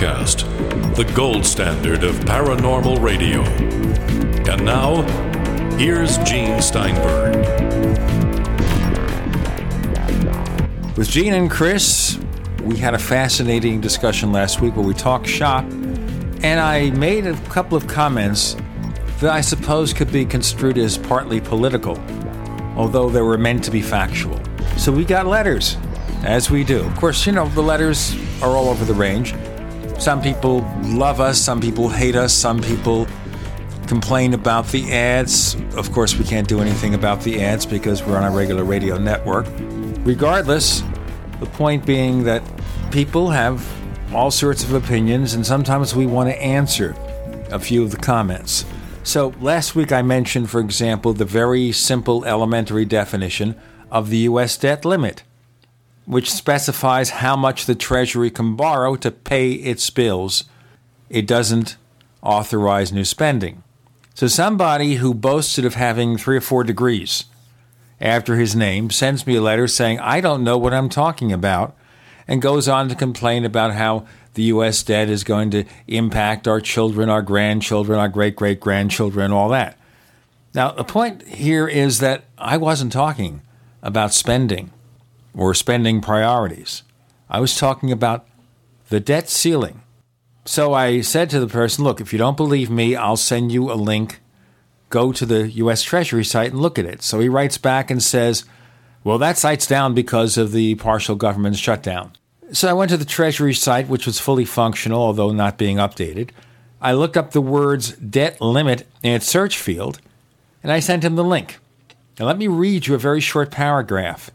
Paracast, the gold standard of paranormal radio. And now, here's Gene Steinberg. With Gene and Chris, we had a fascinating discussion last week where we talked shop, and I made a couple of comments that I suppose could be construed as partly political, although they were meant to be factual. So we got letters, as we do. Of course, you know, the letters are all over the range. Some people love us, some people hate us, some people complain about the ads. Of course, we can't do anything about the ads because we're on a regular radio network. Regardless, the point being that people have all sorts of opinions, and sometimes we want to answer a few of the comments. So, last week I mentioned, for example, the very simple elementary definition of the U.S. debt limit, which specifies how much the Treasury can borrow to pay its bills. It doesn't authorize new spending. So, somebody who boasted of having three or four degrees after his name sends me a letter saying, I don't know what I'm talking about, and goes on to complain about how the U.S. debt is going to impact our children, our grandchildren, our great great grandchildren, all that. Now, the point here is that I wasn't talking about spending or spending priorities. I was talking about the debt ceiling. So I said to the person, look, if you don't believe me, I'll send you a link. Go to the U.S. Treasury site and look at it. So he writes back and says, well, that site's down because of the partial government shutdown. So I went to the Treasury site, which was fully functional, although not being updated. I looked up the words debt limit in its search field, and I sent him the link. Now, let me read you a very short paragraph.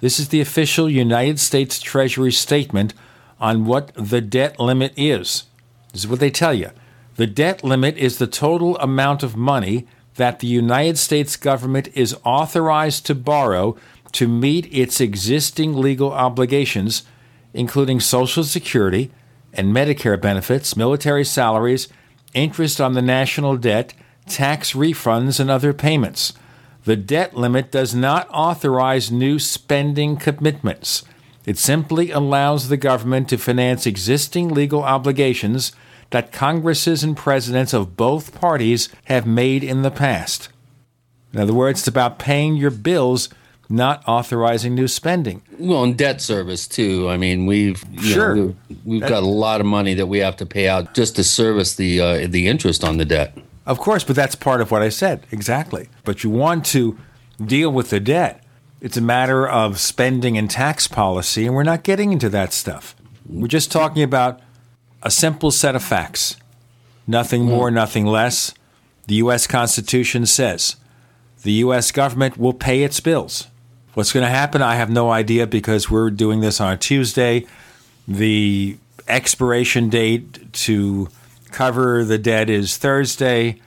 This is the official United States Treasury statement on what the debt limit is. This is what they tell you. The debt limit is the total amount of money that the United States government is authorized to borrow to meet its existing legal obligations, including Social Security and Medicare benefits, military salaries, interest on the national debt, tax refunds, and other payments. The debt limit does not authorize new spending commitments. It simply allows the government to finance existing legal obligations that Congresses and presidents of both parties have made in the past. In other words, it's about paying your bills, not authorizing new spending. Well, and debt service too. I mean, we've sure know, we've got a lot of money that we have to pay out just to service the uh, the interest on the debt. Of course, but that's part of what I said exactly. But you want to deal with the debt. It's a matter of spending and tax policy, and we're not getting into that stuff. We're just talking about a simple set of facts. Nothing more, mm. nothing less. The U.S. Constitution says the U.S. government will pay its bills. What's going to happen, I have no idea because we're doing this on a Tuesday. The expiration date to cover the dead is Thursday.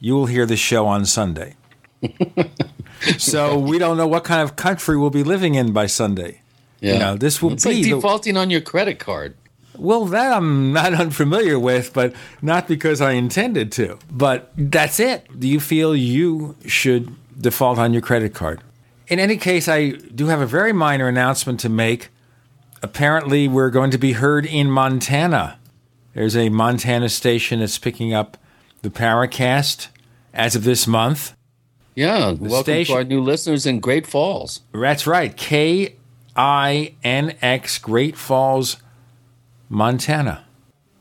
You will hear the show on Sunday. so we don't know what kind of country we'll be living in by Sunday. Yeah, You know, this will it's be like the- defaulting on your credit card. well, that I'm not unfamiliar with, but not because I intended to. But that's it. Do you feel you should default on your credit card? In any case, I do have a very minor announcement to make. Apparently, we're going to be heard in Montana. There's a Montana station that's picking up the Paracast as of this month. Yeah, welcome station- to our new listeners in Great Falls. That's right. K I N X, Great Falls, Montana.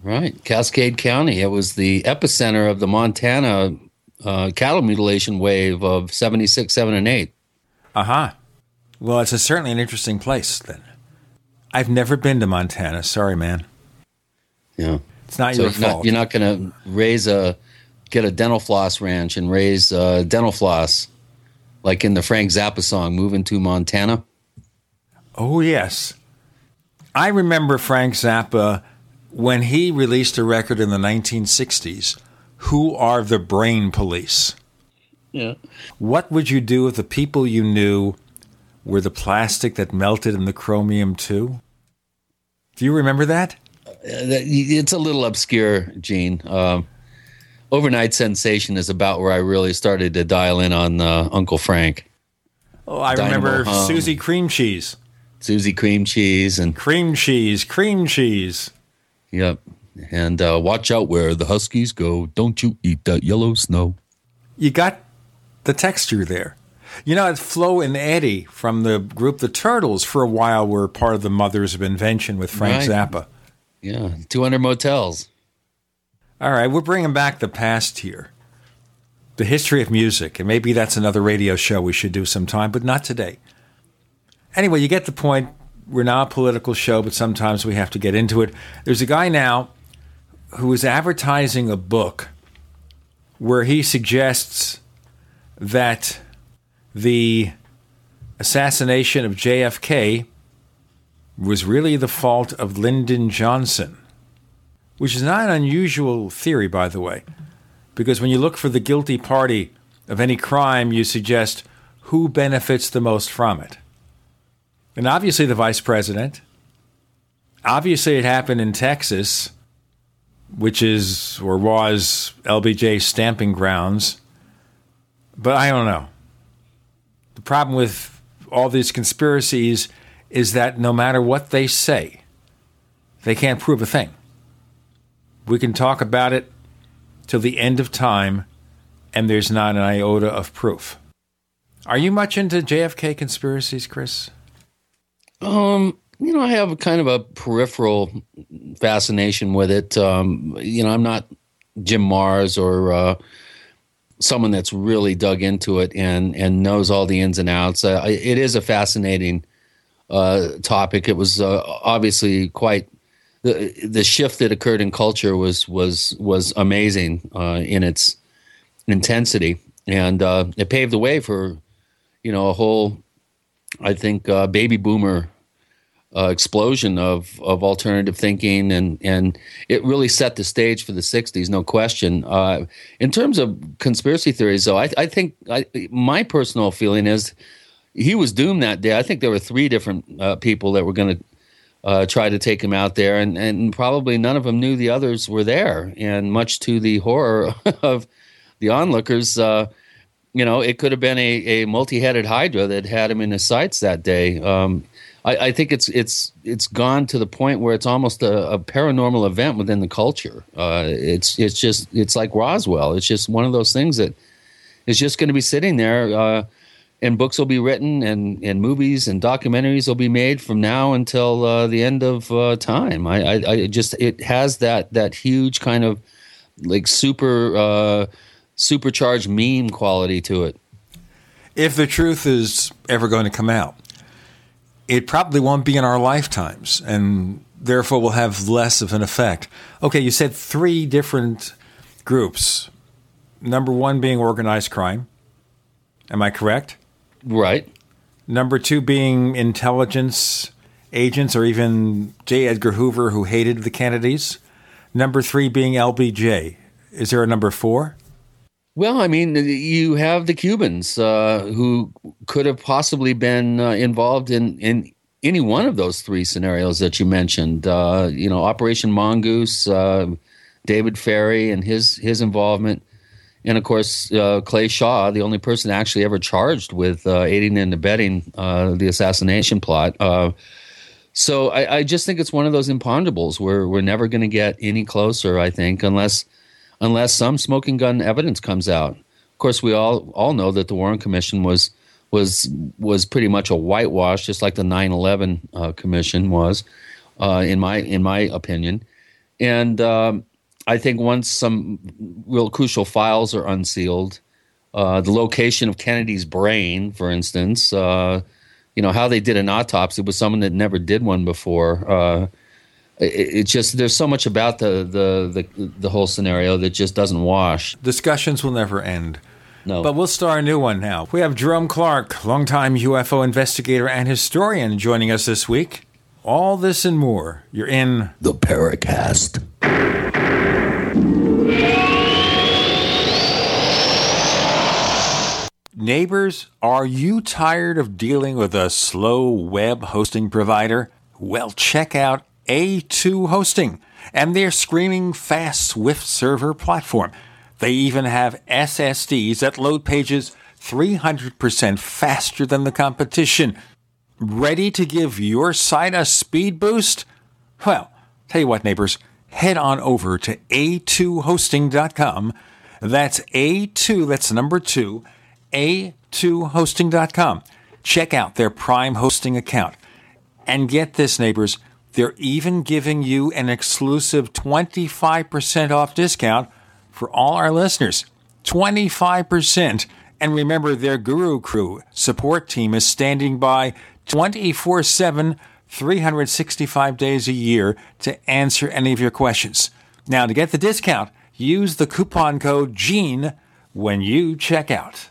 Right, Cascade County. It was the epicenter of the Montana uh, cattle mutilation wave of 76, 7, and 8. Aha. Uh-huh. Well, it's a, certainly an interesting place then. I've never been to Montana. Sorry, man. Yeah. It's not So your you're not, fault. you're not going to raise a, get a dental floss ranch and raise uh, dental floss like in the Frank Zappa song, Moving to Montana. oh, yes. I remember Frank Zappa when he released a record in the 1960s, Who Are the Brain Police? Yeah. What would you do if the people you knew were the plastic that melted in the chromium too? Do you remember that? It's a little obscure, Gene. Um, Over-Nite Sensation is about where I really started to dial in on uh, Uncle Frank. Oh, I Dinah-Moe remember Hum. Susie Cream Cheese. Susie Cream Cheese and Cream cheese, cream cheese. Yep. And uh, watch out where the Huskies go. Don't you eat that yellow snow. You got the texture there. You know, Flo and Eddie from the group The Turtles for a while were part of the Mothers of Invention with Frank Right. Zappa. Yeah. 200 motels. All right, we're bringing back the past here. The history of music, and maybe that's another radio show we should do sometime, but not today. Anyway, you get the point. We're not a political show, but sometimes we have to get into it. There's a guy now who is advertising a book where he suggests that the assassination of JFK was really the fault of Lyndon Johnson which is not an unusual theory, by the way, because when you look for the guilty party of any crime, you suggest who benefits the most from it. And obviously, the vice president. Obviously, it happened in Texas, which is or was LBJ's stamping grounds. But I don't know. The problem with all these conspiracies is that no matter what they say, they can't prove a thing. We can talk about it till the end of time, and there's not an iota of proof. Are you much into JFK conspiracies, Chris? Um, you know, I have kind of a peripheral fascination with it. Um, you know, I'm not Jim Marrs or uh, someone that's really dug into it and and knows all the ins and outs. Uh, it is a fascinating uh, topic. It was uh, obviously quite the the shift that occurred in culture was was was amazing uh, in its intensity, and uh, it paved the way for you know a whole, I think, uh, baby boomer uh, explosion of of alternative thinking, and and it really set the stage for the '60s, no question. Uh, in terms of conspiracy theories, though, I, I think I, my personal feeling is he was doomed that day. I think there were three different uh, people that were going to uh, try to take him out there, and, and probably none of them knew the others were there. And much to the horror of the onlookers, uh, you know, it could have been a, a multi-headed hydra that had him in his sights that day. Um, I, I think it's it's it's gone to the point where it's almost a, a paranormal event within the culture. Uh, it's it's just it's like Roswell. It's just one of those things that is just going to be sitting there. And books will be written and, and movies and documentaries will be made from now until uh, the end of uh, time. I, I, I just it has that that huge kind of like super uh, supercharged meme quality to it. If the truth is ever going to come out, it probably won't be in our lifetimes, and therefore will have less of an effect. Okay, you said three different groups. Number one being organized crime. Am I correct? Right. Number two being intelligence agents or even J. Edgar Hoover, who hated the Kennedys. Number three being LBJ. Is there a number four? Well, I mean, you have the Cubans uh, who could have possibly been uh, involved in, in any one of those three scenarios that you mentioned. Uh, you know, Operation Mongoose, uh, David Ferrie, and his his involvement, and of course uh, Clay Shaw, the only person actually ever charged with uh, aiding and abetting the assassination plot. so I, I just think it's one of those imponderables where we're never going to get any closer. I think unless unless some smoking gun evidence comes out. Of course, we all all know that the Warren Commission was was was pretty much a whitewash, just like the 9/11 uh, Commission was, uh, in my in my opinion. And um, I think once some real crucial files are unsealed, uh, the location of Kennedy's brain, for instance, uh, you know how they did an autopsy with someone that never did one before uh, it's just there's so much about the, the the the whole scenario that just doesn't wash. Discussions will never end. No, But we'll start a new one now. We have Jerome Clark, longtime UFO investigator and historian, joining us this week. All this and more. You're in the Paracast. Neighbors, are you tired of dealing with a slow web hosting provider? Well, check out A2 Hosting and their screaming fast Swift server platform. They even have SSDs that load pages 300% faster than the competition. Ready to give your site a speed boost? Well, tell you what, neighbors, head on over to a2hosting.com. That's A2, that's number two, a2hosting.com. Check out their Prime hosting account. And get this, neighbors, they're even giving you an exclusive 25% off discount for all our listeners. 25%. And remember, their Guru Crew support team is standing by 24 7, 365 days a year to answer any of your questions. Now, to get the discount, use the coupon code GENE when you check out.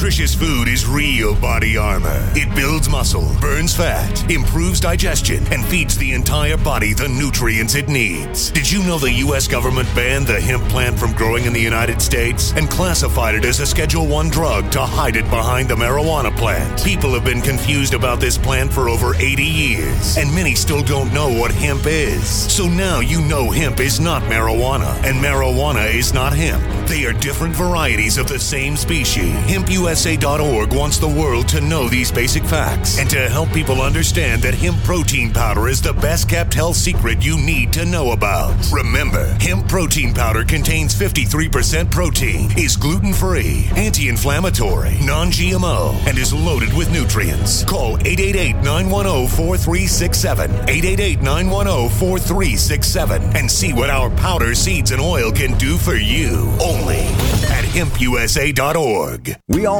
Nutritious food is real body armor. It builds muscle, burns fat, improves digestion, and feeds the entire body the nutrients it needs. Did you know the U.S. government banned the hemp plant from growing in the United States and classified it as a Schedule 1 drug to hide it behind the marijuana plant? People have been confused about this plant for over 80 years, and many still don't know what hemp is. So now you know hemp is not marijuana, and marijuana is not hemp. They are different varieties of the same species. HempUSA.org wants the world to know these basic facts and to help people understand that hemp protein powder is the best kept health secret you need to know about. Remember, hemp protein powder contains 53% protein, is gluten free, anti inflammatory, non GMO, and is loaded with nutrients. Call 888 910 4367. 888 910 4367 and see what our powder, seeds, and oil can do for you. Only at hempusa.org. We all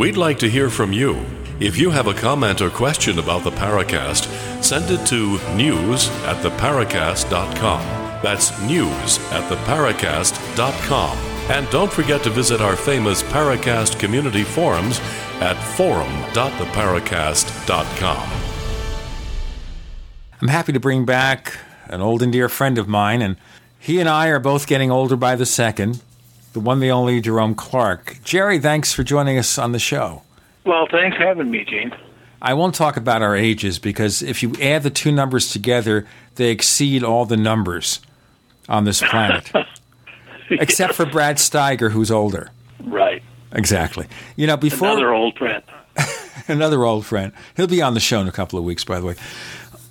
We'd like to hear from you. If you have a comment or question about the Paracast, send it to news at theparacast.com. That's news at theparacast.com. And don't forget to visit our famous Paracast community forums at forum.theparacast.com. I'm happy to bring back an old and dear friend of mine, and he and I are both getting older by the second. The one, the only Jerome Clark. Jerry, thanks for joining us on the show. Well, thanks for having me, Gene. I won't talk about our ages because if you add the two numbers together, they exceed all the numbers on this planet, except for Brad Steiger, who's older. Right. Exactly. You know, before Another old friend. another old friend. He'll be on the show in a couple of weeks, by the way.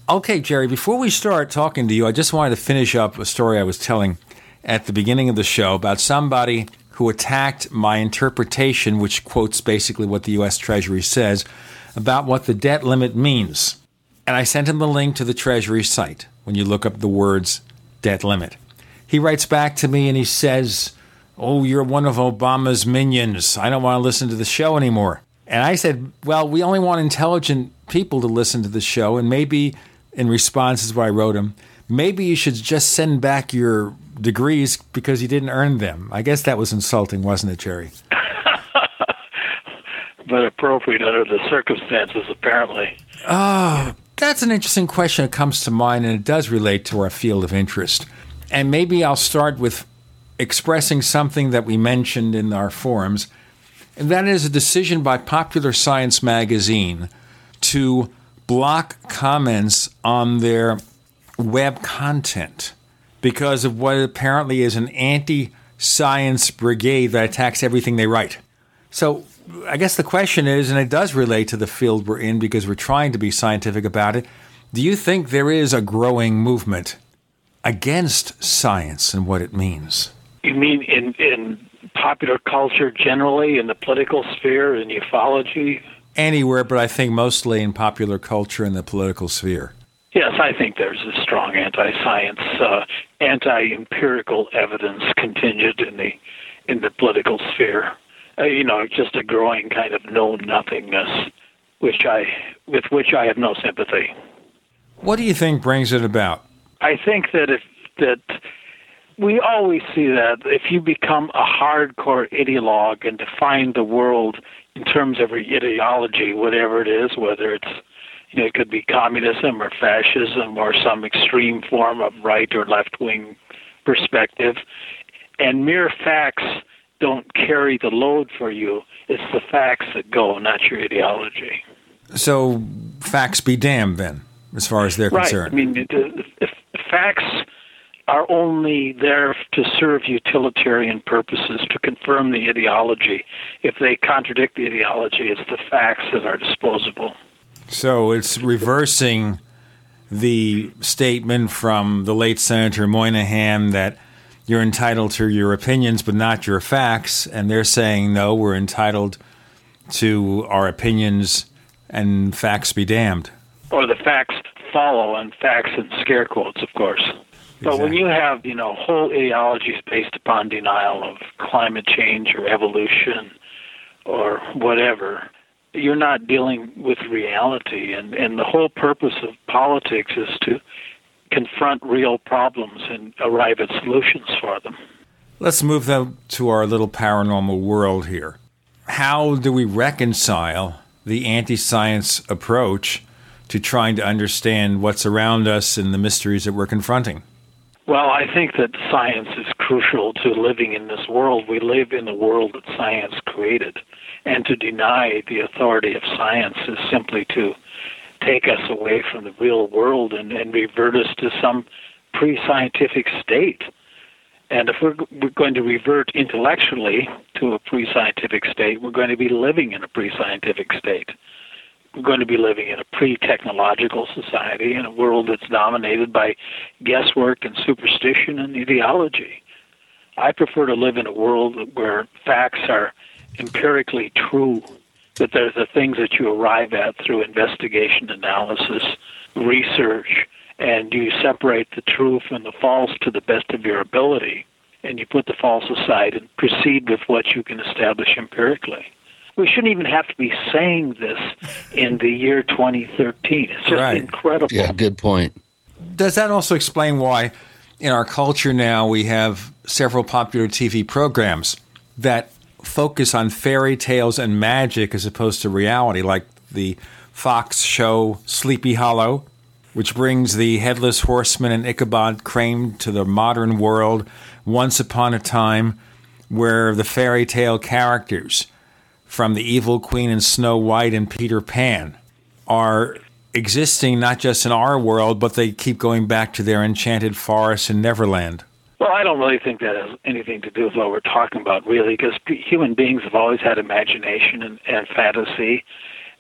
Okay, Jerry, before we start talking to you, I just wanted to finish up a story I was telling at the beginning of the show about somebody who attacked my interpretation, which quotes basically what the U.S. Treasury says about what the debt limit means. And I sent him the link to the Treasury site when you look up the words debt limit. He writes back to me and he says, Oh, you're one of Obama's minions. I don't want to listen to the show anymore. And I said, Well, we only want intelligent people to listen to the show, and maybe in response is what I wrote him. Maybe you should just send back your degrees because you didn't earn them. I guess that was insulting, wasn't it, Jerry? but appropriate under the circumstances, apparently. Oh, that's an interesting question that comes to mind, and it does relate to our field of interest. And maybe I'll start with expressing something that we mentioned in our forums, and that is a decision by Popular Science magazine to block comments on their web content because of what apparently is an anti science brigade that attacks everything they write. So, I guess the question is, and it does relate to the field we're in because we're trying to be scientific about it do you think there is a growing movement against science and what it means? You mean in, in popular culture generally, in the political sphere, in ufology? Anywhere, but I think mostly in popular culture and the political sphere. Yes, I think there's a strong anti-science, uh, anti-empirical evidence contingent in the in the political sphere. Uh, you know, just a growing kind of know nothingness, which I with which I have no sympathy. What do you think brings it about? I think that if that we always see that if you become a hardcore ideologue and define the world in terms of your ideology, whatever it is, whether it's you know, it could be communism or fascism or some extreme form of right or left wing perspective, and mere facts don't carry the load for you. It's the facts that go, not your ideology. So, facts be damned, then, as far as they're right. concerned. I mean, if facts are only there to serve utilitarian purposes, to confirm the ideology. If they contradict the ideology, it's the facts that are disposable. So it's reversing the statement from the late Senator Moynihan that you're entitled to your opinions but not your facts. And they're saying, no, we're entitled to our opinions and facts be damned. Or the facts follow, and facts in scare quotes, of course. But exactly. when you have, you know, whole ideologies based upon denial of climate change or evolution or whatever, you're not dealing with reality. And, and the whole purpose of politics is to confront real problems and arrive at solutions for them. Let's move then to our little paranormal world here. How do we reconcile the anti science approach to trying to understand what's around us and the mysteries that we're confronting? Well, I think that science is crucial to living in this world. We live in the world that science created. And to deny the authority of science is simply to take us away from the real world and, and revert us to some pre scientific state. And if we're, we're going to revert intellectually to a pre scientific state, we're going to be living in a pre scientific state. Going to be living in a pre technological society, in a world that's dominated by guesswork and superstition and ideology. I prefer to live in a world where facts are empirically true, that they're the things that you arrive at through investigation, analysis, research, and you separate the true from the false to the best of your ability, and you put the false aside and proceed with what you can establish empirically. We shouldn't even have to be saying this in the year 2013. It's just right. incredible. Yeah, good point. Does that also explain why in our culture now we have several popular TV programs that focus on fairy tales and magic as opposed to reality, like the Fox show Sleepy Hollow, which brings the headless horseman and Ichabod Crane to the modern world once upon a time, where the fairy tale characters from the Evil Queen and Snow White and Peter Pan are existing not just in our world, but they keep going back to their enchanted forest in Neverland. Well, I don't really think that has anything to do with what we're talking about, really, because human beings have always had imagination and, and fantasy,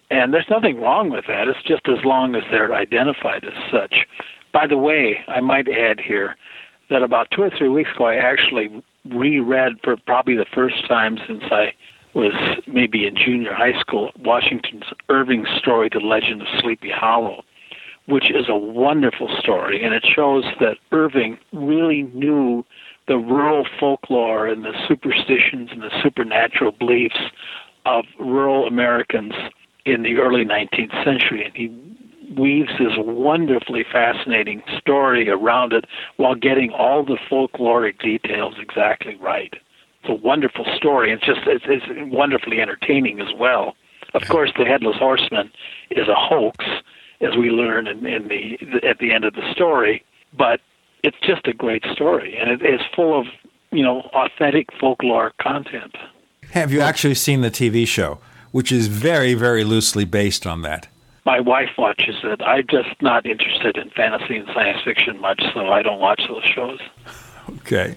and there's nothing wrong with that. It's just as long as they're identified as such. By the way, I might add here that about two or three weeks ago, I actually reread for probably the first time since I was maybe in junior high school Washington's Irving story, The Legend of Sleepy Hollow which is a wonderful story, and it shows that Irving really knew the rural folklore and the superstitions and the supernatural beliefs of rural Americans in the early 19th century, and he weaves this wonderfully fascinating story around it while getting all the folkloric details exactly right. It's a wonderful story. It's just it's, it's wonderfully entertaining as well. Of course, the headless horseman is a hoax, as we learn in, in the at the end of the story. But it's just a great story, and it is full of you know authentic folklore content. Have you actually seen the TV show, which is very, very loosely based on that? My wife watches it. I'm just not interested in fantasy and science fiction much, so I don't watch those shows. Okay.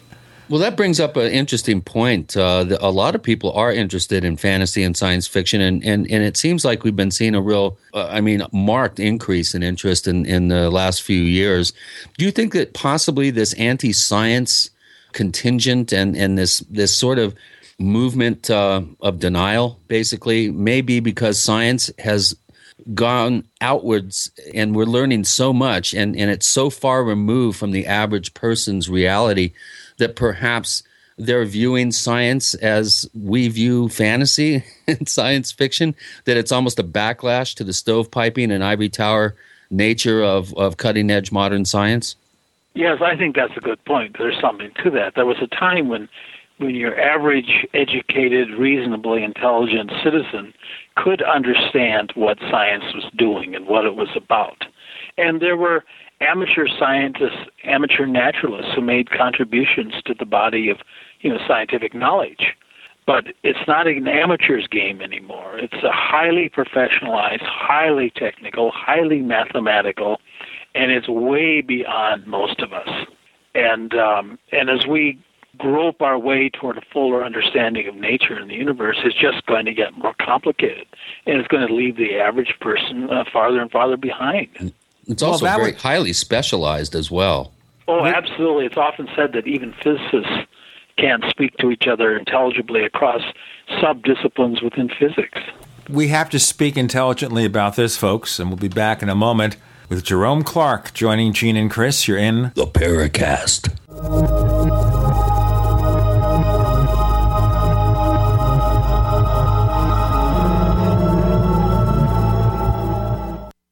Well, that brings up an interesting point. Uh, the, a lot of people are interested in fantasy and science fiction, and, and, and it seems like we've been seeing a real, uh, I mean, marked increase in interest in, in the last few years. Do you think that possibly this anti science contingent and, and this, this sort of movement uh, of denial, basically, may be because science has gone outwards and we're learning so much and, and it's so far removed from the average person's reality that perhaps they're viewing science as we view fantasy and science fiction, that it's almost a backlash to the stovepiping and ivory tower nature of, of cutting edge modern science? Yes, I think that's a good point. There's something to that. There was a time when when your average educated, reasonably intelligent citizen could understand what science was doing and what it was about. And there were amateur scientists, amateur naturalists who made contributions to the body of, you know, scientific knowledge. But it's not an amateur's game anymore. It's a highly professionalized, highly technical, highly mathematical, and it's way beyond most of us. And um, and as we grope our way toward a fuller understanding of nature and the universe, it's just going to get more complicated, and it's going to leave the average person uh, farther and farther behind. It's also well, very would... highly specialized as well. Oh, absolutely. It's often said that even physicists can't speak to each other intelligibly across subdisciplines within physics. We have to speak intelligently about this, folks, and we'll be back in a moment with Jerome Clark joining Gene and Chris. You're in the Paracast.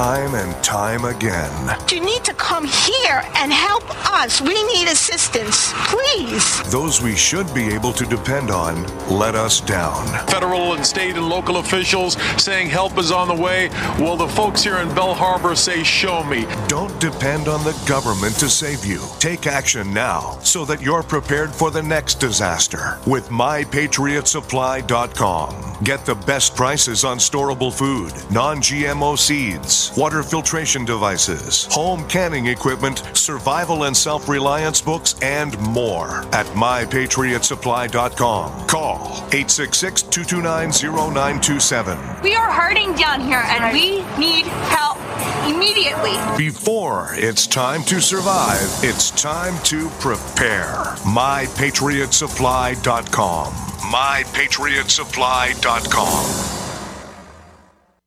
time and time again. You need to come here and help us. We need assistance, please. Those we should be able to depend on let us down. Federal and state and local officials saying help is on the way. Well, the folks here in Belle Harbor say, show me. Don't depend on the government to save you. Take action now so that you're prepared for the next disaster with mypatriotsupply.com. Get the best prices on storable food, non GMO seeds water filtration devices, home canning equipment, survival and self reliance books, and more at mypatriotsupply.com. Call 866 229 0927. We are hurting down here and we need help immediately. Before it's time to survive, it's time to prepare. MyPatriotSupply.com. MyPatriotSupply.com.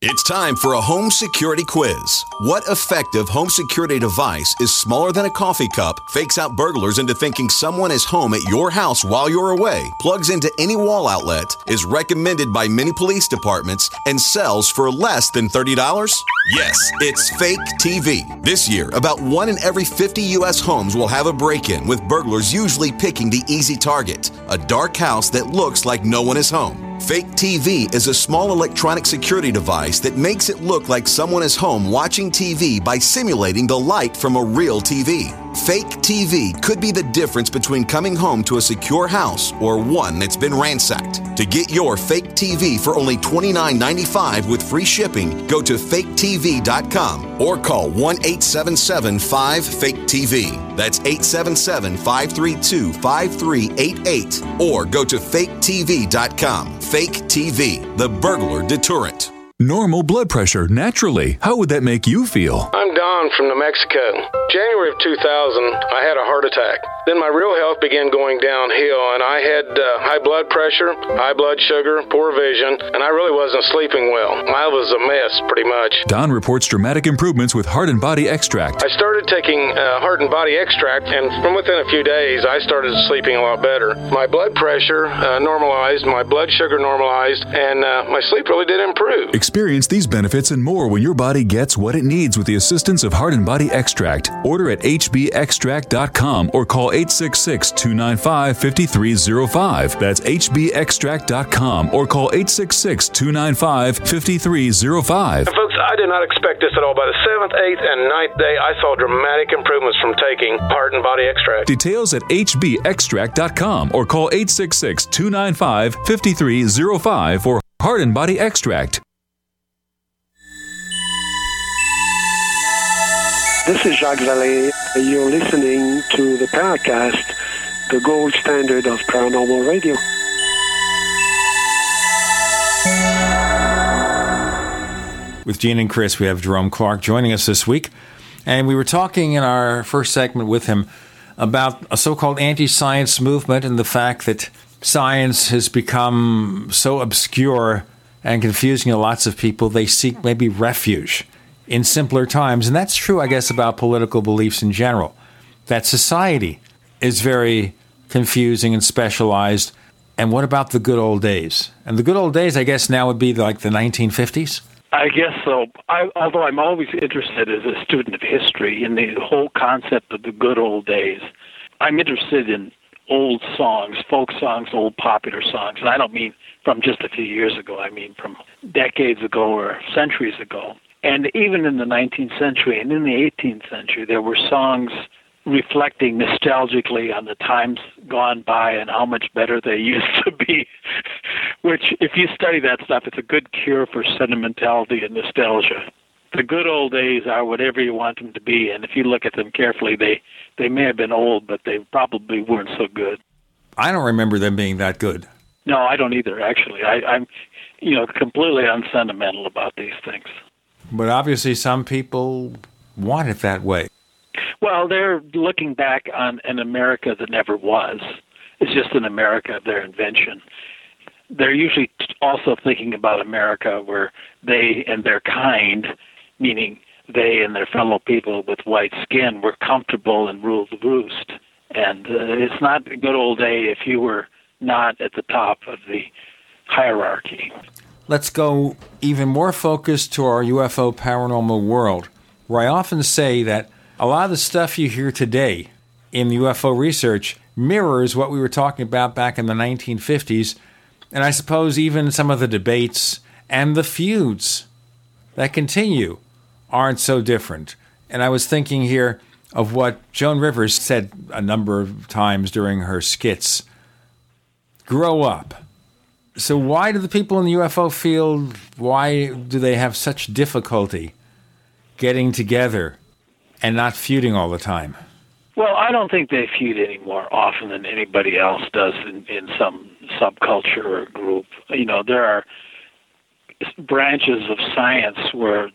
It's time for a home security quiz. What effective home security device is smaller than a coffee cup, fakes out burglars into thinking someone is home at your house while you're away, plugs into any wall outlet, is recommended by many police departments, and sells for less than $30? Yes, it's Fake TV. This year, about one in every 50 U.S. homes will have a break in, with burglars usually picking the easy target a dark house that looks like no one is home. Fake TV is a small electronic security device that makes it look like someone is home watching TV by simulating the light from a real TV. Fake TV could be the difference between coming home to a secure house or one that's been ransacked. To get your fake TV for only $29.95 with free shipping, go to faketv.com or call 1 877 5 Fake TV. That's 877 532 5388 or go to faketv.com. Fake TV, the burglar deterrent. Normal blood pressure, naturally. How would that make you feel? I'm Don from New Mexico. January of 2000, I had a heart attack. Then my real health began going downhill, and I had uh, high blood pressure, high blood sugar, poor vision, and I really wasn't sleeping well. I was a mess, pretty much. Don reports dramatic improvements with Heart and Body Extract. I started taking uh, Heart and Body Extract, and from within a few days, I started sleeping a lot better. My blood pressure uh, normalized, my blood sugar normalized, and uh, my sleep really did improve. Experience these benefits and more when your body gets what it needs with the assistance of Heart and Body Extract. Order at hbextract.com or call 866 295 5305. That's hbextract.com or call 866 295 5305. Folks, I did not expect this at all. By the seventh, eighth, and ninth day, I saw dramatic improvements from taking Heart and Body Extract. Details at hbextract.com or call 866 295 5305 for Heart and Body Extract. This is Jacques Vallée. You're listening to the Paracast, the gold standard of paranormal radio. With Gene and Chris, we have Jerome Clark joining us this week. And we were talking in our first segment with him about a so called anti science movement and the fact that science has become so obscure and confusing to lots of people, they seek maybe refuge in simpler times. And that's true, I guess, about political beliefs in general. That society is very confusing and specialized. And what about the good old days? And the good old days, I guess, now would be like the 1950s. I guess so. I, although I'm always interested as a student of history in the whole concept of the good old days. I'm interested in old songs, folk songs, old popular songs. And I don't mean from just a few years ago, I mean from decades ago or centuries ago. And even in the 19th century and in the 18th century, there were songs reflecting nostalgically on the times gone by and how much better they used to be. Which, if you study that stuff, it's a good cure for sentimentality and nostalgia. The good old days are whatever you want them to be, and if you look at them carefully, they they may have been old, but they probably weren't so good. I don't remember them being that good. No, I don't either. Actually, I, I'm, you know, completely unsentimental about these things. But obviously, some people want it that way. Well, they're looking back on an America that never was. It's just an America of their invention. They're usually also thinking about America where they and their kind, meaning they and their fellow people with white skin, were comfortable and ruled the roost. And uh, it's not a good old day if you were not at the top of the hierarchy. Let's go even more focused to our UFO paranormal world, where I often say that a lot of the stuff you hear today in UFO research mirrors what we were talking about back in the 1950s, and I suppose even some of the debates and the feuds that continue aren't so different. And I was thinking here of what Joan Rivers said a number of times during her skits grow up. So, why do the people in the UFO field, why do they have such difficulty getting together and not feuding all the time? Well, I don't think they feud any more often than anybody else does in, in some subculture or group. You know, there are branches of science where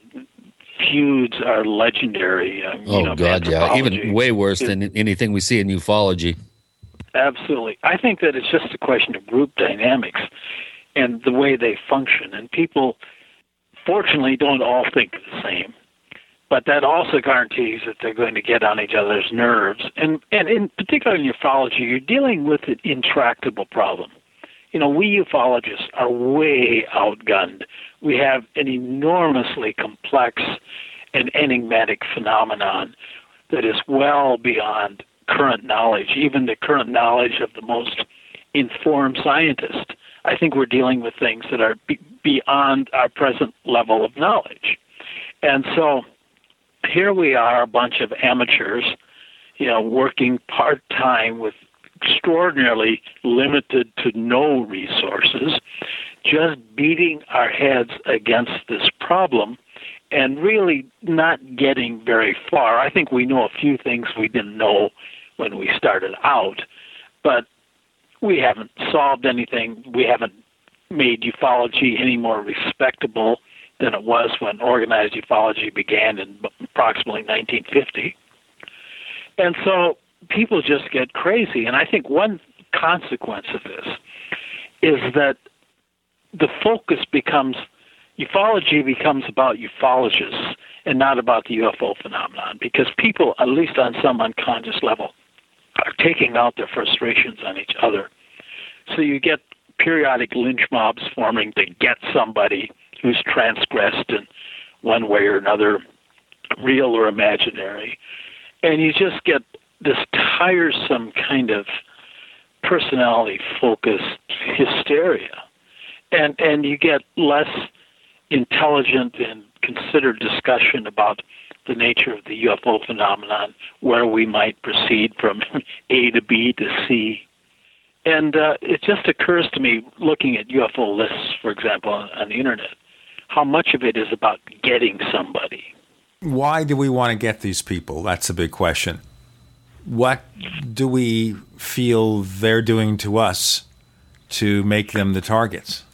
feuds are legendary. Um, oh you know, God, yeah, even way worse is- than anything we see in ufology. Absolutely. I think that it's just a question of group dynamics and the way they function. And people fortunately, don't all think the same. But that also guarantees that they're going to get on each other's nerves. And, and in particular in ufology, you're dealing with an intractable problem. You know, we ufologists are way outgunned. We have an enormously complex and enigmatic phenomenon that is well beyond current knowledge, even the current knowledge of the most informed scientist. I think we're dealing with things that are be- beyond our present level of knowledge. And so here we are, a bunch of amateurs, you know, working part time with extraordinarily limited to no resources, just beating our heads against this problem and really not getting very far. I think we know a few things we didn't know when we started out, but we haven't solved anything. We haven't made ufology any more respectable than it was when organized ufology began in approximately 1950. And so people just get crazy. And I think one consequence of this is that the focus becomes ufology becomes about ufologists and not about the UFO phenomenon because people, at least on some unconscious level, are taking out their frustrations on each other. So you get periodic lynch mobs forming to get somebody who's transgressed in one way or another, real or imaginary. And you just get this tiresome kind of personality focused hysteria. And and you get less intelligent and considered discussion about the nature of the UFO phenomenon, where we might proceed from A to B to C. And uh, it just occurs to me, looking at UFO lists, for example, on, on the internet, how much of it is about getting somebody. Why do we want to get these people? That's a big question. What do we feel they're doing to us to make them the targets?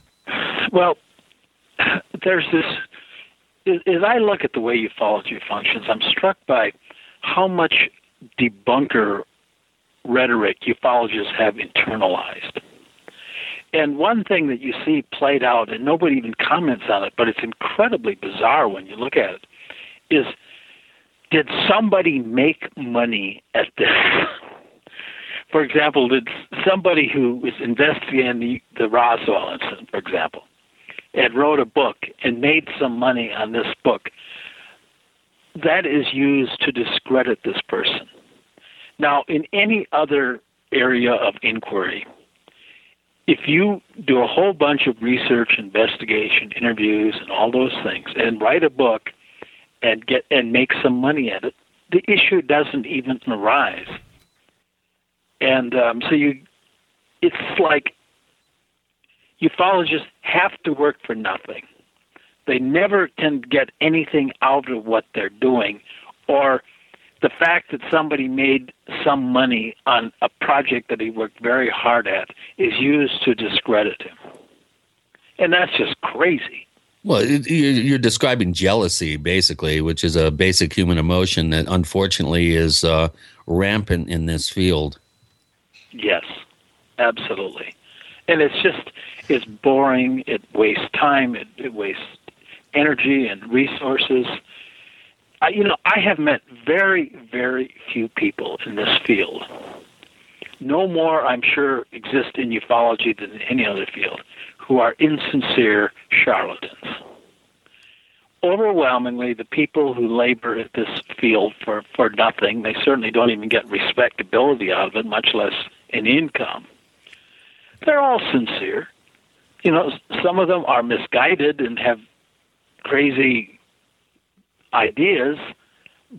Well, there's this. As I look at the way ufology functions, I'm struck by how much debunker rhetoric ufologists have internalized. And one thing that you see played out, and nobody even comments on it, but it's incredibly bizarre when you look at it, is did somebody make money at this? for example, did somebody who was investigating the, the Roswell incident, for example, and wrote a book and made some money on this book, that is used to discredit this person. Now, in any other area of inquiry, if you do a whole bunch of research, investigation, interviews, and all those things, and write a book and get and make some money at it, the issue doesn't even arise. And um, so you, it's like ufologists have to work for nothing. They never can get anything out of what they're doing, or the fact that somebody made some money on a project that he worked very hard at is used to discredit him. And that's just crazy. Well, you're describing jealousy, basically, which is a basic human emotion that unfortunately is uh, rampant in this field. Yes, absolutely. And it's just, it's boring. It wastes time. It, it wastes energy and resources. I, you know, I have met very, very few people in this field. No more, I'm sure, exist in ufology than in any other field who are insincere charlatans. Overwhelmingly, the people who labor at this field for, for nothing, they certainly don't even get respectability out of it, much less an income. They're all sincere. You know, some of them are misguided and have crazy ideas,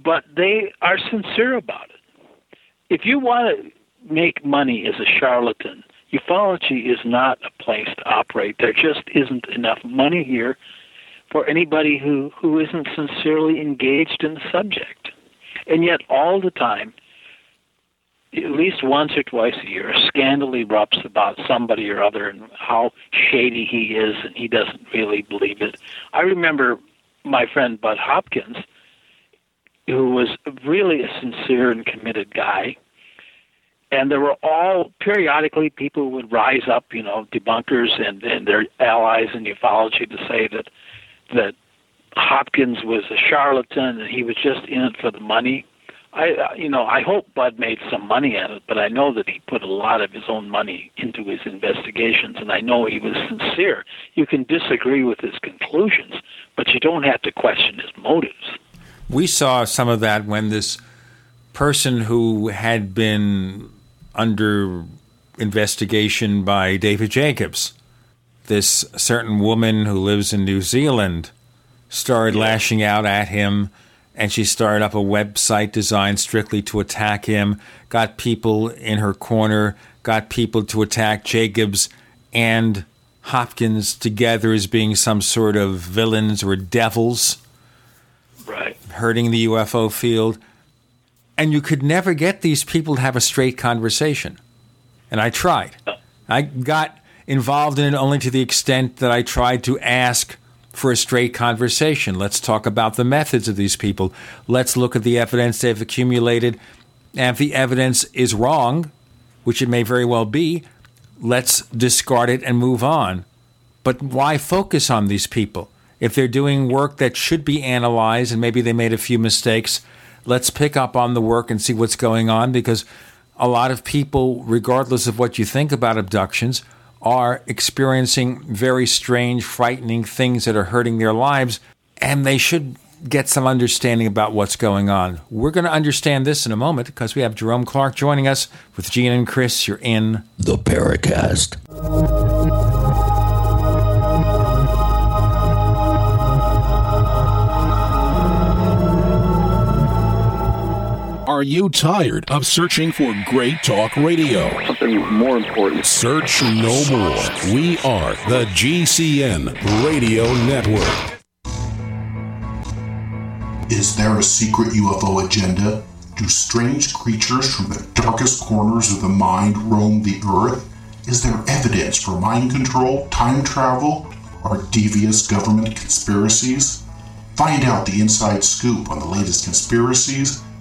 but they are sincere about it. If you want to make money as a charlatan, ufology is not a place to operate. There just isn't enough money here for anybody who, who isn't sincerely engaged in the subject. And yet, all the time, at least once or twice a year, a scandal erupts about somebody or other and how shady he is, and he doesn't really believe it. I remember my friend Bud Hopkins, who was really a sincere and committed guy. And there were all periodically people would rise up, you know, debunkers and, and their allies in ufology to say that that Hopkins was a charlatan and he was just in it for the money. I, uh, you know, I hope Bud made some money at it, but I know that he put a lot of his own money into his investigations, and I know he was sincere. You can disagree with his conclusions, but you don't have to question his motives. We saw some of that when this person who had been under investigation by David Jacobs, this certain woman who lives in New Zealand, started lashing out at him and she started up a website designed strictly to attack him, got people in her corner, got people to attack Jacobs and Hopkins together as being some sort of villains or devils. Right. Hurting the UFO field. And you could never get these people to have a straight conversation. And I tried. I got involved in it only to the extent that I tried to ask for a straight conversation. Let's talk about the methods of these people. Let's look at the evidence they've accumulated. And if the evidence is wrong, which it may very well be, let's discard it and move on. But why focus on these people? If they're doing work that should be analyzed and maybe they made a few mistakes, let's pick up on the work and see what's going on because a lot of people, regardless of what you think about abductions, are experiencing very strange, frightening things that are hurting their lives, and they should get some understanding about what's going on. We're going to understand this in a moment because we have Jerome Clark joining us with Gene and Chris. You're in the Paracast. Are you tired of searching for great talk radio? Something more important. Search no more. We are the GCN Radio Network. Is there a secret UFO agenda? Do strange creatures from the darkest corners of the mind roam the earth? Is there evidence for mind control, time travel, or devious government conspiracies? Find out the inside scoop on the latest conspiracies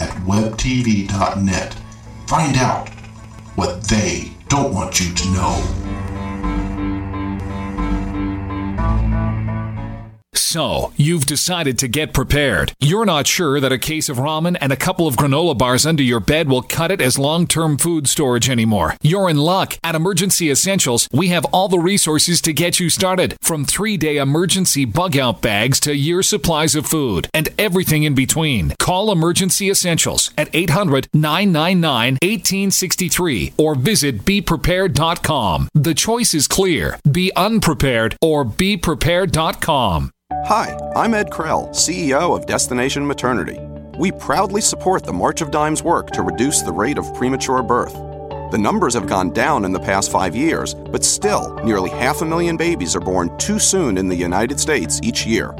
at webtv.net. Find out what they don't want you to know. So, you've decided to get prepared. You're not sure that a case of ramen and a couple of granola bars under your bed will cut it as long term food storage anymore. You're in luck. At Emergency Essentials, we have all the resources to get you started from three day emergency bug out bags to year supplies of food and everything in between. Call Emergency Essentials at 800 999 1863 or visit beprepared.com. The choice is clear be unprepared or beprepared.com. Hi, I'm Ed Krell, CEO of Destination Maternity. We proudly support the March of Dimes work to reduce the rate of premature birth. The numbers have gone down in the past five years, but still, nearly half a million babies are born too soon in the United States each year.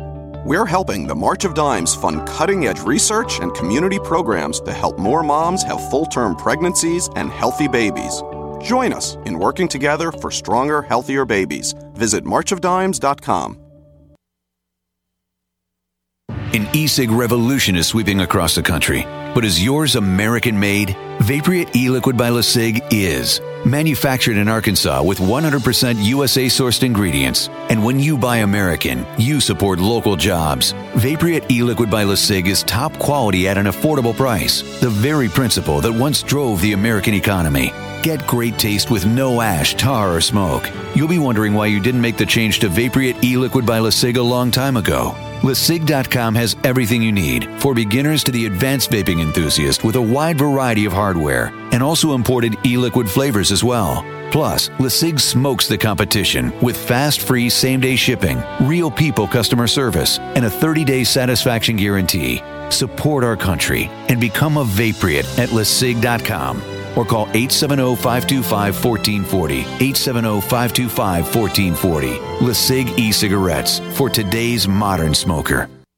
We're helping the March of Dimes fund cutting edge research and community programs to help more moms have full term pregnancies and healthy babies. Join us in working together for stronger, healthier babies. Visit marchofdimes.com. An e-cig revolution is sweeping across the country. But is yours American made? Vapriate e-liquid by LeSig is. Manufactured in Arkansas with 100% USA sourced ingredients. And when you buy American, you support local jobs. Vapriate e-liquid by LeSig is top quality at an affordable price. The very principle that once drove the American economy. Get great taste with no ash, tar, or smoke. You'll be wondering why you didn't make the change to Vapriate e-liquid by LeSig a long time ago. LeSig.com has everything you need, for beginners to the advanced vaping enthusiast with a wide variety of hardware, and also imported e-liquid flavors as well. Plus, LeSig smokes the competition with fast, free, same-day shipping, real people customer service, and a 30-day satisfaction guarantee. Support our country and become a Vapriate at LeSig.com or call 870-525-1440. 870-525-1440. LeSig e-cigarettes for today's modern smoker.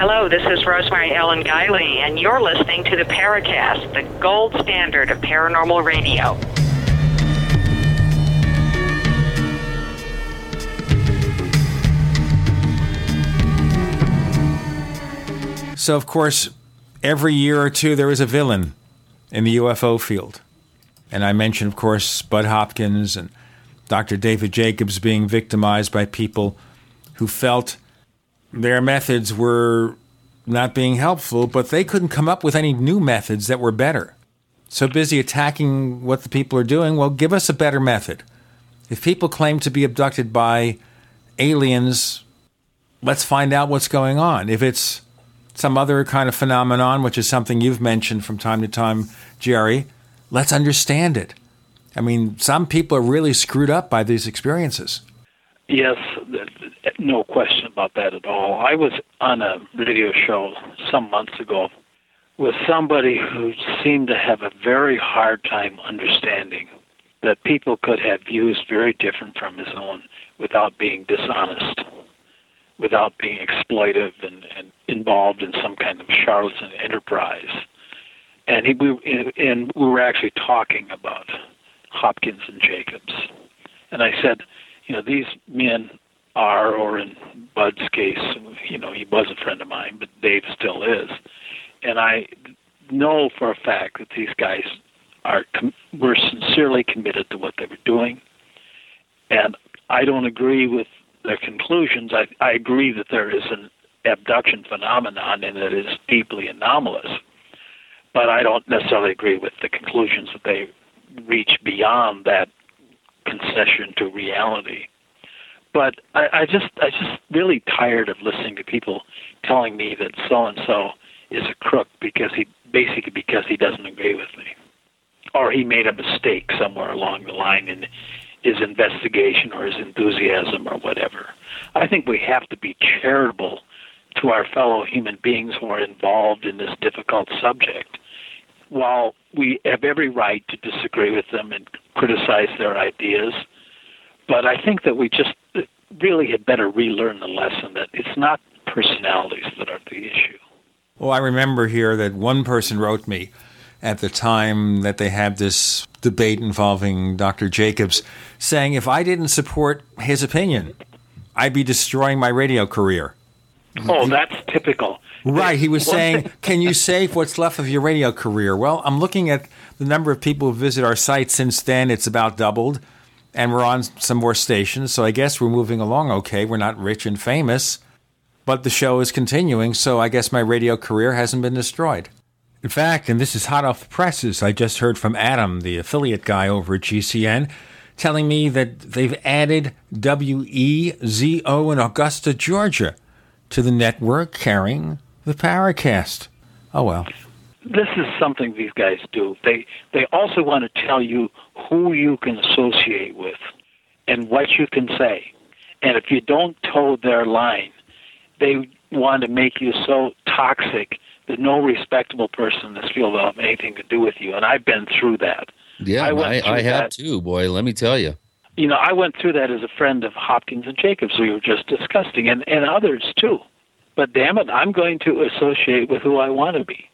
Hello, this is Rosemary Ellen Guiley, and you're listening to the Paracast, the gold standard of paranormal radio. So, of course, every year or two there is a villain in the UFO field. And I mentioned, of course, Bud Hopkins and Dr. David Jacobs being victimized by people who felt their methods were not being helpful, but they couldn't come up with any new methods that were better. So busy attacking what the people are doing, well, give us a better method. If people claim to be abducted by aliens, let's find out what's going on. If it's some other kind of phenomenon, which is something you've mentioned from time to time, Jerry, let's understand it. I mean, some people are really screwed up by these experiences. Yes, no question about that at all. I was on a radio show some months ago with somebody who seemed to have a very hard time understanding that people could have views very different from his own without being dishonest without being exploitive and, and involved in some kind of charlatan enterprise. And he, we, and we were actually talking about Hopkins and Jacobs. And I said, you know, these men are, or in Bud's case, you know, he was a friend of mine, but Dave still is. And I know for a fact that these guys are com- were sincerely committed to what they were doing. And I don't agree with their conclusions, I, I agree that there is an abduction phenomenon and it is deeply anomalous. But I don't necessarily agree with the conclusions that they reach beyond that concession to reality. But I, I just I just really tired of listening to people telling me that so and so is a crook because he basically because he doesn't agree with me. Or he made a mistake somewhere along the line in his investigation or his enthusiasm or whatever. I think we have to be charitable to our fellow human beings who are involved in this difficult subject. While we have every right to disagree with them and criticize their ideas, but I think that we just really had better relearn the lesson that it's not personalities that are the issue. Well, I remember here that one person wrote me at the time that they had this debate involving Dr. Jacobs, saying if I didn't support his opinion, I'd be destroying my radio career. Oh, that's typical. Right. He was saying, Can you save what's left of your radio career? Well, I'm looking at the number of people who visit our site since then. It's about doubled, and we're on some more stations. So I guess we're moving along okay. We're not rich and famous, but the show is continuing. So I guess my radio career hasn't been destroyed. In fact, and this is hot off the presses, I just heard from Adam, the affiliate guy over at GCN, telling me that they've added WEZO in Augusta, Georgia to the network carrying the Paracast. Oh, well. This is something these guys do. They they also want to tell you who you can associate with and what you can say. And if you don't toe their line, they want to make you so toxic that no respectable person in this field will have anything to do with you. And I've been through that. Yeah, I, I, I have too, boy. Let me tell you. You know, I went through that as a friend of Hopkins and Jacobs, we were just discussing, and, and others too. But damn it, I'm going to associate with who I want to be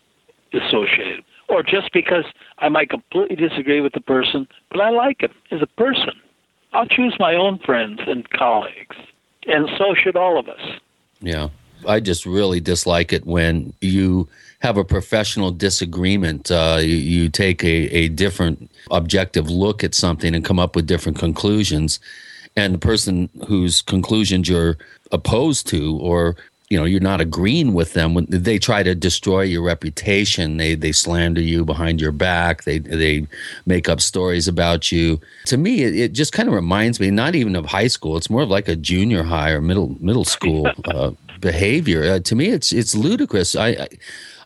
associated. Or just because I might completely disagree with the person, but I like him as a person. I'll choose my own friends and colleagues. and so should all of us. Yeah. I just really dislike it when you have a professional disagreement. Uh, you, you, take a, a different objective look at something and come up with different conclusions. And the person whose conclusions you're opposed to or you know you're not agreeing with them when they try to destroy your reputation. They they slander you behind your back. They they make up stories about you. To me it, it just kind of reminds me not even of high school. It's more of like a junior high or middle middle school uh, behavior. Uh, to me it's it's ludicrous. I, I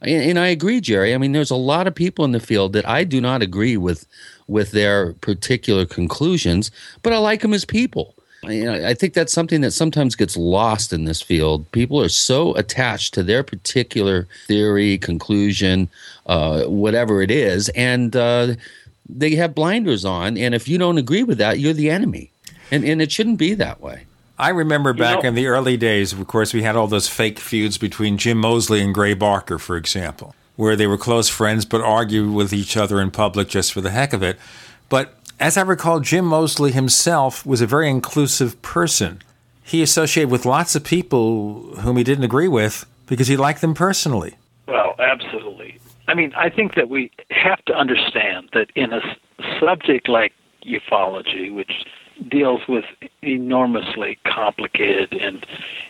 and I agree, Jerry. I mean, there's a lot of people in the field that I do not agree with with their particular conclusions, but I like them as people. You know, I think that's something that sometimes gets lost in this field. People are so attached to their particular theory, conclusion, uh, whatever it is, and uh, they have blinders on. And if you don't agree with that, you're the enemy. And, and it shouldn't be that way. I remember back you know, in the early days, of course, we had all those fake feuds between Jim Moseley and Gray Barker, for example, where they were close friends but argued with each other in public just for the heck of it. But as I recall, Jim Moseley himself was a very inclusive person. He associated with lots of people whom he didn't agree with because he liked them personally. Well, absolutely. I mean, I think that we have to understand that in a subject like ufology, which deals with enormously complicated and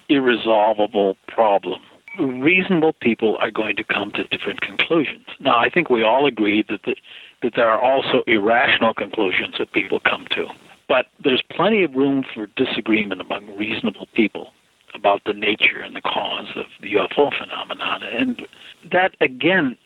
irresolvable problems, reasonable people are going to come to different conclusions. Now, I think we all agree that the that there are also irrational conclusions that people come to. But there's plenty of room for disagreement among reasonable people about the nature and the cause of the UFO phenomenon. And that, again,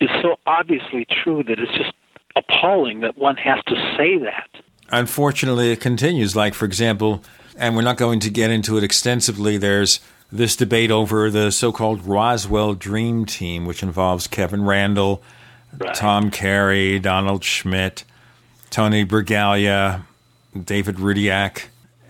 is so obviously true that it's just appalling that one has to say that. Unfortunately, it continues. Like, for example, and we're not going to get into it extensively, there's this debate over the so called Roswell Dream Team, which involves Kevin Randle right. Tom Carey, Donald Schmitt, Tony Bragalia, David Rudiak,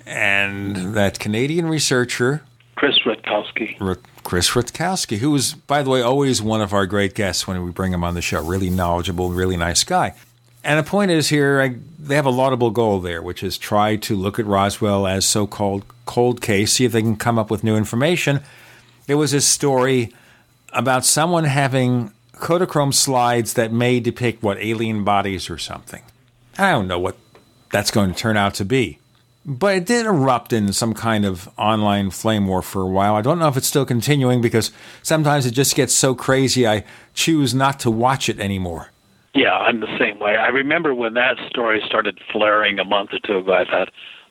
and that Canadian researcher, Chris Rutkowski. R- Chris Rutkowski, who was, by the way, always one of our great guests when we bring him on the show. Really knowledgeable, really nice guy. And the point is here, I, they have a laudable goal there, which is try to look at Roswell as so called cold case, see if they can come up with new information. There was this story about someone having Kodachrome slides that may depict what alien bodies or something. I don't know what that's going to turn out to be. But it did erupt in some kind of online flame war for a while. I don't know if it's still continuing because sometimes it just gets so crazy I choose not to watch it anymore. Yeah, I'm the same way. I remember when that story started flaring a month or two ago, I thought,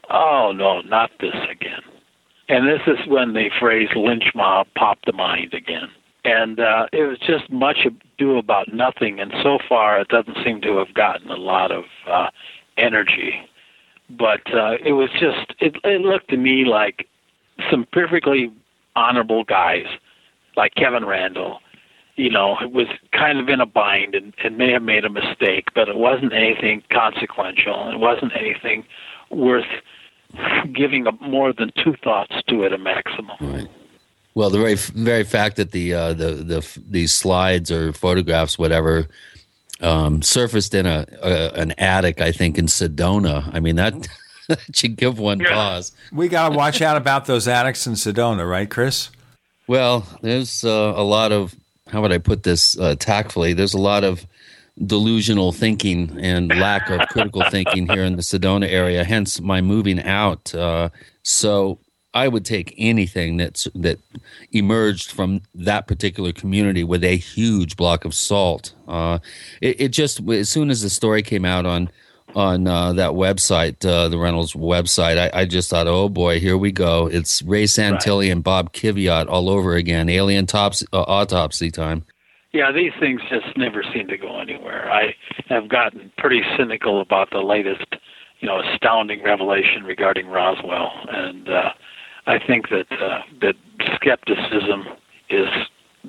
oh no, not this again. And this is when the phrase lynch mob popped to mind again and uh, it was just much ado about nothing. And so far, it doesn't seem to have gotten a lot of uh, energy. But uh, it was just it, it looked to me like some perfectly honorable guys, like Kevin Randle, You know, it was kind of in a bind and, and may have made a mistake, but it wasn't anything consequential. It wasn't anything worth giving a, more than two thoughts to at a maximum. Right. Well, the very very fact that the uh, the the these slides or photographs, whatever, um, surfaced in a, a, an attic, I think in Sedona. I mean that. should give one yeah. pause. We got to watch out about those attics in Sedona, right, Chris? Well, there's uh, a lot of how would I put this uh, tactfully? There's a lot of delusional thinking and lack of critical thinking here in the Sedona area. Hence my moving out. Uh, so I would take anything that's that emerged from that particular community with a huge block of salt. Uh, it, it, just as soon as the story came out on on uh, that website, uh, the Reynolds website, I, I, just thought, oh boy, here we go. It's Ray Santilli right. and Bob Kiviat all over again. Alien tops, uh, autopsy time. Yeah, these things just never seem to go anywhere. I have gotten pretty cynical about the latest, you know, astounding revelation regarding Roswell, and uh, I think that uh, that skepticism is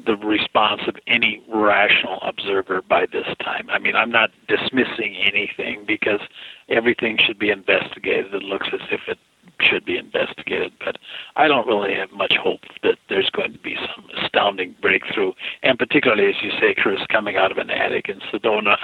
the response of any rational observer by this time. I mean, I'm not dismissing anything because everything should be investigated. It looks as if it should be investigated, but I don't really have much hope that there's going to be some astounding breakthrough, and particularly, as you say, Chris, coming out of an attic in Sedona.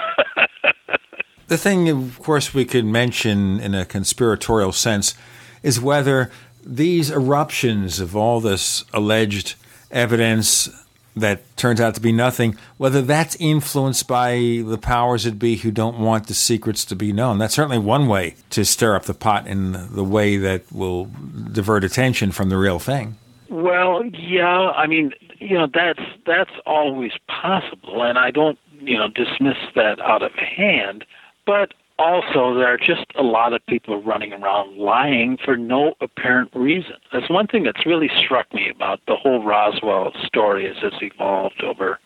the thing, of course, we could mention in a conspiratorial sense is whether these eruptions of all this alleged evidence that turns out to be nothing, whether that's influenced by the powers that be who don't want the secrets to be known. That's certainly one way to stir up the pot in the way that will divert attention from the real thing. Well, yeah, I mean, you know, that's that's always possible, and I don't, you know, dismiss that out of hand. But also, there are just a lot of people running around lying for no apparent reason. That's one thing that's really struck me about the whole Roswell story as it's evolved over,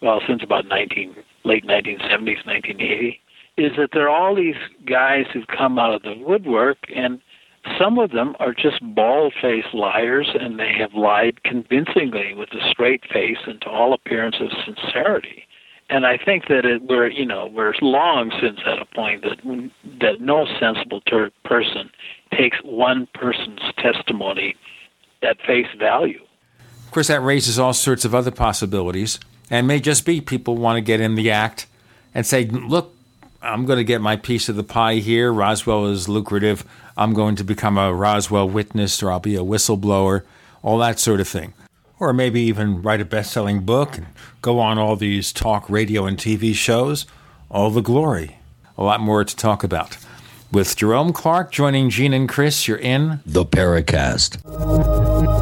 well, since about 19, late 1970s, 1980, is that there are all these guys who've come out of the woodwork, and some of them are just bald-faced liars, and they have lied convincingly with a straight face and to all appearance of sincerity and I think that it, we're you know we're long since at a point that that no sensible ter- person takes one person's testimony at face value. Of course, that raises all sorts of other possibilities, and may just be people want to get in the act and say, "Look, I'm going to get my piece of the pie here. Roswell is lucrative. I'm going to become a Roswell witness, or I'll be a whistleblower." All that sort of thing or maybe even write a best selling book and go on all these talk radio and TV shows. All the glory. A lot more to talk about. With Jerome Clark joining Gene and Chris, you're in The Paracast.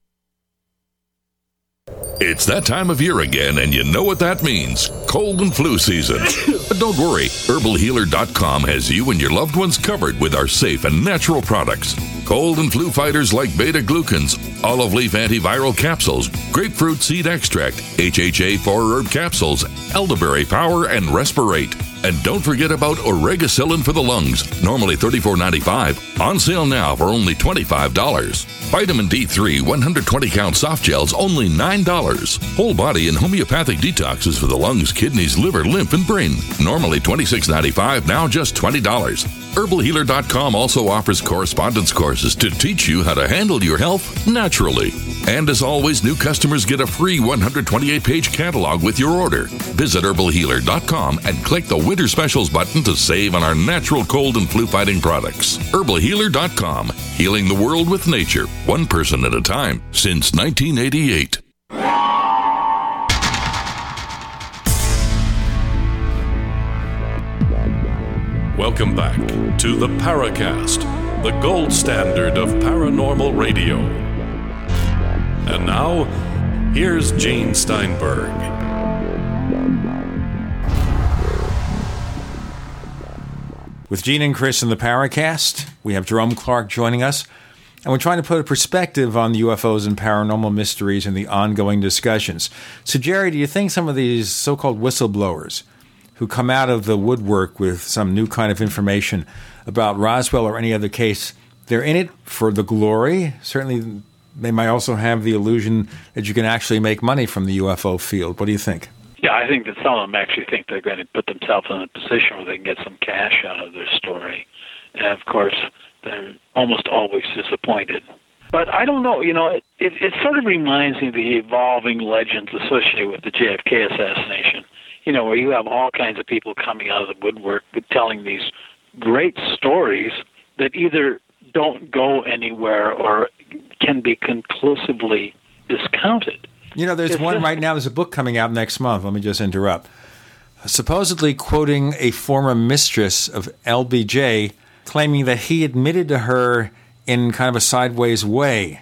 It's that time of year again, and you know what that means cold and flu season. but don't worry, herbalhealer.com has you and your loved ones covered with our safe and natural products. Cold and flu fighters like beta glucans, olive leaf antiviral capsules, grapefruit seed extract, HHA 4 herb capsules, elderberry power, and respirate. And don't forget about Oregacillin for the lungs, normally $34.95, on sale now for only $25. Vitamin D3 120 count soft gels, only $9. Whole body and homeopathic detoxes for the lungs, kidneys, liver, lymph, and brain, normally $26.95, now just $20. HerbalHealer.com also offers correspondence courses to teach you how to handle your health naturally. And as always, new customers get a free 128 page catalog with your order. Visit HerbalHealer.com and click the Winter Specials button to save on our natural cold and flu fighting products. HerbalHealer.com, healing the world with nature, one person at a time, since 1988. Welcome back to the Paracast, the gold standard of paranormal radio. And now, here's Gene Steinberg. With Gene and Chris in the Paracast, we have Jerome Clark joining us, and we're trying to put a perspective on the UFOs and paranormal mysteries and the ongoing discussions. So, Jerry, do you think some of these so called whistleblowers who come out of the woodwork with some new kind of information about Roswell or any other case, they're in it for the glory? Certainly, they might also have the illusion that you can actually make money from the UFO field. What do you think? Yeah, I think that some of them actually think they're going to put themselves in a position where they can get some cash out of their story. And of course, they're almost always disappointed. But I don't know, you know, it, it, it sort of reminds me of the evolving legends associated with the JFK assassination, you know, where you have all kinds of people coming out of the woodwork telling these great stories that either don't go anywhere or can be conclusively discounted. You know, there's It's one just- right now. There's a book coming out next month. Let me just interrupt. Supposedly quoting a former mistress of LBJ, claiming that he admitted to her in kind of a sideways way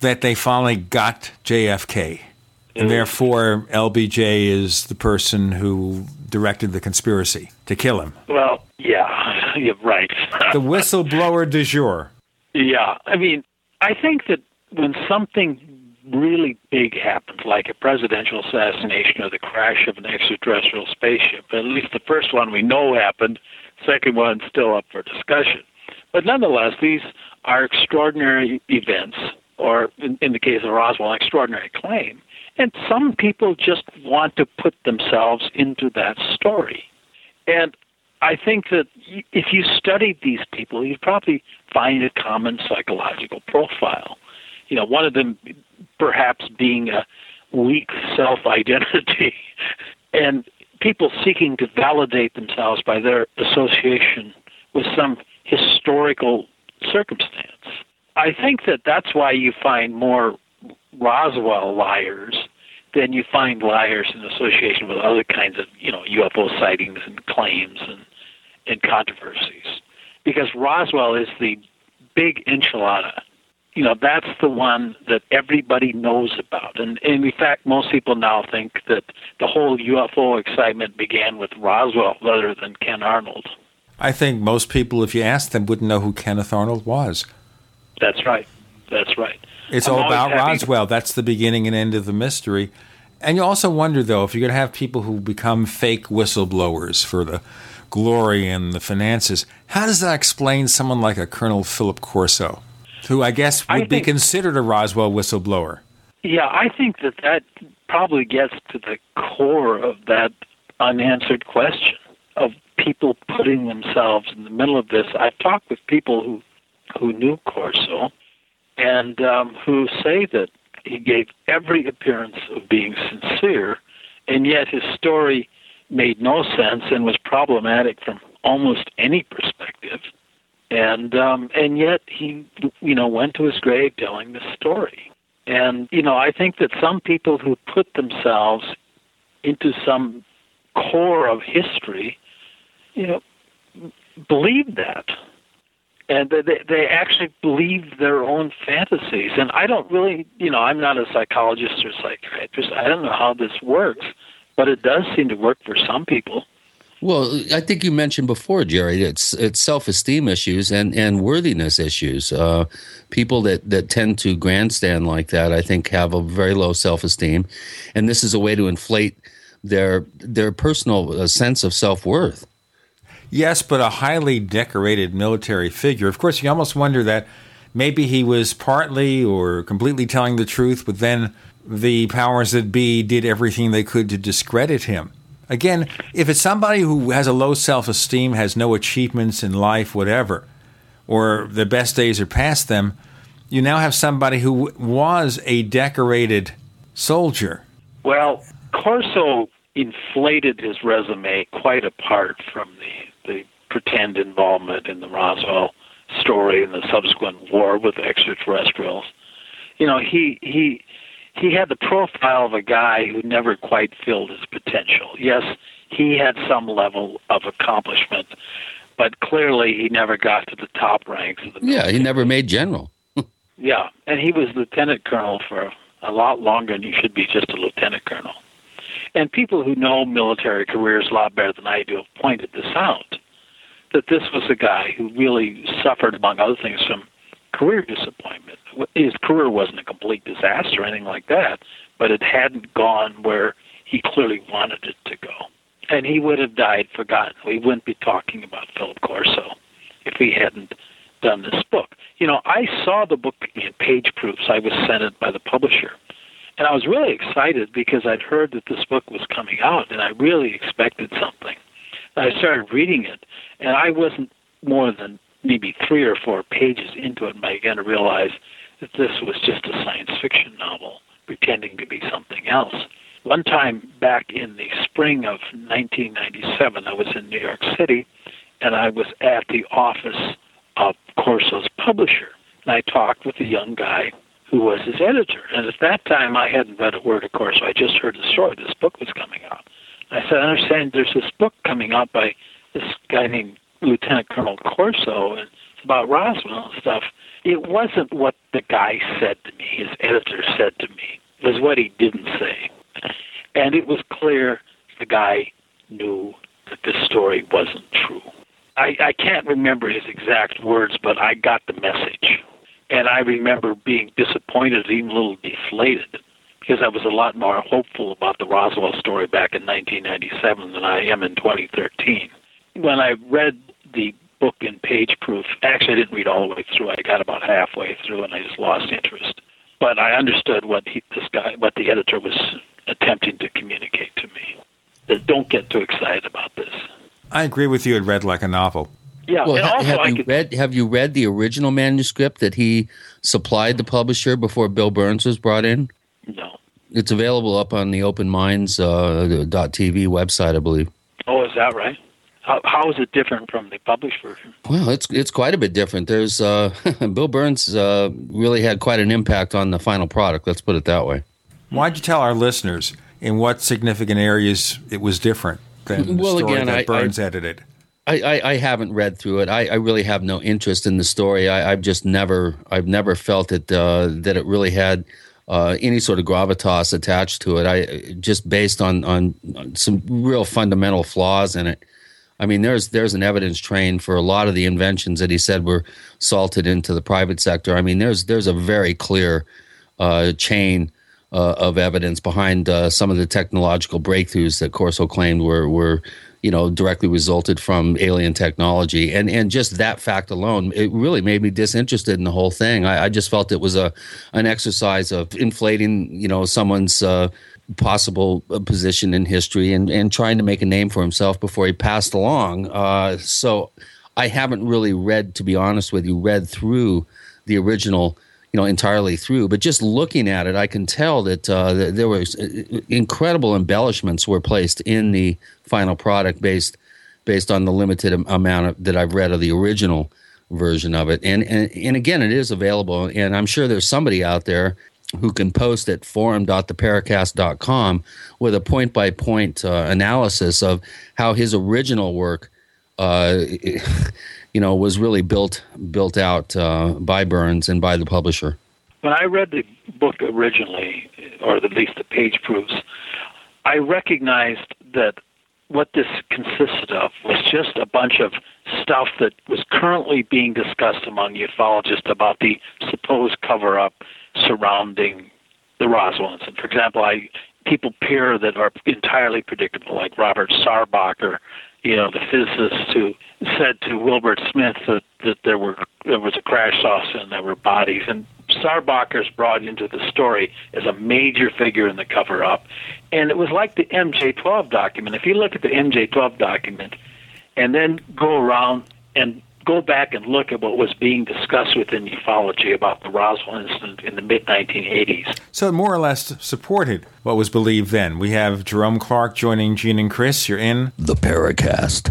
that they finally got JFK. And therefore, LBJ is the person who directed the conspiracy to kill him. Well, yeah, you're right. The whistleblower du jour. Yeah, I mean, I think that when something really big happens, like a presidential assassination or the crash of an extraterrestrial spaceship, at least the first one we know happened, second one still up for discussion. But nonetheless, these are extraordinary events, or in, in the case of Roswell, an extraordinary claim. And some people just want to put themselves into that story. And I think that if you studied these people, you'd probably find a common psychological profile. You know, one of them perhaps being a weak self identity and people seeking to validate themselves by their association with some historical circumstance. I think that that's why you find more Roswell liars than you find liars in association with other kinds of, you know, UFO sightings and claims and, and controversies. Because Roswell is the big enchilada. You know, that's the one that everybody knows about. And, and in fact, most people now think that the whole UFO excitement began with Roswell rather than Ken Arnold. I think most people, if you asked them, wouldn't know who Kenneth Arnold was. That's right. That's right. It's I'm all about happy- Roswell. That's the beginning and end of the mystery. And you also wonder, though, if you're going to have people who become fake whistleblowers for the glory and the finances, how does that explain someone like a Colonel Philip Corso, who I guess would I be considered a Roswell whistleblower? Yeah, I think that that probably gets to the core of that unanswered question of people putting themselves in the middle of this. I've talked with people who who knew Corso and um, who say that he gave every appearance of being sincere, and yet his story made no sense and was problematic from almost any perspective. And um, and yet he, you know, went to his grave telling this story. And you know, I think that some people who put themselves into some core of history, you know, believe that, and they they- actually believe their own fantasies. And I don't really, you know, I'm not a psychologist or psychiatrist. I don't know how this works, but it does seem to work for some people. Well, I think you mentioned before, Jerry. It's it's self esteem issues and, and worthiness issues. Uh, people that, that tend to grandstand like that, I think, have a very low self esteem, and this is a way to inflate their their personal uh, sense of self worth. Yes, but a highly decorated military figure. Of course, you almost wonder that maybe he was partly or completely telling the truth, but then the powers that be did everything they could to discredit him. Again, if it's somebody who has a low self esteem, has no achievements in life, whatever, or the best days are past them, you now have somebody who was a decorated soldier. Well, Corso inflated his resume quite apart from the, the pretend involvement in the Roswell story and the subsequent war with extraterrestrials. You know, he he he had the profile of a guy who never quite filled his potential. Yes, he had some level of accomplishment, but clearly he never got to the top ranks of the Yeah, he never made general. yeah, and he was lieutenant colonel for a lot longer than he should be just a lieutenant colonel. And people who know military careers a lot better than I do have pointed this out that this was a guy who really suffered, among other things, from career disappointment. His career wasn't a complete disaster or anything like that, but it hadn't gone where he clearly wanted it to go. And he would have died forgotten. We wouldn't be talking about Philip Corso if he hadn't done this book. You know, I saw the book in page proofs. I was sent it by the publisher. And I was really excited because I'd heard that this book was coming out and I really expected something. And I started reading it and I wasn't more than maybe three or four pages into it and I began to realize that this was just a science fiction novel pretending to be something else. One time back in the spring of 1997, I was in New York City and I was at the office of Corso's publisher. And I talked with a young guy who was his editor. And at that time, I hadn't read a word of Corso. I just heard the story. This book was coming out. I said, I understand there's this book coming out by this guy named Lieutenant Colonel Corso, and it's about Roswell and stuff. It wasn't what the guy said to me, his editor said to me. It was what he didn't say. And it was clear the guy knew that this story wasn't true. I, I can't remember his exact words, but I got the message. And I remember being disappointed, even a little deflated, because I was a lot more hopeful about the Roswell story back in 1997 than I am in 2013. When I read the book in page proof, actually I didn't read all the way through. I got about halfway through and I just lost interest. But I understood what he, this guy, what the editor was attempting to communicate to me. That don't get too excited about this. I agree with you. It read like a novel. Yeah, Well, and ha- also have I you could, read have you read the original manuscript that he supplied the publisher before Bill Birnes was brought in? No. It's available up on the Open Minds uh, dot TV website, I believe. oh, is that right? How, how is it different from the published version? Well, it's it's quite a bit different. There's uh, Bill Birnes uh, really had quite an impact on the final product. Let's put it that way. Why'd you tell our listeners in what significant areas it was different than Well, the story again, that I- Birnes I- edited? I, I, I haven't read through it. I, I really have no interest in the story. I, I've just never I've never felt it uh, that it really had uh, any sort of gravitas attached to it. I just based on on some real fundamental flaws in it. I mean, there's there's an evidence train for a lot of the inventions that he said were salted into the private sector. I mean, there's there's a very clear uh, chain uh, of evidence behind uh, some of the technological breakthroughs that Corso claimed were were you know directly resulted from alien technology, and and just that fact alone, it really made me disinterested in the whole thing. I, I just felt it was a an exercise of inflating you know someone's. Uh, possible uh, position in history and, and trying to make a name for himself before he passed along. Uh, so I haven't really read, to be honest with you, read through the original, you know, entirely through. But just looking at it, I can tell that uh, th- there were incredible embellishments were placed in the final product based based on the limited amount of, that I've read of the original version of it. And, and and again, it is available, and I'm sure there's somebody out there who can post at forum.theparacast.com with a point by point analysis of how his original work, uh, you know, was really built built out uh, by Birnes and by the publisher. When I read the book originally, or at least the page proofs, I recognized that what this consisted of was just a bunch of stuff that was currently being discussed among ufologists about the supposed cover up surrounding the Roswell incident. For example, I people appear that are entirely predictable, like Robert Sarbacher, you know, the physicist who said to Wilbert Smith that, that there were there was a crash saucer and there were bodies and Sarbacher's brought into the story as a major figure in the cover up. And it was like the MJ12 document. If you look at the MJ12 document and then go around and go back and look at what was being discussed within ufology about the Roswell incident in the mid 1980s. So it more or less supported what was believed then. We have Jerome Clark joining Gene and Chris. You're in the Paracast.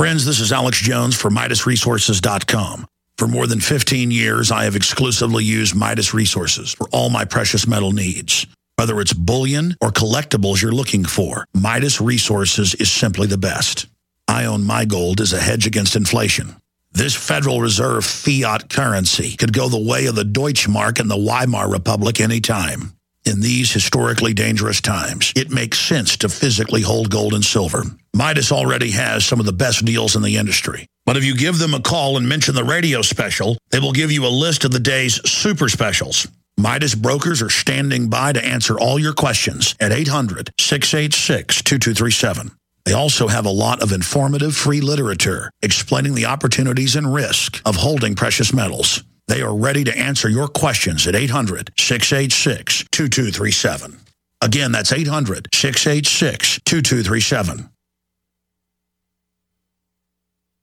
Friends, this is Alex Jones for MidasResources.com. For more than 15 years, I have exclusively used Midas Resources for all my precious metal needs. Whether it's bullion or collectibles you're looking for, Midas Resources is simply the best. I own my gold as a hedge against inflation. This Federal Reserve fiat currency could go the way of the Deutschmark and the Weimar Republic anytime. In these historically dangerous times, it makes sense to physically hold gold and silver. Midas already has some of the best deals in the industry. But if you give them a call and mention the radio special, they will give you a list of the day's super specials. Midas brokers are standing by to answer all your questions at 800 686 2237. They also have a lot of informative free literature explaining the opportunities and risk of holding precious metals. They are ready to answer your questions at 800 686 2237. Again, that's 800 686 2237.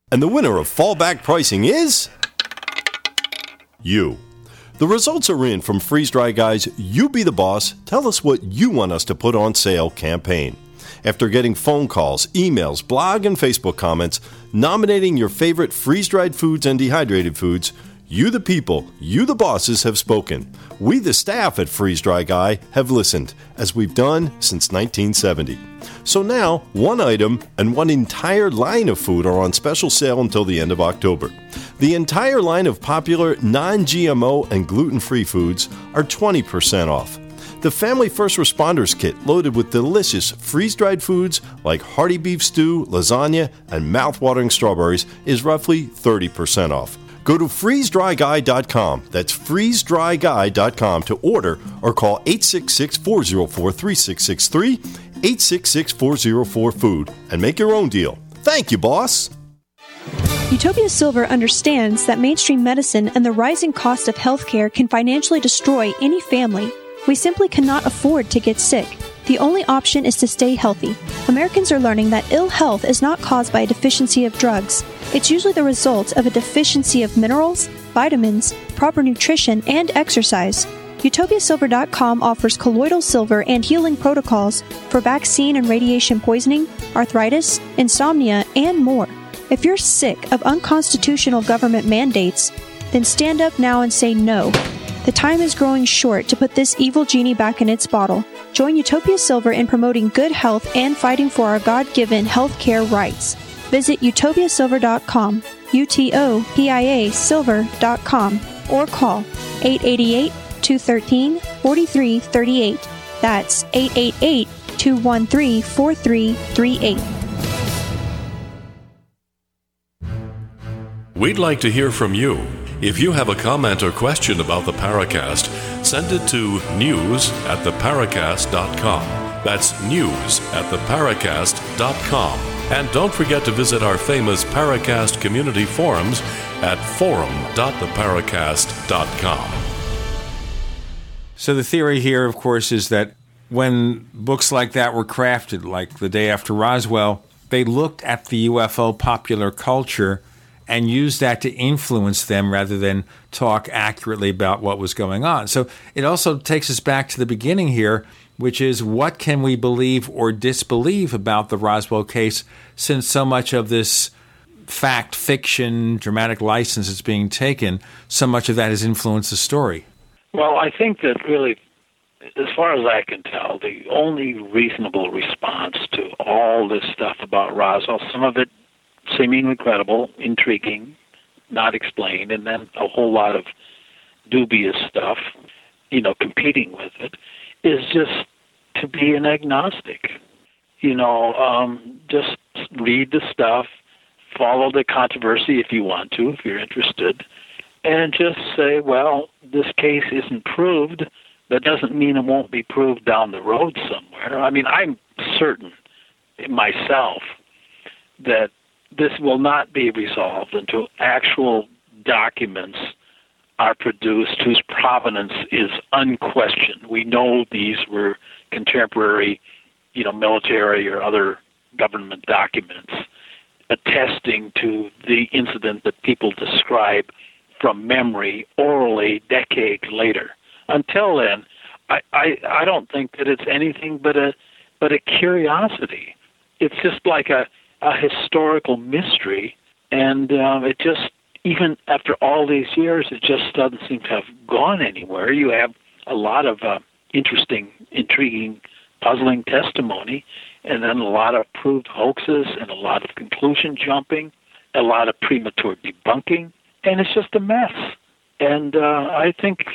And the winner of fallback pricing is. You. The results are in from Freeze Dry Guy's You Be the Boss, Tell Us What You Want Us to Put on Sale campaign. After getting phone calls, emails, blog, and Facebook comments nominating your favorite freeze dried foods and dehydrated foods, you, the people, you, the bosses, have spoken. We, the staff at Freeze Dry Guy, have listened, as we've done since 1970. So now, one item and one entire line of food are on special sale until the end of October. The entire line of popular non GMO and gluten free foods are 20% off. The Family First Responders Kit, loaded with delicious freeze dried foods like hearty beef stew, lasagna, and mouth-watering strawberries, is roughly 30% off. Go to freezedryguy.com. That's freezedryguy.com to order or call 866 404 3663, 866 404 Food, and make your own deal. Thank you, boss. Utopia Silver understands that mainstream medicine and the rising cost of healthcare can financially destroy any family. We simply cannot afford to get sick. The only option is to stay healthy. Americans are learning that ill health is not caused by a deficiency of drugs. It's usually the result of a deficiency of minerals, vitamins, proper nutrition, and exercise. UtopiaSilver.com offers colloidal silver and healing protocols for vaccine and radiation poisoning, arthritis, insomnia, and more. If you're sick of unconstitutional government mandates, then stand up now and say no. The time is growing short to put this evil genie back in its bottle. Join Utopia Silver in promoting good health and fighting for our God given health care rights. Visit utopiasilver.com, U T O P I A silver.com, or call 888 213 4338. That's 888 213 4338. We'd like to hear from you. If you have a comment or question about the Paracast, send it to news at theparacast.com. That's news at theparacast.com. And don't forget to visit our famous Paracast community forums at forum.theparacast.com. So the theory here, of course, is that when books like that were crafted, like The Day After Roswell, they looked at the UFO popular culture and used that to influence them rather than talk accurately about what was going on. So it also takes us back to the beginning here, which is what can we believe or disbelieve about the Roswell case since so much of this fact fiction dramatic license is being taken, so much of that has influenced the story. Well, I think that really, as far as I can tell, the only reasonable response to all this stuff about Roswell, some of it seemingly credible, intriguing, not explained, and then a whole lot of dubious stuff, you know, competing with it, is just to be an agnostic. You know, um, just read the stuff, follow the controversy if you want to, if you're interested, and just say, well, this case isn't proved. That doesn't mean it won't be proved down the road somewhere. I mean, I'm certain myself that this will not be resolved until actual documents are produced whose provenance is unquestioned. We know these were contemporary, you know, military or other government documents attesting to the incident that people describe from memory orally decades later. Until then, I, I I don't think that it's anything but a but a curiosity. It's just like a a historical mystery, and um, it just even after all these years, it just doesn't seem to have gone anywhere. You have a lot of uh, interesting, intriguing, puzzling testimony, and then a lot of proved hoaxes and a lot of conclusion jumping, a lot of premature debunking, and it's just a mess. And uh, I think,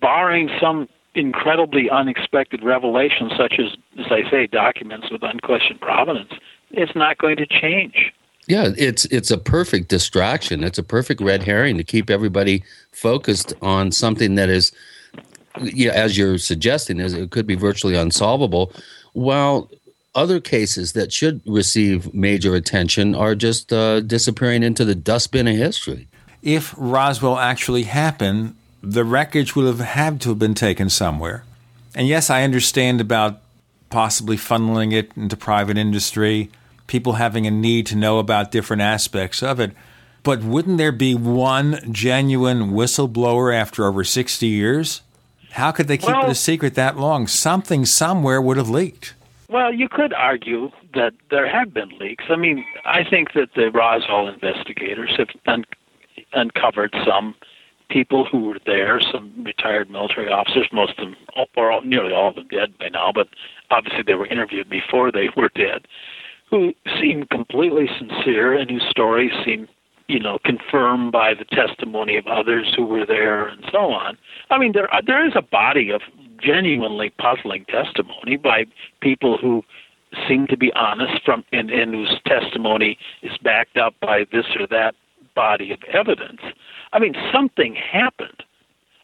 barring some incredibly unexpected revelation, such as, as I say, documents with unquestioned provenance, it's not going to change. Yeah, it's it's a perfect distraction. It's a perfect red herring to keep everybody focused on something that is, yeah, as you're suggesting, is it could be virtually unsolvable. While other cases that should receive major attention are just uh, disappearing into the dustbin of history. If Roswell actually happened, the wreckage would have had to have been taken somewhere. And yes, I understand about possibly funneling it into private industry people having a need to know about different aspects of it. But wouldn't there be one genuine whistleblower after over 60 years? How could they keep well, it a secret that long? Something somewhere would have leaked. Well, you could argue that there have been leaks. I mean, I think that the Roswell investigators have un- uncovered some people who were there, some retired military officers, most of them, or all, nearly all of them dead by now, but obviously they were interviewed before they were dead who seem completely sincere and whose stories seem, you know, confirmed by the testimony of others who were there and so on. I mean, there uh, there is a body of genuinely puzzling testimony by people who seem to be honest from and, and whose testimony is backed up by this or that body of evidence. I mean, something happened.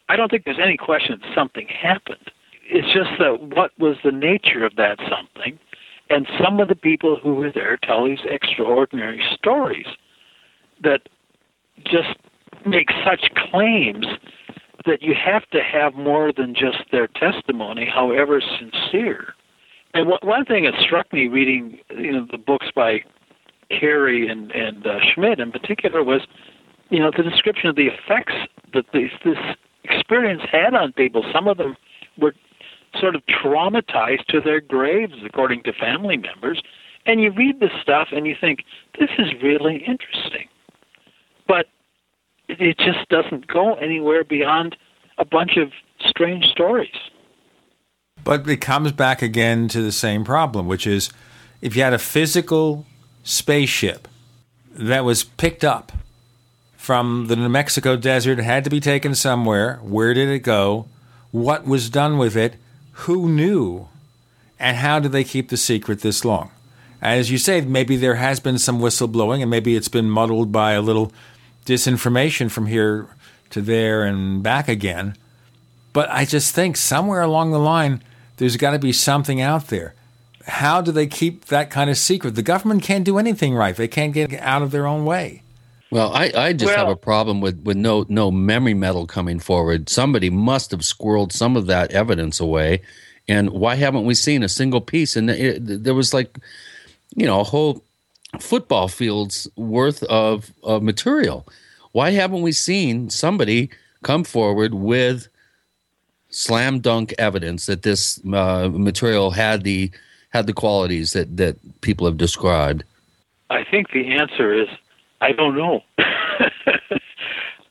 I don't think there's any question that something happened. It's just that what was the nature of that something and some of the people who were there tell these extraordinary stories that just make such claims that you have to have more than just their testimony, however sincere. And one thing that struck me reading, you know, the books by Carey and and uh, Schmitt in particular was, you know, the description of the effects that this, this experience had on people. Some of them were sort of traumatized to their graves, according to family members. And you read this stuff and you think, this is really interesting. But it just doesn't go anywhere beyond a bunch of strange stories. But it comes back again to the same problem, which is if you had a physical spaceship that was picked up from the New Mexico desert, had to be taken somewhere. Where did it go? What was done with it? who knew and how did they keep the secret this long? As you say, maybe there has been some whistleblowing and maybe it's been muddled by a little disinformation from here to there and back again. But I just think somewhere along the line, there's got to be something out there. How do they keep that kind of secret? The government can't do anything right. They can't get out of their own way. Well, I, I just well, have a problem with, with no no memory metal coming forward. Somebody must have squirreled some of that evidence away, and why haven't we seen a single piece? And it, there was like, you know, a whole football field's worth of, of material. Why haven't we seen somebody come forward with slam dunk evidence that this uh, material had the had the qualities that that people have described? I think the answer is I don't know.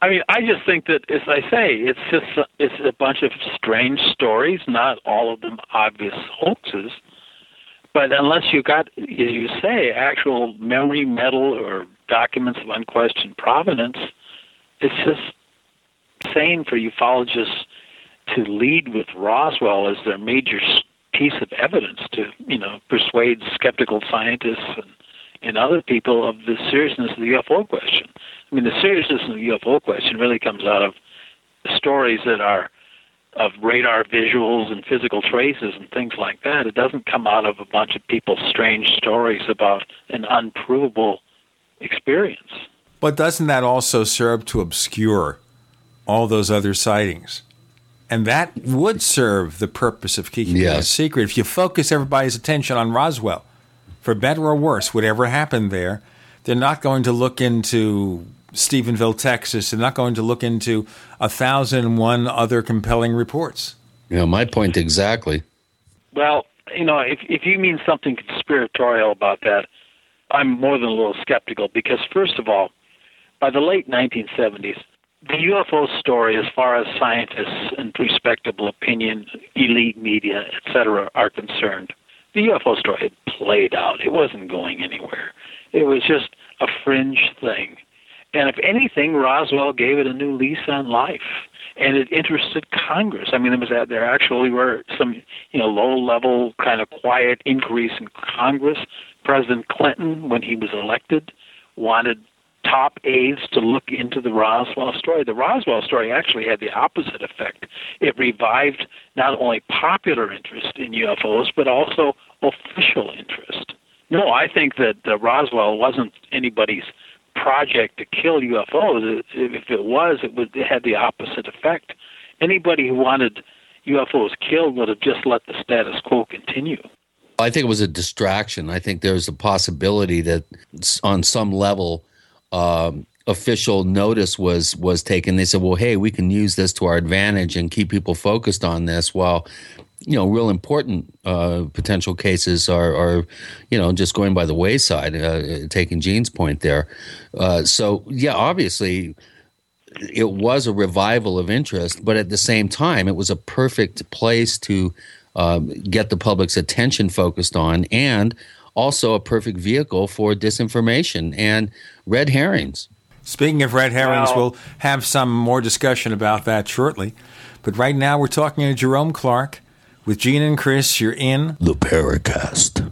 I mean, I just think that, as I say, it's just it's a bunch of strange stories, not all of them obvious hoaxes. But unless you got, as you say, actual memory metal or documents of unquestioned provenance, it's just sane for ufologists to lead with Roswell as their major piece of evidence to, you know, persuade skeptical scientists and and other people of the seriousness of the UFO question. I mean, the seriousness of the UFO question really comes out of stories that are of radar visuals and physical traces and things like that. It doesn't come out of a bunch of people's strange stories about an unprovable experience. But doesn't that also serve to obscure all those other sightings? And that would serve the purpose of keeping yes. it a secret if you focus everybody's attention on Roswell for better or worse, whatever happened there, they're not going to look into Stephenville, Texas. They're not going to look into a thousand and one other compelling reports. You know, my point exactly. Well, you know, if if you mean something conspiratorial about that, I'm more than a little skeptical because first of all, by the late 1970s, the UFO story, as far as scientists and respectable opinion, elite media, etc., are concerned, the UFO story had played out. It wasn't going anywhere. It was just a fringe thing. And if anything, Roswell gave it a new lease on life. And it interested Congress. I mean, there was that there actually were some, you know, low-level kind of quiet increase in Congress. President Clinton, when he was elected, wanted top aides to look into the Roswell story. The Roswell story actually had the opposite effect. It revived not only popular interest in UFOs, but also official interest. No, I think that uh, Roswell wasn't anybody's project to kill UFOs. If it was, it would it had the opposite effect. Anybody who wanted UFOs killed would have just let the status quo continue. I think it was a distraction. I think there's a possibility that on some level, um, official notice was was taken. They said, "Well, hey, we can use this to our advantage and keep people focused on this." While you know, real important uh, potential cases are, are, you know, just going by the wayside. Uh, taking Gene's point there, uh, so yeah, obviously, it was a revival of interest, but at the same time, it was a perfect place to um, get the public's attention focused on, and also a perfect vehicle for disinformation and red herrings. Speaking of red herrings, Well- we'll have some more discussion about that shortly. But right now, we're talking to Jerome Clark with Gene and Chris. You're in the Paracast.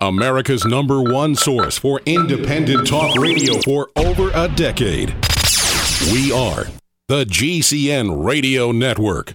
America's number one source for independent talk radio for over a decade. We are the GCN Radio Network.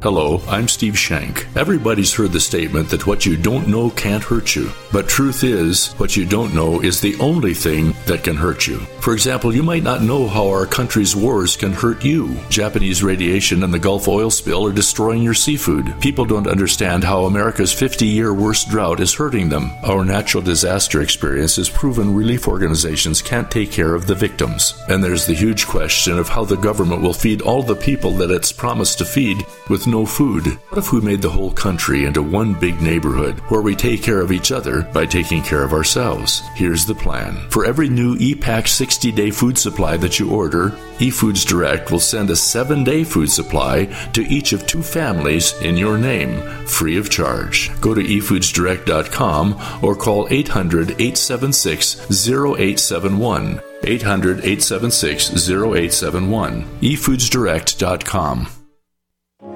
Hello, I'm Steve Shank. Everybody's heard the statement that what you don't know can't hurt you. But truth is, what you don't know is the only thing that can hurt you. For example, you might not know how our country's wars can hurt you. Japanese radiation and the Gulf oil spill are destroying your seafood. People don't understand how America's 50 year worst drought is hurting them. Our natural disaster experience has proven relief organizations can't take care of the victims. And there's the huge question of how the government will feed all the people that it's promised to feed with no food. What if we made the whole country into one big neighborhood where we take care of each other by taking care of ourselves? Here's the plan. For every new EPAC 60 day food supply that you order, eFoods Direct will send a seven day food supply to each of two families in your name, free of charge. Go to efoodsdirect.com or call 800 876 0871. 800 876 0871. efoodsdirect.com.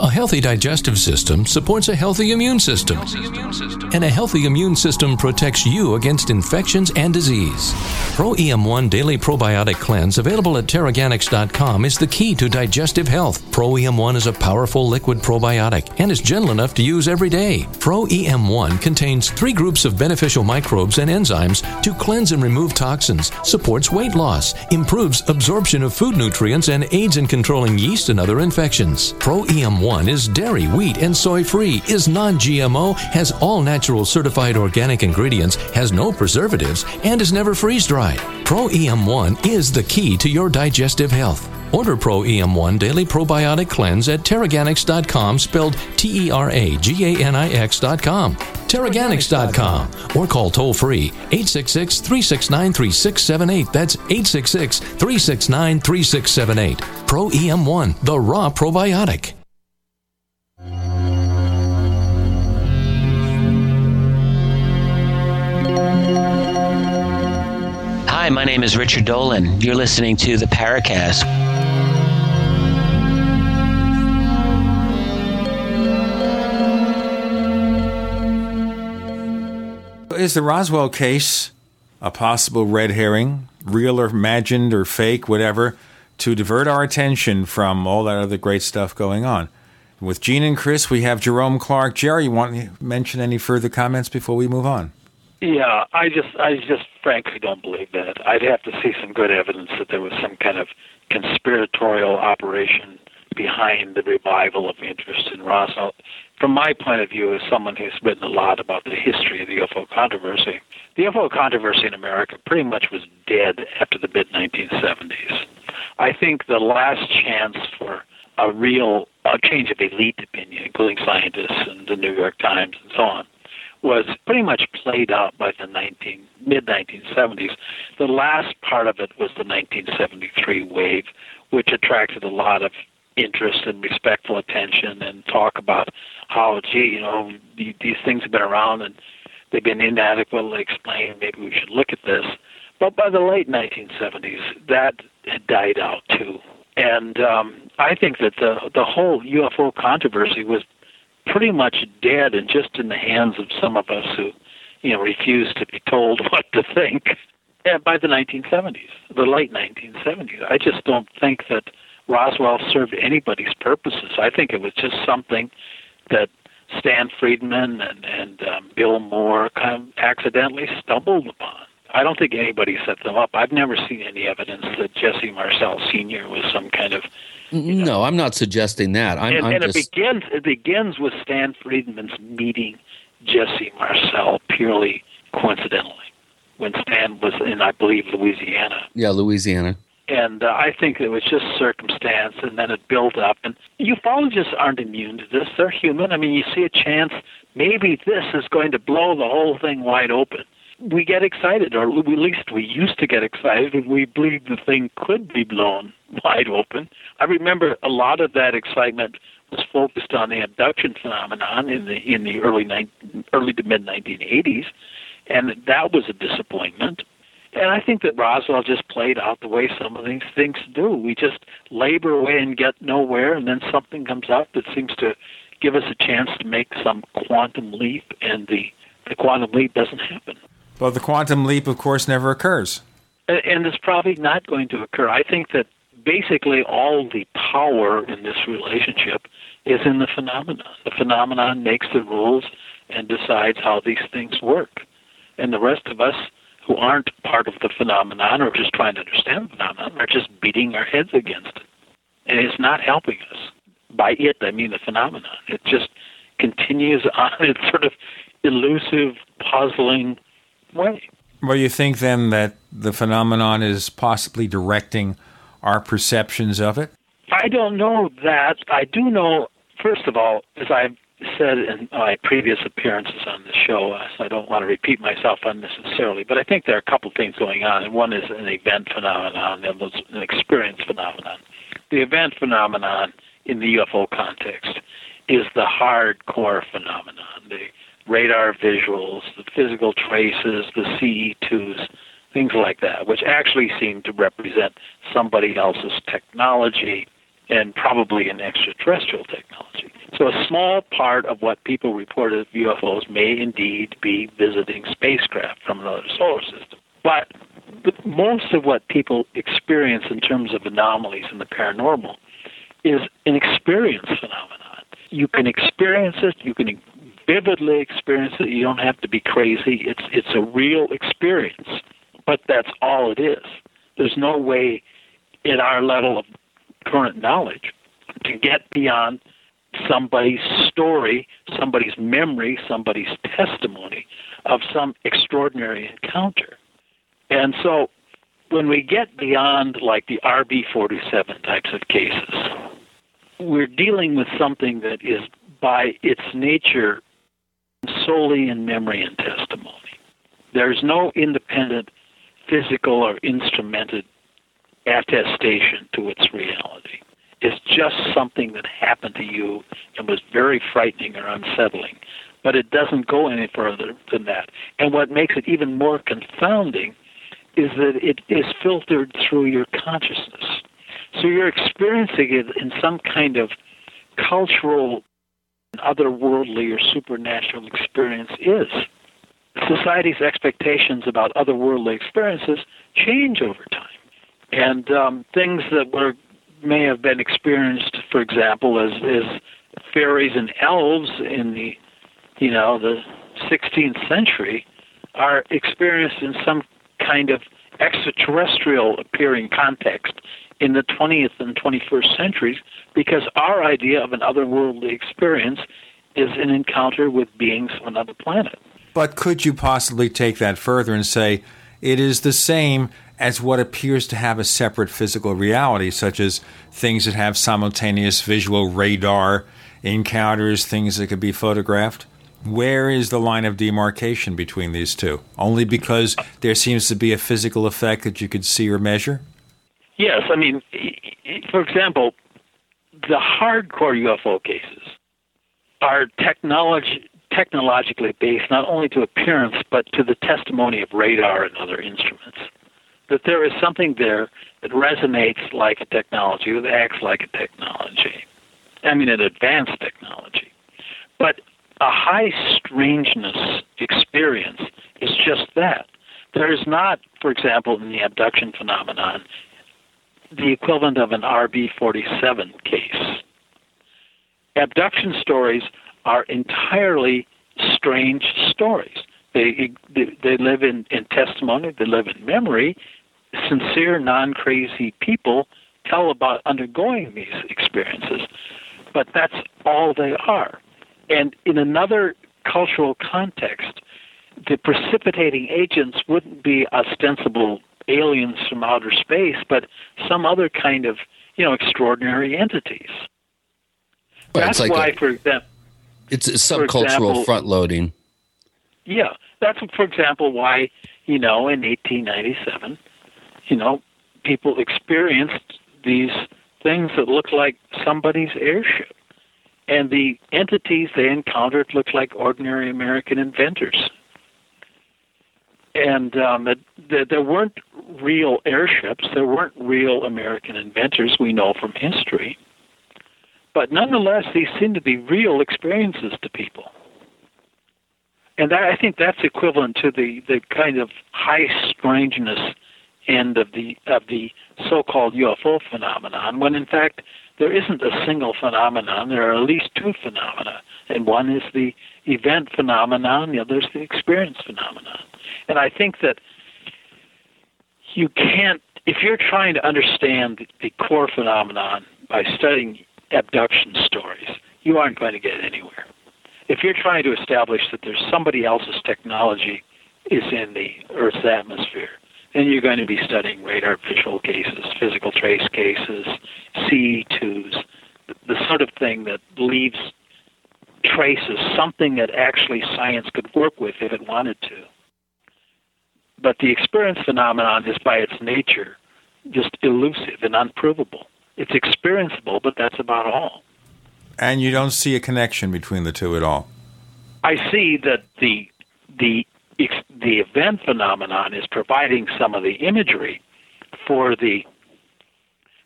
A healthy digestive system supports a healthy immune system. And a healthy immune system protects you against infections and disease. Pro EM1 Daily Probiotic Cleanse, available at Teraganix.com, is the key to digestive health. Pro EM1 is a powerful liquid probiotic and is gentle enough to use every day. Pro EM1 contains three groups of beneficial microbes and enzymes to cleanse and remove toxins, supports weight loss, improves absorption of food nutrients, and aids in controlling yeast and other infections. Pro EM1 one is dairy, wheat, and soy free, is non GMO, has all natural certified organic ingredients, has no preservatives, and is never freeze dried. Pro EM1 is the key to your digestive health. Order Pro EM1 Daily Probiotic Cleanse at Teraganix.com, spelled T E R A G A N I X.com. Teraganix.com or call toll free 866 369 3678. That's 866 369 3678. Pro EM1, the raw probiotic. Hi, my name is Richard Dolan. You're listening to the Paracast. Is the Roswell case a possible red herring, real or imagined or fake, whatever, to divert our attention from all that other great stuff going on? With Gene and Chris, we have Jerome Clark. Jerry, you want to mention any further comments before we move on? Yeah, I just, I just frankly don't believe that. I'd have to see some good evidence that there was some kind of conspiratorial operation behind the revival of interest in Roswell. From my point of view, as someone who's written a lot about the history of the UFO controversy, the UFO controversy in America pretty much was dead after the mid 1970s. I think the last chance for a real a change of elite opinion, including scientists and the New York Times and so on, was pretty much played out by the 19, mid 1970s. The last part of it was the 1973 wave, which attracted a lot of interest and respectful attention and talk about how, gee, you know, these things have been around and they've been inadequately explained. Maybe we should look at this. But by the late 1970s, that had died out too. And um, I think that the the whole UFO controversy was pretty much dead and just in the hands of some of us who, you know, refused to be told what to think. And by the 1970s, the late 1970s, I just don't think that Roswell served anybody's purposes. I think it was just something that Stan Friedman and and um, Bill Moore kind of accidentally stumbled upon. I don't think anybody set them up. I've never seen any evidence that Jesse Marcel Sr. was some kind of no, I'm not suggesting that. I'm, and, I'm and just, it begins it begins with Stan Friedman's meeting Jesse Marcel purely coincidentally when Stan was in, I believe, Louisiana. yeah, Louisiana. And uh, I think it was just circumstance, and then it built up. And ufologists aren't immune to this; they're human. I mean, you see a chance, maybe this is going to blow the whole thing wide open. We get excited, or at least we used to get excited when we believed the thing could be blown wide open. I remember a lot of that excitement was focused on the abduction phenomenon in the in the early early to mid 1980s, and that was a disappointment. And I think that Roswell just played out the way some of these things do. We just labor away and get nowhere, and then something comes up that seems to give us a chance to make some quantum leap, and the the quantum leap doesn't happen. Well, the quantum leap, of course, never occurs. And it's probably not going to occur. I think that basically all the power in this relationship is in the phenomenon. The phenomenon makes the rules and decides how these things work. And the rest of us who aren't part of the phenomenon or just trying to understand the phenomenon are just beating our heads against it. And it's not helping us. By it, I mean the phenomenon. It just continues on its sort of elusive, puzzling way. Well, you think then that the phenomenon is possibly directing our perceptions of it? I don't know that. I do know, first of all, as I've said in my previous appearances on the show, uh, so I don't want to repeat myself unnecessarily, but I think there are a couple of things going on. And one is an event phenomenon, and there's an experience phenomenon. The event phenomenon in the UFO context is the hardcore phenomenon, the radar visuals, the physical traces, the CE2s, things like that, which actually seem to represent somebody else's technology and probably an extraterrestrial technology. So a small part of what people report as UFOs may indeed be visiting spacecraft from another solar system. But most of what people experience in terms of anomalies in the paranormal is an experience phenomenon. You can experience it, you can vividly experience it, you don't have to be crazy. It's it's a real experience. But that's all it is. There's no way in our level of current knowledge to get beyond somebody's story, somebody's memory, somebody's testimony of some extraordinary encounter. And so when we get beyond like the RB 47 types of cases, we're dealing with something that is by its nature solely in memory and testimony. There's no independent physical or instrumented attestation to its reality. It's just something that happened to you and was very frightening or unsettling. But it doesn't go any further than that. And what makes it even more confounding is that it is filtered through your consciousness. So you're experiencing it in some kind of cultural, otherworldly, or supernatural experience is. Society's expectations about otherworldly experiences change over time. And um, things that were may have been experienced, for example, as, as fairies and elves in the, you know, the 16th century, are experienced in some kind of extraterrestrial appearing context in the 20th and 21st centuries because our idea of an otherworldly experience is an encounter with beings from another planet. But could you possibly take that further and say it is the same as what appears to have a separate physical reality, such as things that have simultaneous visual radar encounters, things that could be photographed? Where is the line of demarcation between these two? Only because there seems to be a physical effect that you could see or measure? Yes, I mean, for example, the hardcore UFO cases are technology, technologically based not only to appearance but to the testimony of radar and other instruments. That there is something there that resonates like a technology, that acts like a technology. I mean, an advanced technology. But a high strangeness experience is just that. There is not, for example, in the abduction phenomenon, the equivalent of an RB 47 case. Abduction stories are entirely strange stories. They, they, live in, in testimony, they live in memory. Sincere, non crazy people tell about undergoing these experiences, but that's all they are. And in another cultural context, the precipitating agents wouldn't be ostensible aliens from outer space, but some other kind of, you know, extraordinary entities. Well, that's like why, a- for example, It's subcultural example- front loading. yeah, that's for example why you know in 1897, you know, people experienced these things that looked like somebody's airship, and the entities they encountered looked like ordinary American inventors. And um, that, that there weren't real airships, there weren't real American inventors we know from history. But nonetheless, these seem to be real experiences to people. And that, I think that's equivalent to the, the kind of high strangeness end of the of the so-called UFO phenomenon, when in fact there isn't a single phenomenon. There are at least two phenomena, and one is the event phenomenon, the other is the experience phenomenon. And I think that you can't, if you're trying to understand the core phenomenon by studying abduction stories, you aren't going to get anywhere. If you're trying to establish that there's somebody else's technology is in the Earth's atmosphere, then you're going to be studying radar visual cases, physical trace cases, CE2s, the sort of thing that leaves traces, something that actually science could work with if it wanted to. But the experience phenomenon is by its nature just elusive and unprovable. It's experienceable, but that's about all. And you don't see a connection between the two at all. I see that the the the event phenomenon is providing some of the imagery for the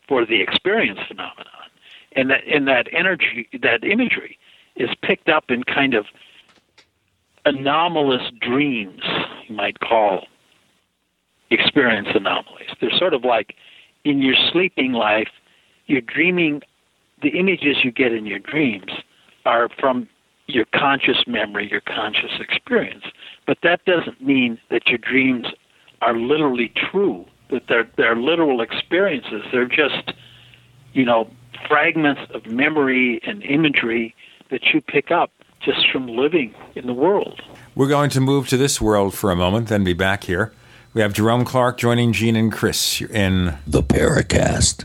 for the experience phenomenon, and that and that energy, that imagery, is picked up in kind of anomalous dreams, you might call experience anomalies. They're sort of like in your sleeping life, you're dreaming. The images you get in your dreams are from your conscious memory, your conscious experience. But that doesn't mean that your dreams are literally true, that they're, they're literal experiences. They're just, you know, fragments of memory and imagery that you pick up just from living in the world. We're going to move to this world for a moment, then be back here. We have Jerome Clark joining Gene and Chris in the Paracast.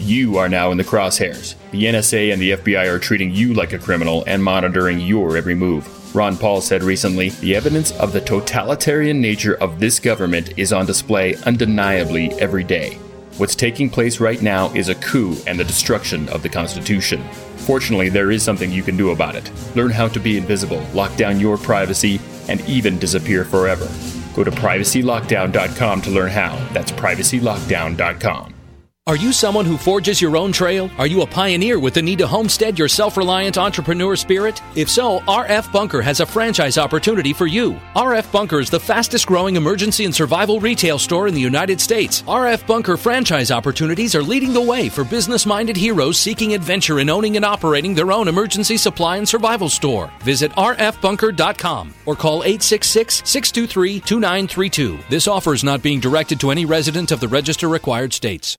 You are now in the crosshairs. The NSA and the FBI are treating you like a criminal and monitoring your every move. Ron Paul said recently the evidence of the totalitarian nature of this government is on display undeniably every day. What's taking place right now is a coup and the destruction of the Constitution. Fortunately, there is something you can do about it. Learn how to be invisible, lock down your privacy, and even disappear forever. Go to privacylockdown.com to learn how. That's privacylockdown.com. Are you someone who forges your own trail? Are you a pioneer with the need to homestead your self reliant entrepreneur spirit? If so, RF Bunker has a franchise opportunity for you. RF Bunker is the fastest growing emergency and survival retail store in the United States. RF Bunker franchise opportunities are leading the way for business minded heroes seeking adventure in owning and operating their own emergency supply and survival store. Visit rfbunker.com or call 866 623 2932. This offer is not being directed to any resident of the register required states.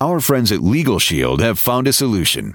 Our friends at Legal Shield have found a solution.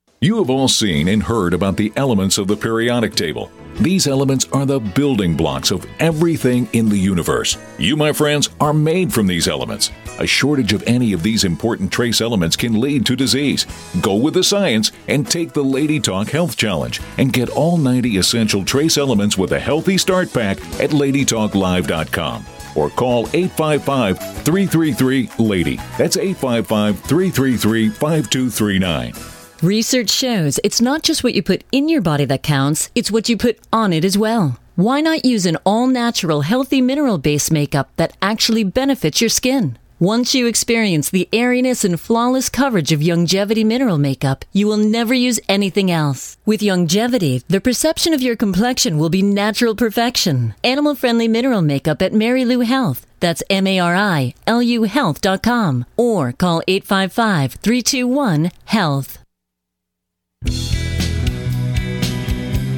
SAVE. 855 340 7283. You have all seen and heard about the elements of the periodic table. These elements are the building blocks of everything in the universe. You, my friends, are made from these elements. A shortage of any of these important trace elements can lead to disease. Go with the science and take the Lady Talk Health Challenge and get all 90 essential trace elements with a healthy start pack at ladytalklive.com or call 855 333 LADY. That's 855 333 5239. Research shows it's not just what you put in your body that counts, it's what you put on it as well. Why not use an all natural, healthy mineral based makeup that actually benefits your skin? Once you experience the airiness and flawless coverage of Youngevity mineral makeup, you will never use anything else. With Youngevity, the perception of your complexion will be natural perfection. Animal friendly mineral makeup at Marilu Health. That's M A R I L U health.com or call 855 321 HEALTH.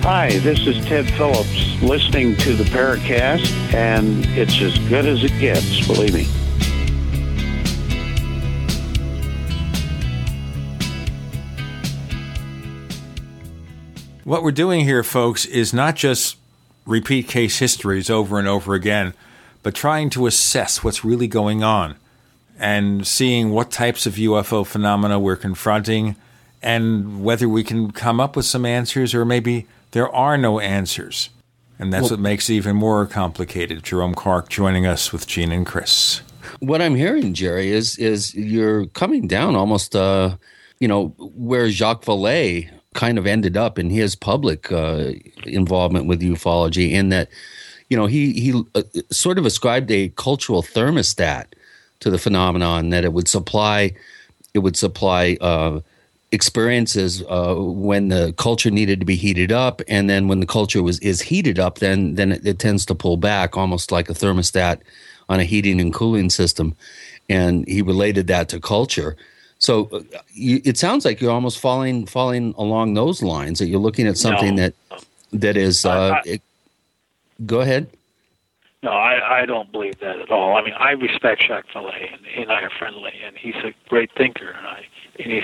Hi, this is Ted Phillips listening to the Paracast, and it's as good as it gets, believe me. What we're doing here, folks, is not just repeat case histories over and over again, but trying to assess what's really going on and seeing what types of UFO phenomena we're confronting and whether we can come up with some answers or maybe there are no answers. And that's well, what makes it even more complicated. Jerome Clark joining us with Gene and Chris. What I'm hearing, Jerry, is is you're coming down almost, uh, you know, where Jacques Vallée kind of ended up in his public uh, involvement with ufology, in that, you know, he he uh, sort of ascribed a cultural thermostat to the phenomenon that it would supply, it would supply uh, experiences uh, when the culture needed to be heated up, and then when the culture was is heated up, then then it, it, tends to pull back, almost like a thermostat on a heating and cooling system. And he related that to culture. So uh, you, it sounds like you're almost falling falling along those lines. That you're looking at something no. that that is. Uh, I, it, go ahead. No, I, I don't believe that at all. I mean, I respect Jacques Vallée, and he and I are friendly, and he's a great thinker, and I and he's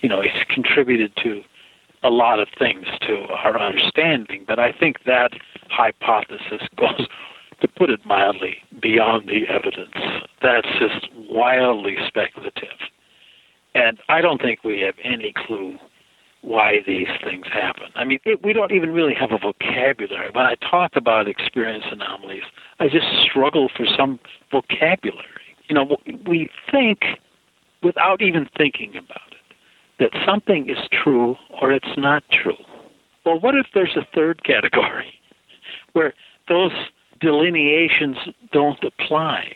you know he's contributed to a lot of things to our understanding. But I think that hypothesis goes, to put it mildly, beyond the evidence. That's just wildly speculative, and I don't think we have any clue why these things happen. I mean, it, we don't even really have a vocabulary. When I talk about experience anomalies, I just struggle for some vocabulary. You know, we think without even thinking about that something is true or it's not true. Well, what if there's a third category where those delineations don't apply?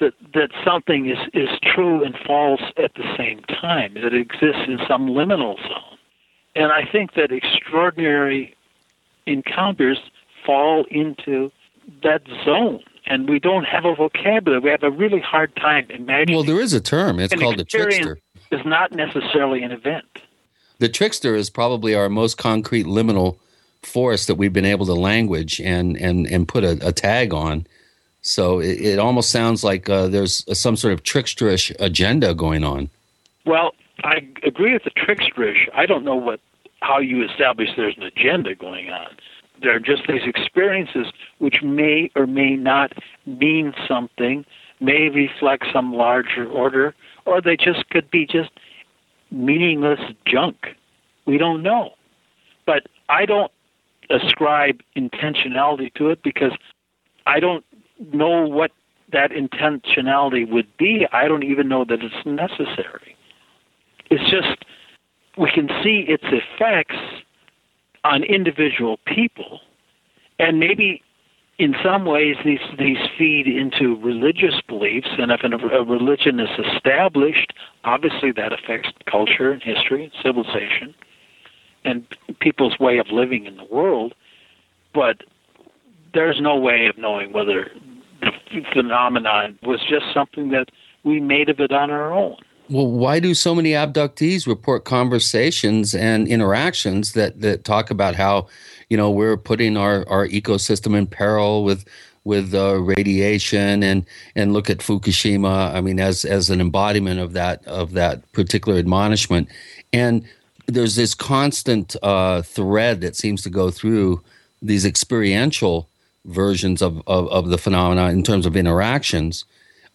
That, that something is, is true and false at the same time, that it exists in some liminal zone. And I think that extraordinary encounters fall into that zone and we don't have a vocabulary. We have a really hard time imagining. Well, there is a term. It's called a trickster. Is not necessarily an event. The trickster is probably our most concrete liminal force that we've been able to language and and and put a, a tag on. So it, it almost sounds like uh, there's some sort of tricksterish agenda going on. Well, I agree with the tricksterish. I don't know what how you establish there's an agenda going on. There are just these experiences which may or may not mean something, may reflect some larger order, or they just could be just meaningless junk. We don't know. But I don't ascribe intentionality to it because I don't know what that intentionality would be. I don't even know that it's necessary. It's just we can see its effects on individual people, and maybe in some ways these these feed into religious beliefs, and if a religion is established, obviously that affects culture and history and civilization, and people's way of living in the world. But there's no way of knowing whether the phenomenon was just something that we made of it on our own. Well, why do so many abductees report conversations and interactions that, that talk about how, you know, we're putting our, our ecosystem in peril with with uh, radiation and and look at Fukushima. I mean, as as an embodiment of that of that particular admonishment, and there's this constant uh, thread that seems to go through these experiential versions of, of, of the phenomena in terms of interactions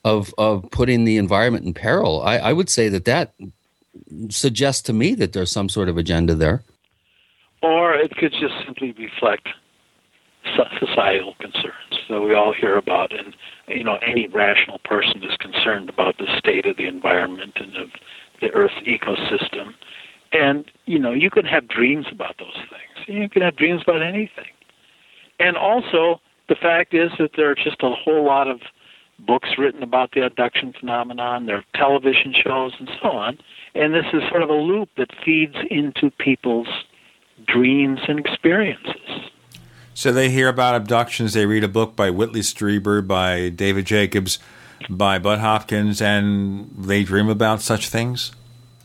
of of putting the environment in peril. I, I would say that that suggests to me that there's some sort of agenda there. Or it could just simply reflect societal concerns that we all hear about, and you know any rational person is concerned about the state of the environment and of the Earth's ecosystem. And you know you can have dreams about those things. You can have dreams about anything. And also the fact is that there are just a whole lot of books written about the abduction phenomenon, there are television shows, and so on. And this is sort of a loop that feeds into people's dreams and experiences. So they hear about abductions, they read a book by Whitley Strieber, by David Jacobs, by Bud Hopkins, and they dream about such things?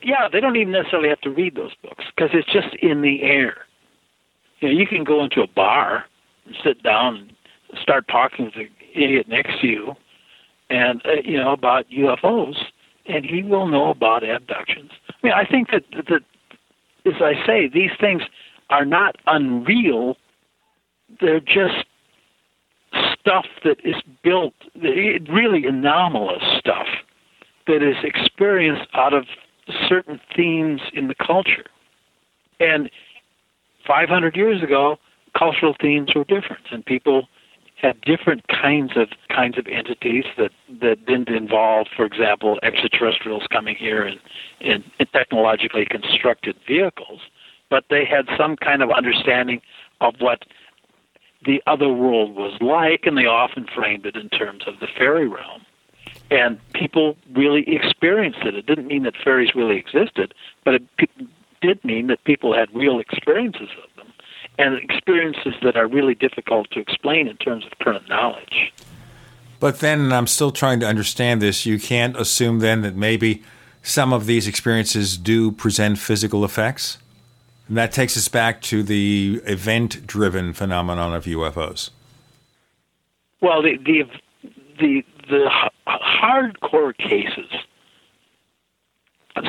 Yeah, they don't even necessarily have to read those books because it's just in the air. You know, you can go into a bar and sit down and start talking to the idiot next to you, and uh, you know about UFOs, and he will know about abductions. I mean, I think that that as I say, these things are not unreal. They're just stuff that is built, really anomalous stuff that is experienced out of certain themes in the culture. And 500 years ago, cultural themes were different, and people had different kinds of kinds of entities that that didn't involve, for example, extraterrestrials coming here in, in technologically constructed vehicles, but they had some kind of understanding of what the other world was like, and they often framed it in terms of the fairy realm. And people really experienced it. It didn't mean that fairies really existed, but it did mean that people had real experiences of them, and experiences that are really difficult to explain in terms of current knowledge. But then and I'm still trying to understand this. You can't assume then that maybe some of these experiences do present physical effects? And that takes us back to the event driven phenomenon of UFOs. Well, the, the, the, the hardcore cases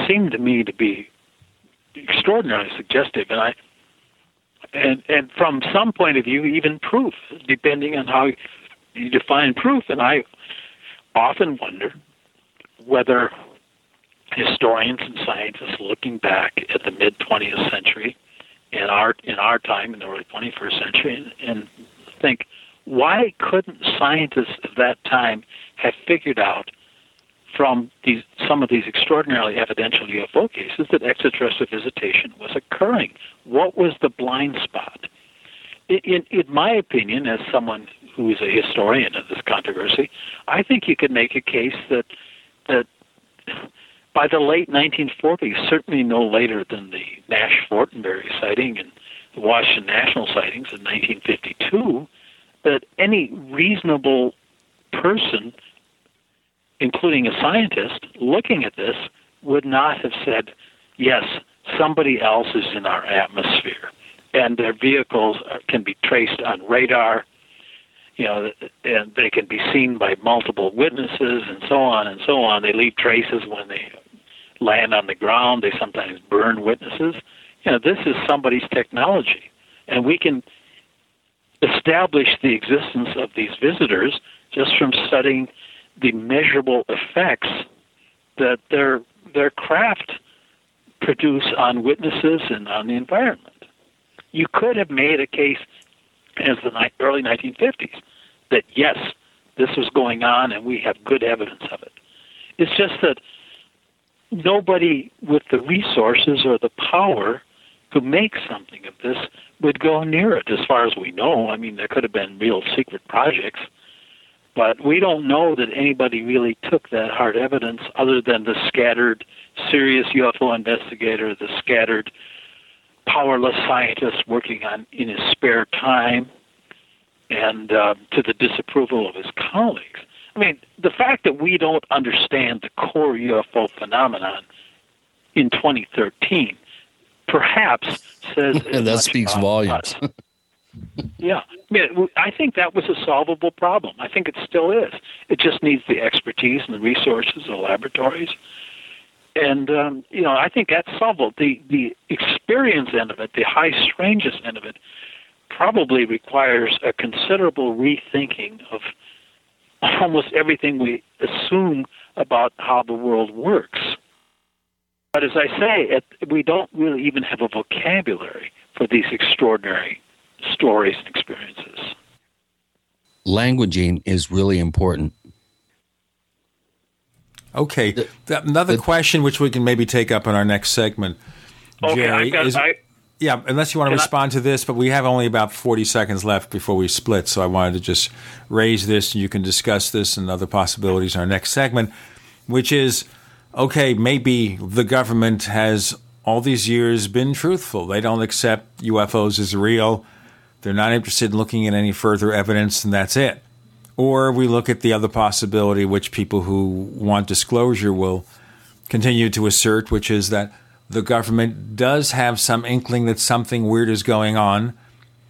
seem to me to be extraordinarily suggestive, and I and and from some point of view, even proof, depending on how you define proof. And I often wonder whether historians and scientists looking back at the mid 20th century in our in our time in the early 21st century and, and think why couldn't scientists of that time have figured out from these some of these extraordinarily evidential UFO cases that extraterrestrial visitation was occurring? What was the blind spot? In, in my opinion, as someone who is a historian of this controversy, I think you could make a case that that by the late 1940s, certainly no later than the Nash Fortenberry sighting and the Washington National sightings in 1952, that any reasonable person, including a scientist, looking at this would not have said, yes, somebody else is in our atmosphere. And their vehicles can be traced on radar, you know, and they can be seen by multiple witnesses and so on and so on. They leave traces when they land on the ground. They sometimes burn witnesses. You know, this is somebody's technology, and we can establish the existence of these visitors just from studying the measurable effects that their their craft produce on witnesses and on the environment. You could have made a case as the early 1950s that yes, this was going on and we have good evidence of it. It's just that nobody with the resources or the power to make something of this would go near it, as far as we know. I mean, there could have been real secret projects, but we don't know that anybody really took that hard evidence other than the scattered serious UFO investigator, the scattered powerless scientist working on in his spare time, and uh, to the disapproval of his colleagues. I mean, the fact that we don't understand the core UFO phenomenon in 2013 perhaps says that speaks volumes. yeah, I mean, I think that was a solvable problem. I think it still is. It just needs the expertise and the resources of laboratories, and um, you know, I think that's solvable. The the experience end of it, the high strangeness end of it, probably requires a considerable rethinking of almost everything we assume about how the world works. But as I say, it, we don't really even have a vocabulary for these extraordinary stories and experiences. Languaging is really important. Okay. The, another the, question which we can maybe take up in our next segment. Okay, Jerry, got, is, I, Yeah, unless you want to And I- respond to this, but we have only about 40 seconds left before we split, so I wanted to just raise this and you can discuss this and other possibilities in our next segment, which is okay, maybe the government has all these years been truthful. They don't accept UFOs as real. They're not interested in looking at any further evidence, and that's it. Or we look at the other possibility, which people who want disclosure will continue to assert, which is that the government does have some inkling that something weird is going on.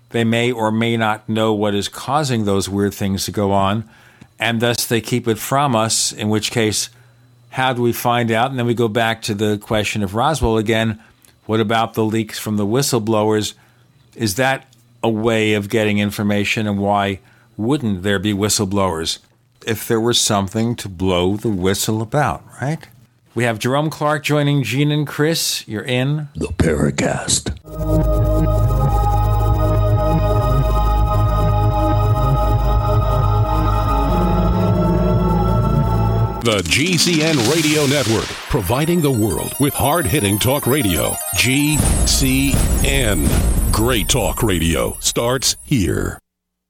They may or may not know what is causing those weird things to go on, and thus they keep it from us, in which case, how do we find out? And then we go back to the question of Roswell again. What about the leaks from the whistleblowers? Is that a way of getting information, and why wouldn't there be whistleblowers if there was something to blow the whistle about, right? We have Jerome Clark joining Gene and Chris. You're in the Paracast. The GCN Radio Network, providing the world with hard hitting talk radio. GCN. Great talk radio starts here.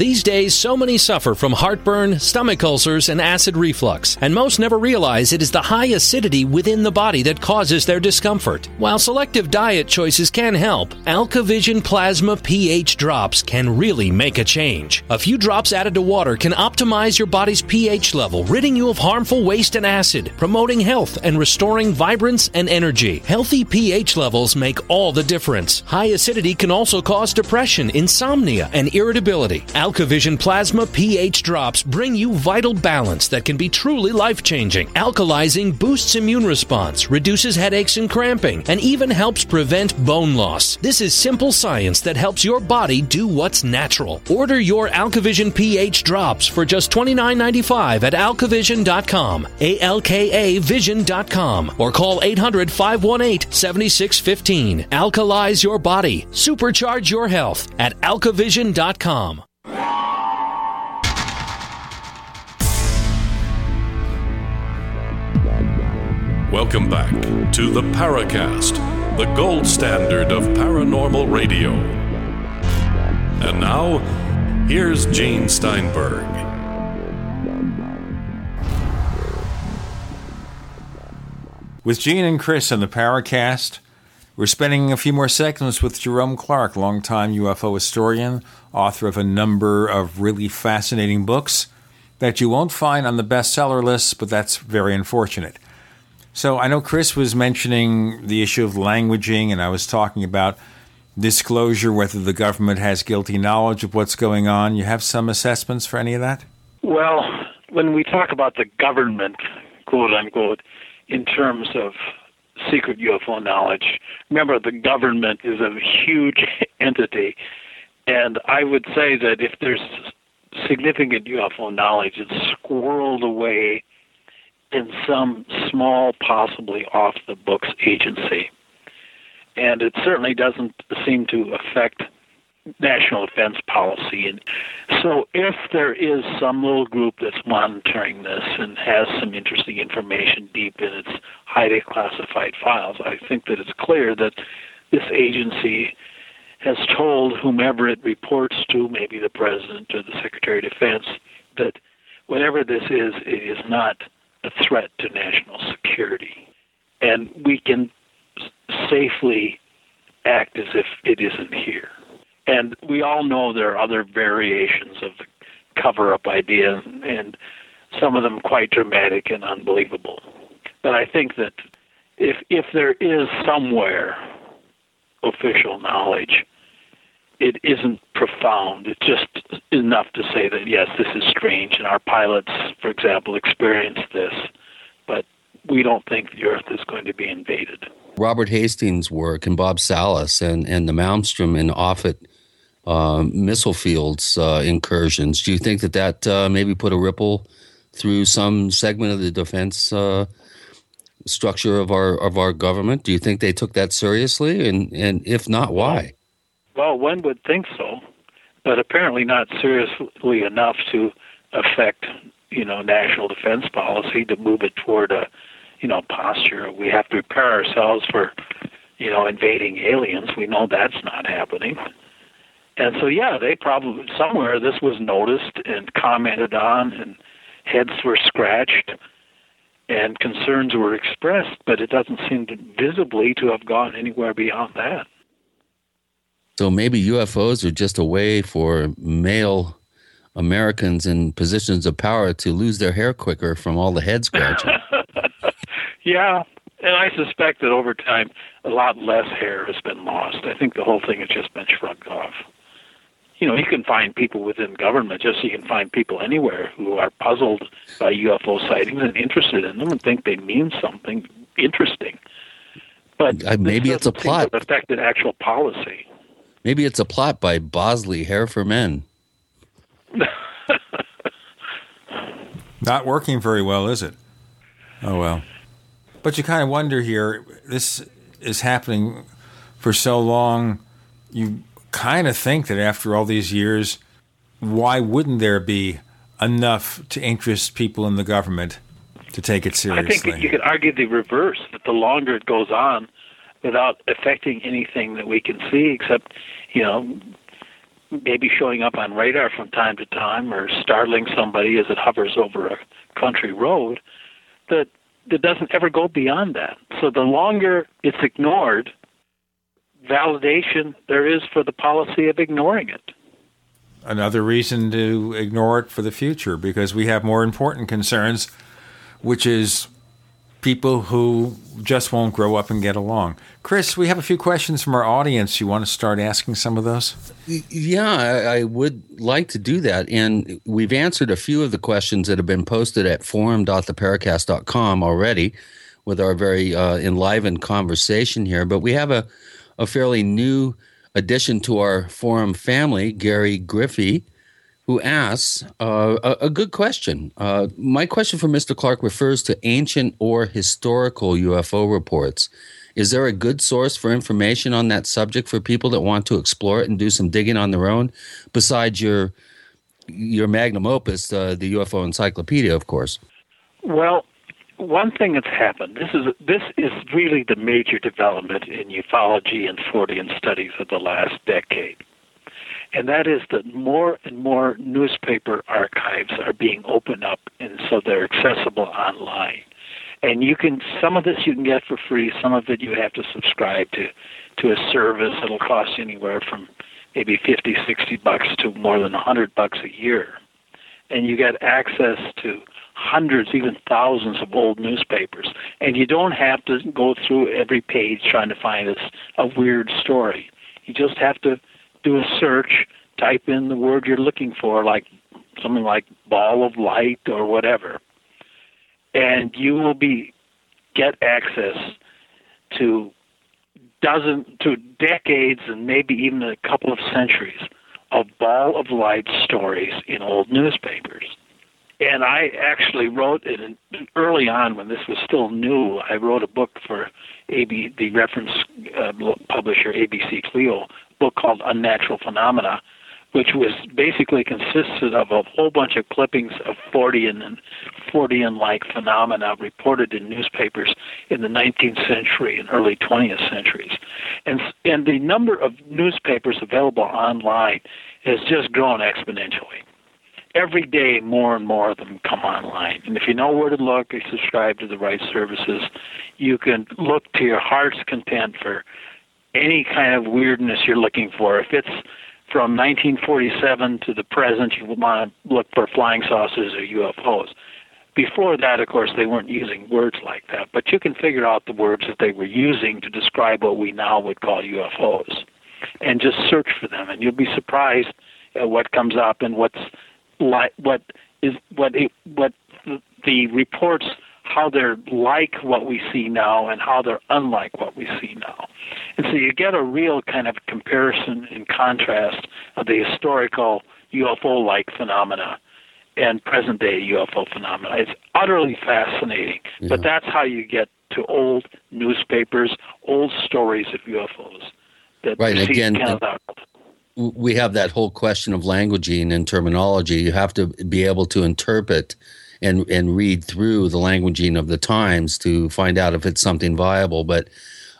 These days, so many suffer from heartburn, stomach ulcers, and acid reflux, and most never realize it is the high acidity within the body that causes their discomfort. While selective diet choices can help, AlkaVision Plasma pH drops can really make a change. A few drops added to water can optimize your body's pH level, ridding you of harmful waste and acid, promoting health and restoring vibrance and energy. Healthy pH levels make all the difference. High acidity can also cause depression, insomnia, and irritability. AlkaVision Plasma pH drops bring you vital balance that can be truly life changing. Alkalizing boosts immune response, reduces headaches and cramping, and even helps prevent bone loss. This is simple science that helps your body do what's natural. Order your AlkaVision pH drops for just $29.95 at alkavision.com, A L K A vision.com, or call 800 518 7615. Alkalize your body, supercharge your health at alkavision.com. Welcome back to the Paracast, the gold standard of paranormal radio. And now, here's Gene Steinberg. With Gene and Chris on the Paracast, we're spending a few more seconds with Jerome Clark, longtime UFO historian, author of a number of really fascinating books that you won't find on the bestseller list, but that's very unfortunate. So I know Chris was mentioning the issue of languaging, and I was talking about disclosure, whether the government has guilty knowledge of what's going on. You have some assessments for any of that? Well, when we talk about the government, quote unquote, in terms of secret UFO knowledge, remember the government is a huge entity. And I would say that if there's significant UFO knowledge, it's squirreled away in some small, possibly off the books agency. And it certainly doesn't seem to affect national defense policy. And so, if there is some little group that's monitoring this and has some interesting information deep in its highly classified files, I think that it's clear that this agency has told whomever it reports to, maybe the president or the secretary of defense, that whatever this is, it is not a threat to national security. And we can safely act as if it isn't here. And we all know there are other variations of the cover up idea, and some of them quite dramatic and unbelievable. But I think that if if there is somewhere official knowledge, it isn't profound. It's just enough to say that yes, this is strange, and our pilots, for example, experienced this, but we don't think the Earth is going to be invaded. Robert Hastings' work and Bob Salas and, and the Malmstrom and Offutt uh, missile fields uh, incursions. Do you think that that uh, maybe put a ripple through some segment of the defense uh, structure of our of our government? Do you think they took that seriously? And and if not, why? Well, one would think so, but apparently not seriously enough to affect you know national defense policy to move it toward a you know posture. We have to prepare ourselves for you know invading aliens. We know that's not happening. And so, yeah, they probably somewhere this was noticed and commented on, and heads were scratched, and concerns were expressed, but it doesn't seem to visibly to have gone anywhere beyond that. So maybe UFOs are just a way for male Americans in positions of power to lose their hair quicker from all the head scratching. yeah, and I suspect that over time, a lot less hair has been lost. I think the whole thing has just been shrugged off you know, you can find people within government, just so you can find people anywhere who are puzzled by UFO sightings and interested in them and think they mean something interesting. But uh, maybe it's a plot that affected actual policy. Maybe it's a plot by Bosley, Hair for Men. Not working very well, is it? Oh well. But you kind of wonder here. This is happening for so long. You kind of think that after all these years, why wouldn't there be enough to interest people in the government to take it seriously? I think you could argue the reverse that the longer it goes on, without affecting anything that we can see, except you know maybe showing up on radar from time to time or startling somebody as it hovers over a country road, that it doesn't ever go beyond that. So the longer it's ignored, validation there is for the policy of ignoring it. Another reason to ignore it for the future because we have more important concerns, which is people who just won't grow up and get along. Chris, we have a few questions from our audience. You want to start asking some of those? Yeah, I, would like to do that. And we've answered a few of the questions that have been posted at forum.theparacast.com already with our very uh, enlivened conversation here. But we have a a fairly new addition to our forum family, Gary Griffey, who asks uh, a, a, good question. Uh, my question for Mr. Clark refers to ancient or historical UFO reports. Is there a good source for information on that subject for people that want to explore it and do some digging on their own, besides your your magnum opus, uh, the UFO Encyclopedia, of course? Well, one thing that's happened this is this is really the major development in ufology and Fortean studies of the last decade. And that is that more and more newspaper archives are being opened up and so they're accessible online. And you can some of this you can get for free some of it you have to subscribe to to a service. It'll cost anywhere from maybe 50 60 bucks to more than 100 bucks a year. And you get access to hundreds, even thousands of old newspapers. And you don't have to go through every page trying to find a, a weird story. You just have to do a search, type in the word you're looking for, like something like ball of light or whatever, and you will be get access to dozens to decades and maybe even a couple of centuries of ball of light stories in old newspapers. And I actually wrote it in, early on when this was still new. I wrote a book for AB, the reference uh, publisher ABC Clio, book called Unnatural Phenomena, which was basically consisted of a whole bunch of clippings of Fortean and Fortean-like phenomena reported in newspapers in the 19th century and early 20th centuries, and and the number of newspapers available online has just grown exponentially every day more and more of them come online. And if you know where to look, you subscribe to the right services, you can look to your heart's content for any kind of weirdness you're looking for. If it's from 1947 to the present, you want to look for flying saucers or UFOs. Before that, of course, they weren't using words like that, but you can figure out the words that they were using to describe what we now would call UFOs, and just search for them, and you'll be surprised at what comes up and what's like what is what it, what the reports how they're like what we see now and how they're unlike what we see now. And so you get a real kind of comparison and contrast of the historical UFO like phenomena and present day UFO phenomena. It's utterly fascinating. Yeah. But that's how you get to old newspapers, old stories of UFOs. That right, again, we have that whole question of languaging and terminology. You have to be able to interpret and and read through the languaging of the times to find out if it's something viable. But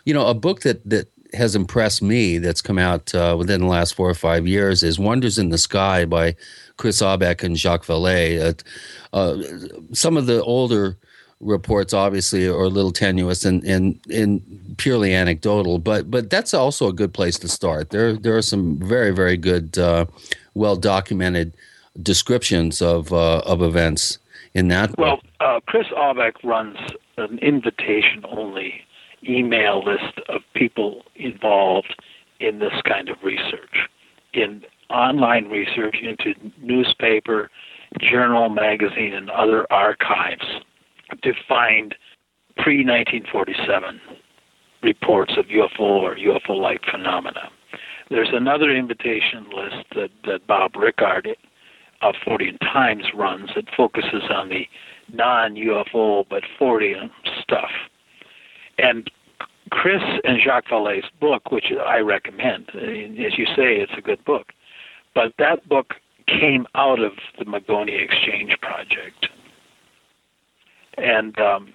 you know, a book that that has impressed me that's come out uh, within the last four or five years is Wonders in the Sky by Chris Aubeck and Jacques Vallée. Uh, uh, some of the older reports obviously are a little tenuous and, and, and purely anecdotal, but but that's also a good place to start. There there are some very very good, uh, well documented descriptions of uh, of events in that? Well, uh, Chris Aubeck runs an invitation only email list of people involved in this kind of research, in online research into newspaper, journal, magazine, and other archives to find pre 1947 reports of UFO or UFO like phenomena. There's another invitation list that, that Bob Rickard of Fortean Times runs that focuses on the non UFO but Fortean stuff. And Chris and Jacques Vallée's book, which I recommend, as you say, it's a good book, but that book came out of the Magonia Exchange Project. And um,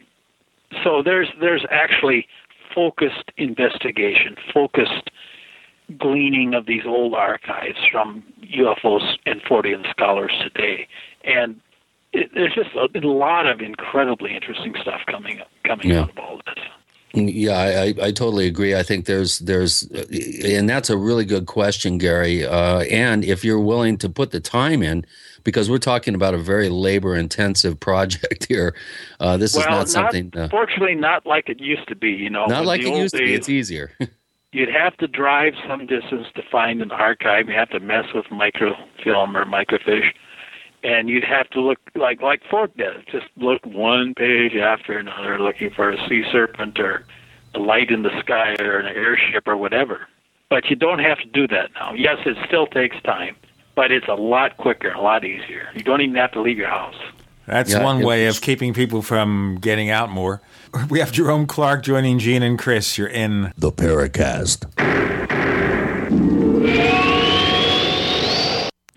so there's there's actually focused investigation, focused gleaning of these old archives from UFOs and Fortean scholars today, and it, there's just a, a, lot of incredibly interesting stuff coming up, coming yeah. out of all this. Yeah, I, I, totally agree. I think there's there's, and that's a really good question, Gary. Uh, and if you're willing to put the time in, because we're talking about a very labor intensive project here, uh, this well, is not, not something. Uh, fortunately, not like it used to be. You know, not like it used days, to be. It's easier. you'd have to drive some distance to find an archive. You have to mess with microfilm or microfiche, and you'd have to look like like Fort did, just look one page after another, looking for a sea serpent or a light in the sky or an airship or whatever. But you don't have to do that now. Yes, it still takes time, but it's a lot quicker, a lot easier. You don't even have to leave your house. That's yeah, one way of keeping people from getting out more. We have Jerome Clark joining Gene and Chris. You're in the Paracast.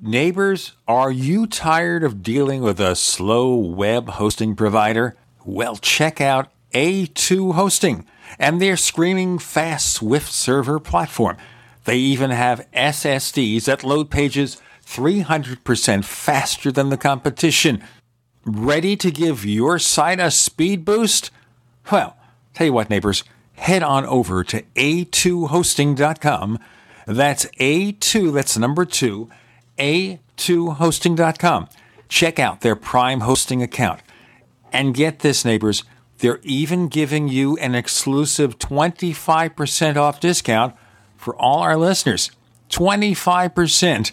Neighbors, are you tired of dealing with a slow web hosting provider? Well, check out A2 Hosting and their screaming fast Swift server platform. They even have SSDs that load pages 300% faster than the competition. Ready to give your site a speed boost? Well, tell you what, neighbors, head on over to a2hosting.com. That's A2, that's number two, a2hosting.com. Check out their Prime hosting account. And get this, neighbors, they're even giving you an exclusive 25% off discount for all our listeners. 25%.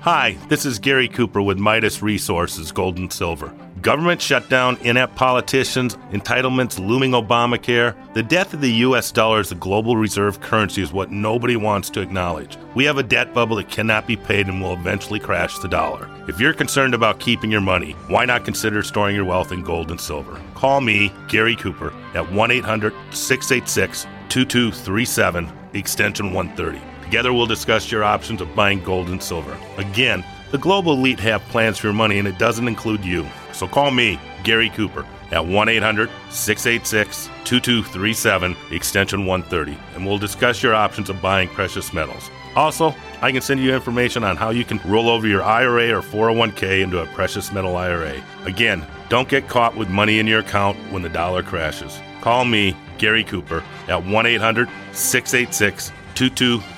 Hi, this is Gary Cooper with Midas Resources Gold and Silver. Government shutdown, inept politicians, entitlements, looming Obamacare. The death of the US dollar as a global reserve currency is what nobody wants to acknowledge. We have a debt bubble that cannot be paid and will eventually crash the dollar. If you're concerned about keeping your money, why not consider storing your wealth in gold and silver? Call me, Gary Cooper, at 1 800 686 2237, extension 130. Together, we'll discuss your options of buying gold and silver. Again, the global elite have plans for your money, and it doesn't include you. So call me, Gary Cooper, at 1 800 686 2237, extension 130, and we'll discuss your options of buying precious metals. Also, I can send you information on how you can roll over your IRA or 401k into a precious metal IRA. Again, don't get caught with money in your account when the dollar crashes. Call me, Gary Cooper, at 1 800 686 2237,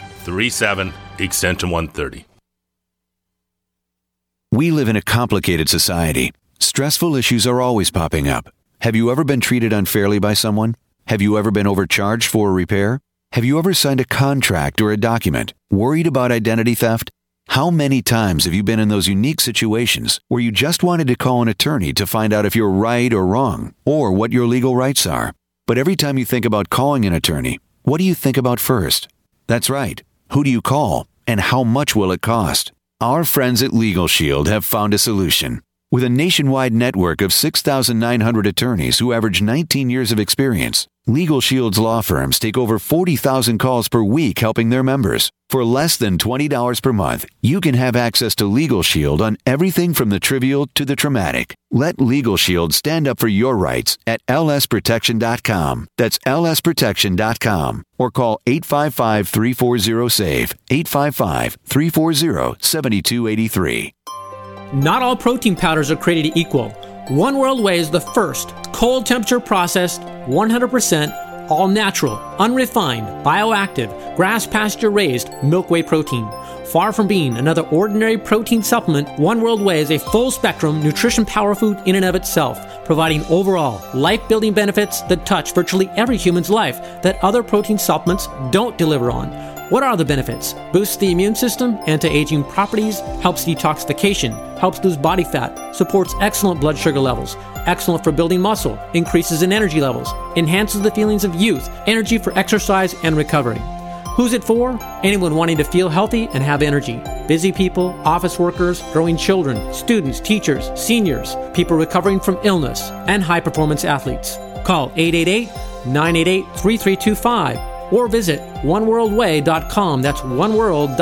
extension 130. We live in a complicated society. Stressful issues are always popping up. Have you ever been treated unfairly by someone? Have you ever been overcharged for a repair? Have you ever signed a contract or a document worried about identity theft? How many times have you been in those unique situations where you just wanted to call an attorney to find out if you're right or wrong or what your legal rights are? But every time you think about calling an attorney, what do you think about first? That's right. Who do you call and how much will it cost? Our friends at Legal Shield have found a solution. With a nationwide network of 6,900 attorneys who average 19 years of experience, Legal Shield's law firms take over 40,000 calls per week helping their members. For less than $20 per month, you can have access to Legal Shield on everything from the trivial to the traumatic. Let Legal Shield stand up for your rights at lsprotection.com. That's lsprotection.com. Or call 855 340 SAVE, 855 340 7283. Not all protein powders are created equal. One World Whey is the first cold temperature processed, 100% all natural, unrefined, bioactive, grass pasture raised milk whey protein. Far from being another ordinary protein supplement, One World Whey is a full spectrum nutrition power food in and of itself, providing overall life building benefits that touch virtually every human's life that other protein supplements don't deliver on. What are the benefits? Boosts the immune system, anti aging properties, helps detoxification, helps lose body fat, supports excellent blood sugar levels, excellent for building muscle, increases in energy levels, enhances the feelings of youth, energy for exercise and recovery. Who's it for? Anyone wanting to feel healthy and have energy. Busy people, office workers, growing children, students, teachers, seniors, people recovering from illness, and high performance athletes. Call 888 988 3325 or visit oneworldwhey.com. That's oneworld,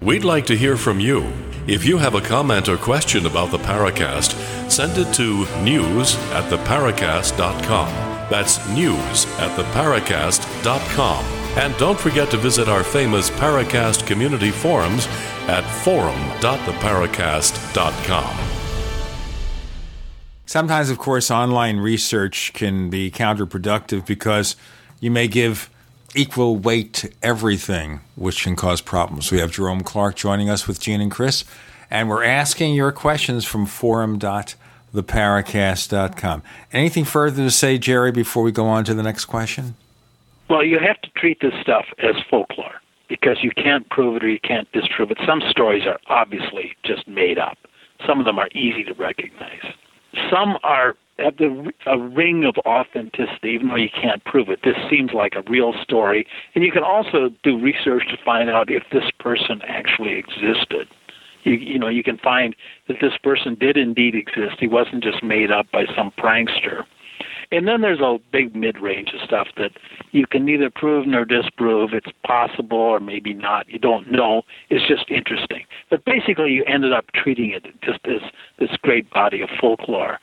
We'd like to hear from you. If you have a comment or question about the Paracast, send it to news at theparacast.com. That's news at theparacast.com. And don't forget to visit our famous Paracast community forums at forum.theparacast.com. Sometimes, of course, online research can be counterproductive because you may give equal weight to everything, which can cause problems. We have Jerome Clark joining us with Gene and Chris, and we're asking your questions from forum.theparacast.com. Anything further to say, Jerry, before we go on to the next question? Well, you have to treat this stuff as folklore because you can't prove it or you can't disprove it. Some stories are obviously just made up. Some of them are easy to recognize. Some are have the a ring of authenticity, even though you can't prove it. This seems like a real story, and you can also do research to find out if this person actually existed. You, you know, you can find that this person did indeed exist. He wasn't just made up by some prankster. And then there's a big mid-range of stuff that you can neither prove nor disprove. It's possible or maybe not. You don't know. It's just interesting. But basically, you ended up treating it just as this great body of folklore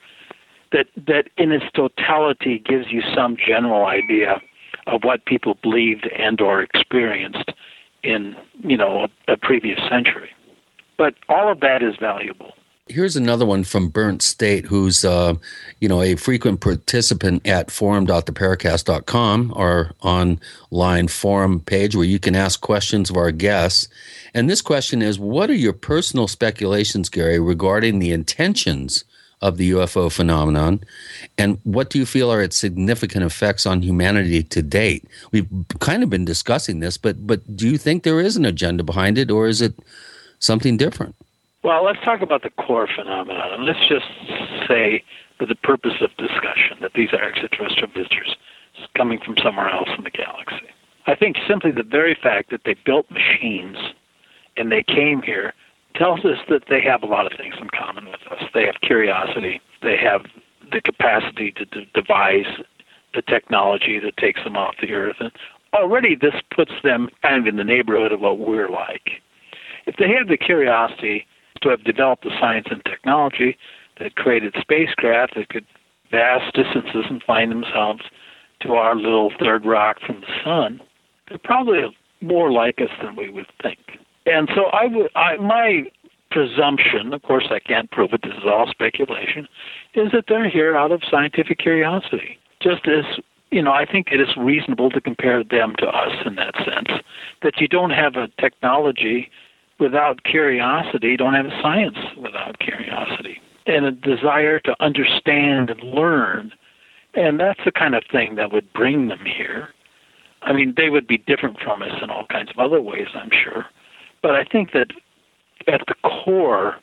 that that in its totality gives you some general idea of what people believed and or experienced in you know a, a previous century. But all of that is valuable. Here's another one from Burnt State, who's uh, you know a frequent participant at forum.theparacast.com, our online forum page where you can ask questions of our guests. And this question is: What are your personal speculations, Gary, regarding the intentions of the UFO phenomenon, and what do you feel are its significant effects on humanity to date? We've kind of been discussing this, but but do you think there is an agenda behind it, or is it something different? Well, let's talk about the core phenomenon. And let's just say, for the purpose of discussion, that these are extraterrestrial visitors coming from somewhere else in the galaxy. I think simply the very fact that they built machines and they came here tells us that they have a lot of things in common with us. They have curiosity, they have the capacity to d- devise the technology that takes them off the earth. And already this puts them kind of in the neighborhood of what we're like. If they have the curiosity to have developed the science and technology that created spacecraft that could vast distances and find themselves to our little third rock from the sun, they're probably more like us than we would think. And so I would, I, my presumption, of course I can't prove it, this is all speculation, is that they're here out of scientific curiosity. Just as, you know, I think it is reasonable to compare them to us in that sense, that you don't have a technology without curiosity, don't have a science without curiosity, and a desire to understand and learn. And that's the kind of thing that would bring them here. I mean, they would be different from us in all kinds of other ways, I'm sure. But I think that at the core,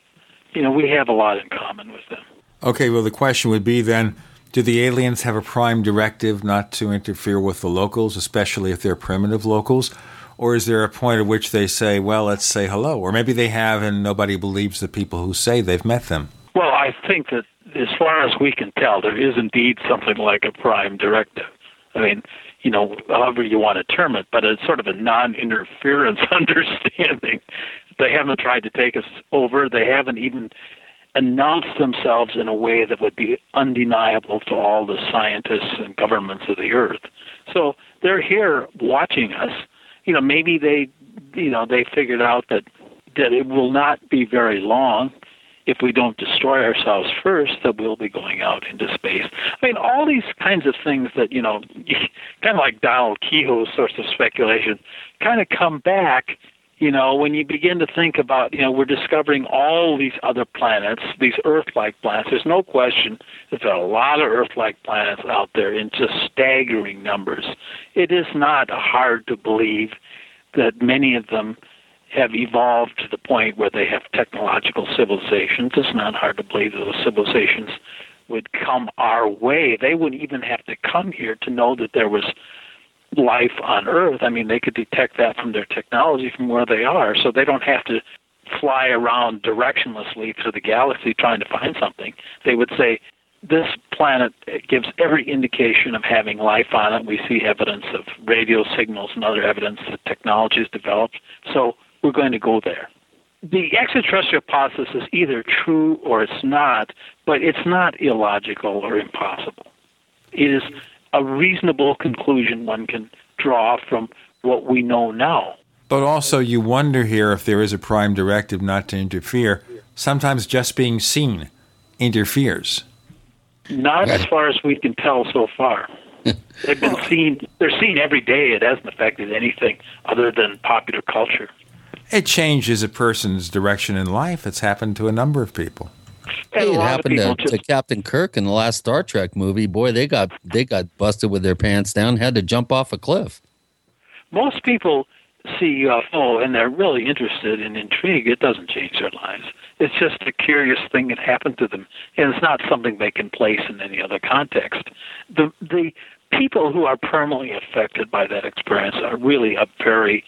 you know, we have a lot in common with them. Okay, well, the question would be then do the aliens have a prime directive not to interfere with the locals, especially if they're primitive locals? Or is there a point at which they say, well, let's say hello? Or maybe they have and nobody believes the people who say they've met them? Well, I think that as far as we can tell, there is indeed something like a prime directive. I mean, you know, however you want to term it, but it's sort of a non interference understanding. They haven't tried to take us over. They haven't even announced themselves in a way that would be undeniable to all the scientists and governments of the earth. So they're here watching us. You know, maybe they, you know, they figured out that that it will not be very long if we don't destroy ourselves first, that we'll be going out into space. I mean, all these kinds of things that, you know, kind of like Donald Keyhoe's sorts of speculation, kind of come back, you know, when you begin to think about, you know, we're discovering all these other planets, these Earth like planets. There's no question that there are a lot of Earth like planets out there in just staggering numbers. It is not hard to believe that many of them have evolved to the point where they have technological civilizations. It's not hard to believe that those civilizations would come our way. They wouldn't even have to come here to know that there was life on Earth. I mean, they could detect that from their technology from where they are, so they don't have to fly around directionlessly through the galaxy trying to find something. They would say, this planet gives every indication of having life on it. We see evidence of radio signals and other evidence that technology has developed. So we're going to go there. The extraterrestrial hypothesis is either true or it's not, but it's not illogical or impossible. It is a reasonable conclusion one can draw from what we know now. But also, you wonder here if there is a prime directive not to interfere. Sometimes just being seen interferes. Not as far as we can tell so far. They've been seen, they're seen every day. It hasn't affected anything other than popular culture. It changes a person's direction in life. It's happened to a number of people. Hey, it happened to, just, to, Captain Kirk in the last Star Trek movie. Boy, they got they got busted with their pants down, had to jump off a cliff. Most people see UFO and they're really interested and intrigued. It doesn't change their lives. It's just a curious thing that happened to them, and it's not something they can place in any other context. The the people who are permanently affected by that experience are really a very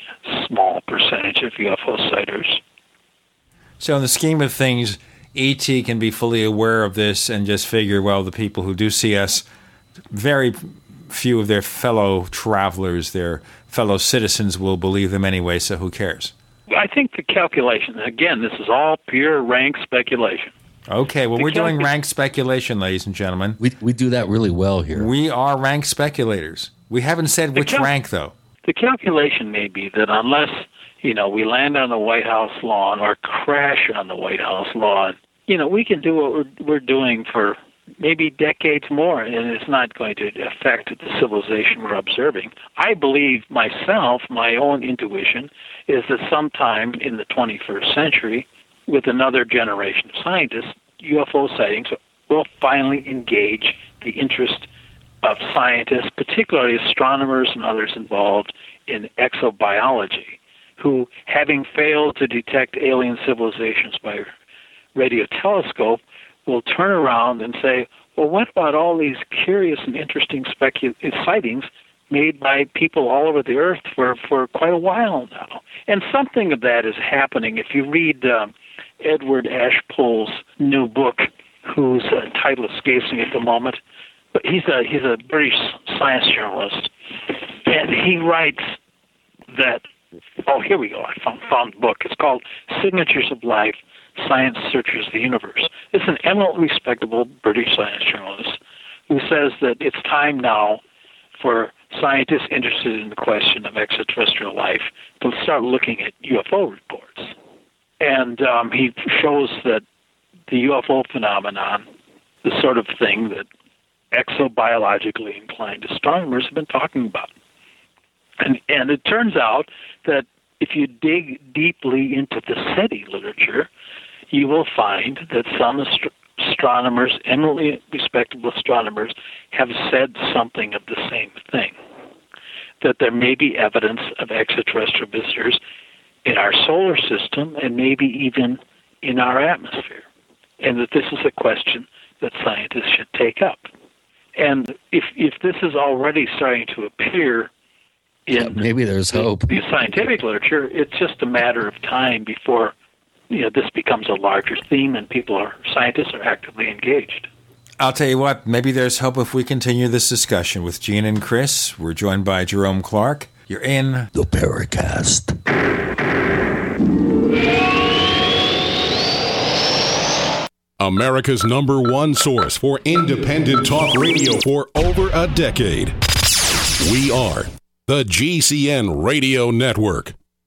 small percentage of UFO sighters. So, in the scheme of things, ET can be fully aware of this and just figure, well, the people who do see us, very few of their fellow travelers, their fellow citizens will believe them anyway, so who cares? I think the calculation, again, this is all pure rank speculation. Okay, well, the we're doing rank speculation, ladies and gentlemen. We, we do that really well here. We are rank speculators. We haven't said which cal- rank, though. The calculation may be that unless, you know, we land on the White House lawn or crash on the White House lawn, you know, we can do what we're, we're doing for maybe decades more, and it's not going to affect the civilization we're observing. I believe myself, my own intuition, is that sometime in the 21st century, with another generation of scientists, UFO sightings will finally engage the interest of scientists, particularly astronomers and others involved in exobiology, who, having failed to detect alien civilizations by radio telescope, will turn around and say, well, what about all these curious and interesting specu- sightings made by people all over the earth for, for quite a while now? And something of that is happening. If you read um, Edward Ashpole's new book, whose uh, title escapes me at the moment. But he's a he's a British science journalist, and he writes that. Oh, here we go. I found found the book. It's called Signatures of Life: Science Searches the Universe. It's an eminently respectable British science journalist who says that it's time now for scientists interested in the question of extraterrestrial life to start looking at UFO reports. And um, he shows that the UFO phenomenon, the sort of thing that exobiologically inclined astronomers have been talking about. And, and it turns out that if you dig deeply into the SETI literature, you will find that some astro- astronomers, eminently respectable astronomers, have said something of the same thing. That there may be evidence of extraterrestrial visitors in our solar system and maybe even in our atmosphere. And that this is a question that scientists should take up. And if if this is already starting to appear in maybe there's hope. The scientific literature, it's just a matter of time before you know this becomes a larger theme and people are scientists are actively engaged. I'll tell you what, maybe there's hope if we continue this discussion with Gene and Chris. We're joined by Jerome Clark. You're in the Paracast. America's number one source for independent talk radio for over a decade. We are the GCN Radio Network.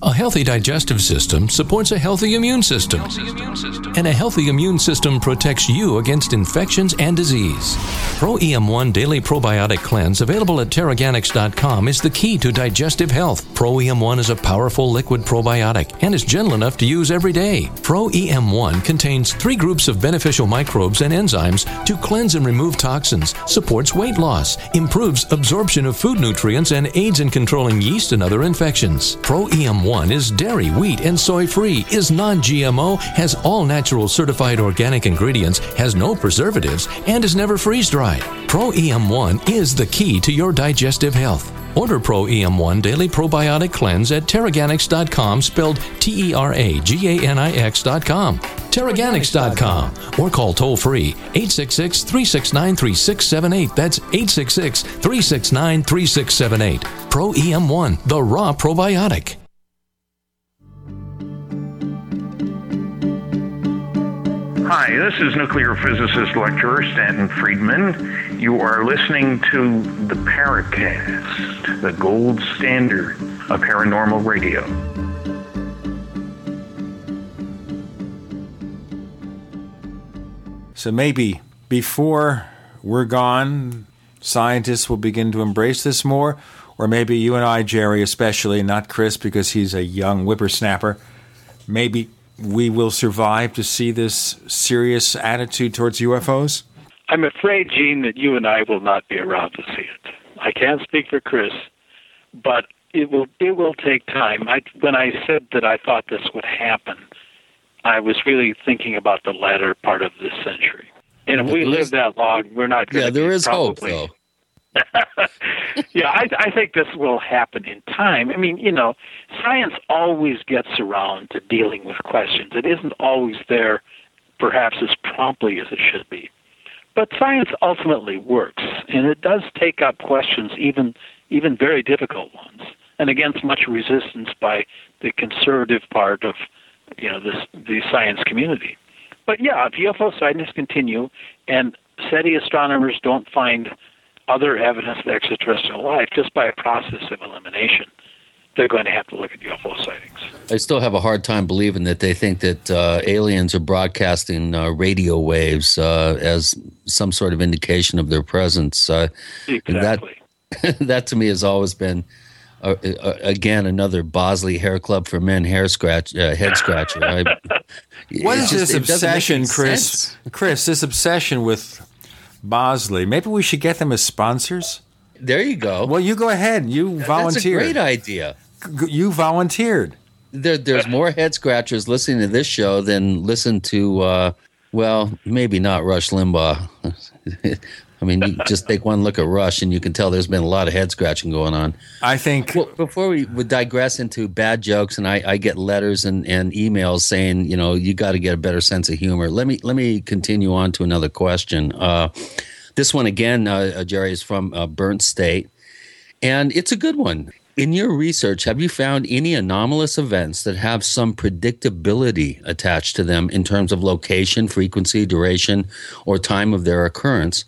A healthy digestive system supports a healthy immune system. And a healthy immune system protects you against infections and disease. Pro EM1 Daily Probiotic Cleanse, available at Teraganix.com, is the key to digestive health. Pro EM1 is a powerful liquid probiotic and is gentle enough to use every day. Pro EM1 contains three groups of beneficial microbes and enzymes to cleanse and remove toxins, supports weight loss, improves absorption of food nutrients, and aids in controlling yeast and other infections. Pro EM1 EM1 is dairy, wheat, and soy free, is non GMO, has all natural certified organic ingredients, has no preservatives, and is never freeze dried. Pro EM1 is the key to your digestive health. Order Pro EM1 Daily Probiotic Cleanse at Teraganix.com, spelled T E R A G A N I X.com. Teraganix.com or call toll free 866 369 3678. That's 866 369 3678. Pro EM1, the raw probiotic. Hi, this is nuclear physicist lecturer Stanton Friedman. You are listening to the Paracast, the gold standard of paranormal radio. So maybe before we're gone, scientists will begin to embrace this more, or maybe you and I, Jerry, especially, not Chris because he's a young whippersnapper, maybe we will survive to see this serious attitude towards UFOs? I'm afraid, Gene, that you and I will not be around to see it. I can't speak for Chris, but it will it will take time. I, when I said that I thought this would happen, I was really thinking about the latter part of this century. And if we live that long, we're not going Yeah, to there be is hope, though. yeah, I, I think this will happen in time. I mean, you know, science always gets around to dealing with questions. It isn't always there, perhaps as promptly as it should be. But science ultimately works, and it does take up questions, even even very difficult ones, and against much resistance by the conservative part of, you know, this the science community. But yeah, if UFO sightings continue, and SETI astronomers don't find other evidence of extraterrestrial life just by a process of elimination, they're going to have to look at UFO sightings. I still have a hard time believing that they think that uh, aliens are broadcasting uh, radio waves uh, as some sort of indication of their presence. Uh, Exactly. That, that to me has always been, uh, uh, again, another Bosley Hair Club for Men hair scratch, uh, head scratcher. I, What it is just- this it doesn't make obsession, Chris? sense. Chris, this obsession with Bosley. Maybe we should get them as sponsors. There you go. Well, you go ahead. You That's a volunteered. great idea. You volunteered. There, there's more head scratchers listening to this show than listen to, uh, well, maybe not Rush Limbaugh. I mean, you just take one look at Rush and you can tell there's been a lot of head scratching going on. I think. Well, before we would digress into bad jokes, and I, I get letters and, and emails saying, you know, you got to get a better sense of humor. Let me let me continue on to another question. Uh, this one again, uh, uh, Jerry, is from uh, Burnt State, and it's a good one. In your research, have you found any anomalous events that have some predictability attached to them in terms of location, frequency, duration, or time of their occurrence?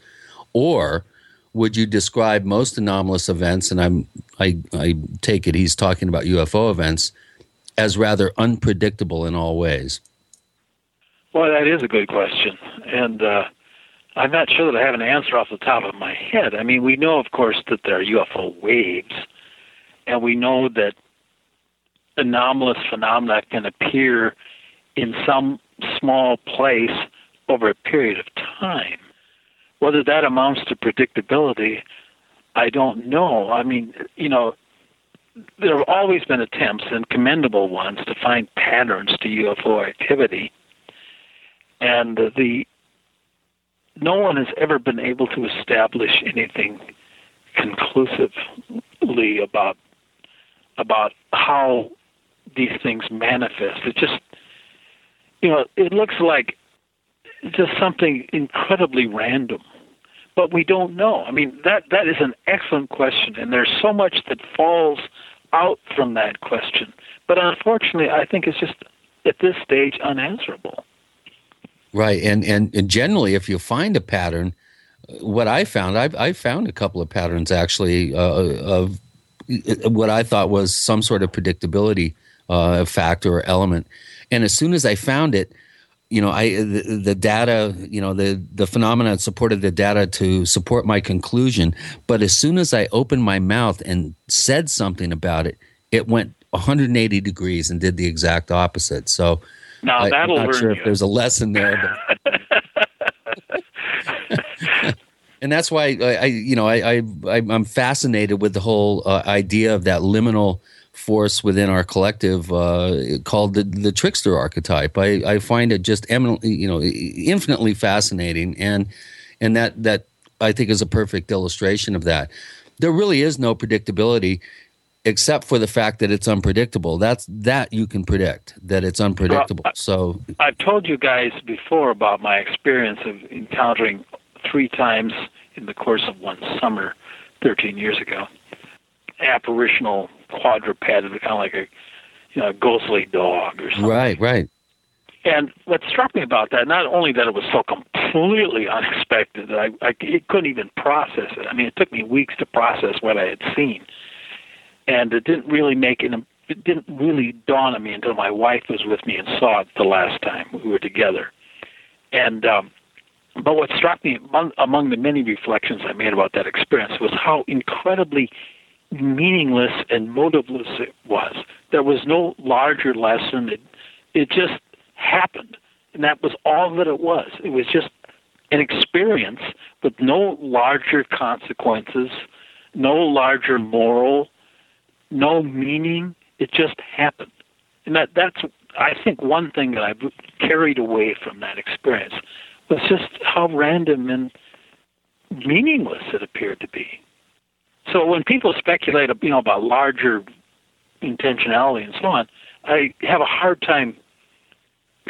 Or would you describe most anomalous events, and I'm, I, I take it he's talking about UFO events, as rather unpredictable in all ways? Well, that is a good question, and uh, I'm not sure that I have an answer off the top of my head. I mean, we know, of course, that there are UFO waves, and we know that anomalous phenomena can appear in some small place over a period of time. Whether that amounts to predictability, I don't know. I mean, you know, there have always been attempts, and commendable ones, to find patterns to UFO activity and the no one has ever been able to establish anything conclusively about about how these things manifest. It just you know, it looks like just something incredibly random. But we don't know. I mean, that that is an excellent question and there's so much that falls out from that question. But unfortunately, I think it's just at this stage unanswerable. Right, and and, and generally, if you find a pattern, what I found, I've I found a couple of patterns actually uh, of what I thought was some sort of predictability uh, factor or element, and as soon as I found it, you know, I the, the data, you know, the the phenomena supported the data to support my conclusion, but as soon as I opened my mouth and said something about it, it went 180 degrees and did the exact opposite. So. Now, I, that'll am not sure you. if there's a lesson there, but and that's why I, I you know, I, I I'm fascinated with the whole uh, idea of that liminal force within our collective uh, called the, the trickster archetype. I, I find it just eminently, you know, infinitely fascinating, and and that that I think is a perfect illustration of that. There really is no predictability except for the fact that it's unpredictable. That's that you can predict that it's unpredictable. Well, so I've told you guys before about my experience of encountering three times in the course of one summer, 13 years ago, apparitional quadruped, kind of like a you know, ghostly dog or something. Right, right. And what struck me about that, not only that it was so completely unexpected that I, I couldn't even process it. I mean, it took me weeks to process what I had seen and it didn't really make it. It didn't really dawn on me until my wife was with me and saw it the last time we were together. And um, but what struck me among, among the many reflections I made about that experience was how incredibly meaningless and motiveless it was. There was no larger lesson. It it just happened, and that was all that it was. It was just an experience with no larger consequences, no larger moral no meaning. It just happened, and that that's I think one thing that I've carried away from that experience was just how random and meaningless it appeared to be. So when people speculate, you know, about larger intentionality and so on, I have a hard time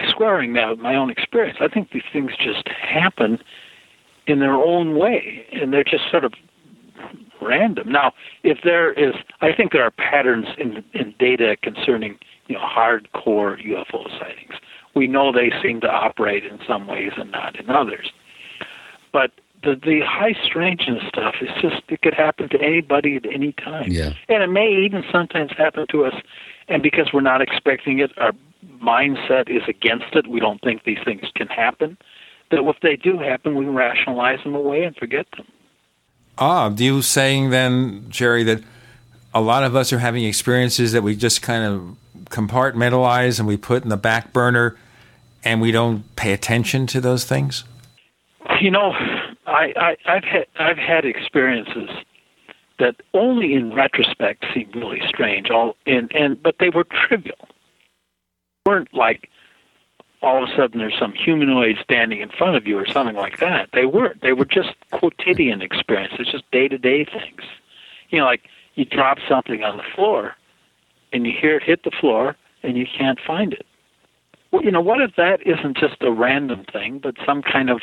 squaring that with my own experience. I think these things just happen in their own way, and they're just sort of random. Now, if there is, I think there are patterns in in data concerning you know hardcore UFO sightings. We know they seem to operate in some ways and not in others. But the the high strangeness stuff is just it could happen to anybody at any time. Yeah. And it may even sometimes happen to us and because we're not expecting it, our mindset is against it. We don't think these things can happen. That if they do happen, we rationalize them away and forget them. Ah, do you saying then, Jerry, that a lot of us are having experiences that we just kind of compartmentalize and we put in the back burner and we don't pay attention to those things? You know, I, I, I've had I've had experiences that only in retrospect seem really strange. All and and but they were trivial. weren't like all of a sudden there's some humanoid standing in front of you or something like that. They weren't. They were just quotidian experiences, just day to day things. You know, like you drop something on the floor and you hear it hit the floor and you can't find it. Well, you know, what if that isn't just a random thing, but some kind of,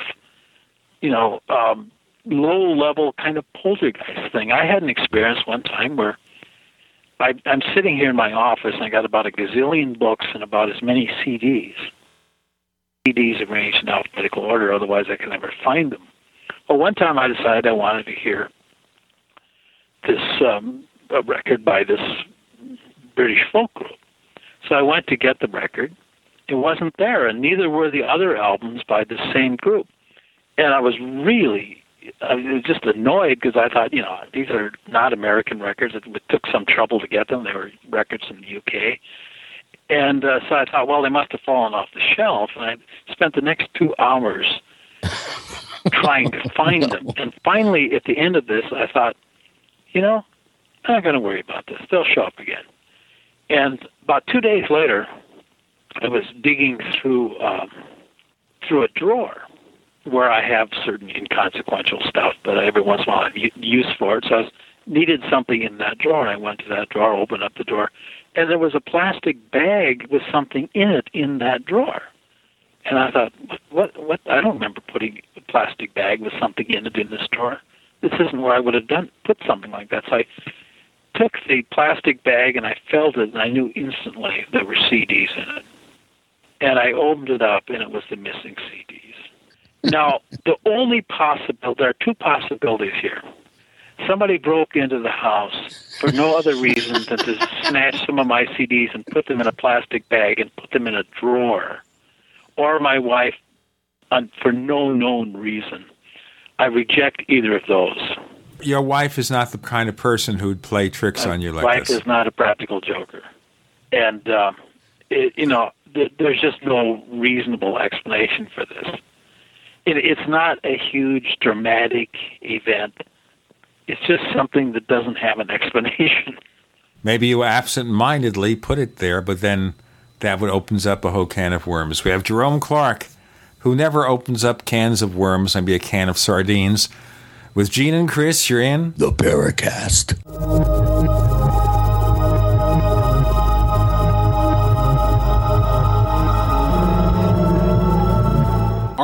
you know, um, low level kind of poltergeist thing? I had an experience one time where I, I'm sitting here in my office and I got about a gazillion books and about as many CDs CDs arranged in alphabetical order, otherwise I could never find them. Well, one time I decided I wanted to hear this um, a record by this British folk group. So I went to get the record. It wasn't there, and neither were the other albums by the same group. And I was really I was just annoyed because I thought, you know, these are not American records. It took some trouble to get them. They were records from the UK. And uh, so I thought, well, they must have fallen off the shelf. And I spent the next two hours trying to find no. them. And finally, at the end of this, I thought, you know, I'm not going to worry about this. They'll show up again. And about two days later, I was digging through um, through a drawer where I have certain inconsequential stuff, but every once in a while I have use for it. So I needed something in that drawer. I went to that drawer, opened up the drawer, and there was a plastic bag with something in it in that drawer. And I thought, what, what? I don't remember putting a plastic bag with something in it in this drawer. This isn't where I would have done put something like that. So I took the plastic bag and I felt it, and I knew instantly there were CDs in it. And I opened it up, and it was the missing CDs. Now, the only possible there are two possibilities here somebody broke into the house for no other reason than to snatch some of my CDs and put them in a plastic bag and put them in a drawer, or my wife, for no known reason. I reject either of those. Your wife is not the kind of person who'd play tricks my on you like wife this. Wife is not a practical joker, and um, it, you know, th- there's just no reasonable explanation for this. It, it's not a huge dramatic event it's just something that doesn't have an explanation. Maybe you absent-mindedly put it there, but then that would opens up a whole can of worms. We have Jerome Clark, who never opens up cans of worms, maybe a can of sardines. With Gene and Chris, you're in the Paracast.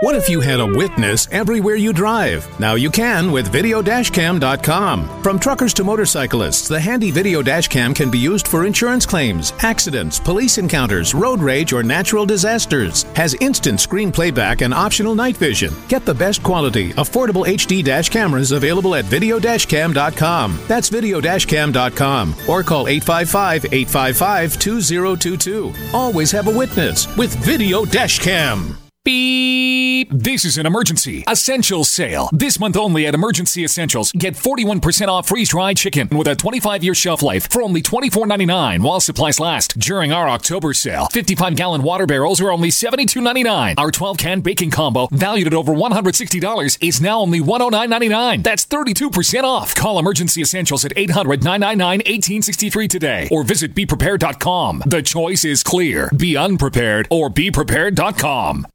What if you had a witness everywhere you drive? Now you can with videodashcam.com. From truckers to motorcyclists, the handy video dash cam can be used for insurance claims, accidents, police encounters, road rage, or natural disasters. Has instant screen playback and optional night vision. Get the best quality, affordable HD dash cameras available at videodashcam.com. That's videodashcam.com or call 855-855-2022. Always have a witness with Video Dashcam. Beep. This is an emergency essentials sale. This month only at Emergency Essentials. Get 41% off freeze dried chicken with a 25 year shelf life for only $24.99 while supplies last. During our October sale, 55 gallon water barrels are only $72.99. Our 12 can baking combo, valued at over $160, is now only $109.99. That's 32% off. Call Emergency Essentials at 800 999 1863 today or visit beprepared.com. The choice is clear be unprepared or beprepared.com.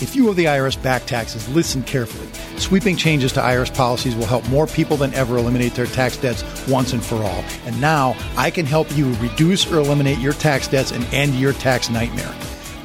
If you owe the IRS back taxes, listen carefully. Sweeping changes to IRS policies will help more people than ever eliminate their tax debts once and for all. And now I can help you reduce or eliminate your tax debts and end your tax nightmare.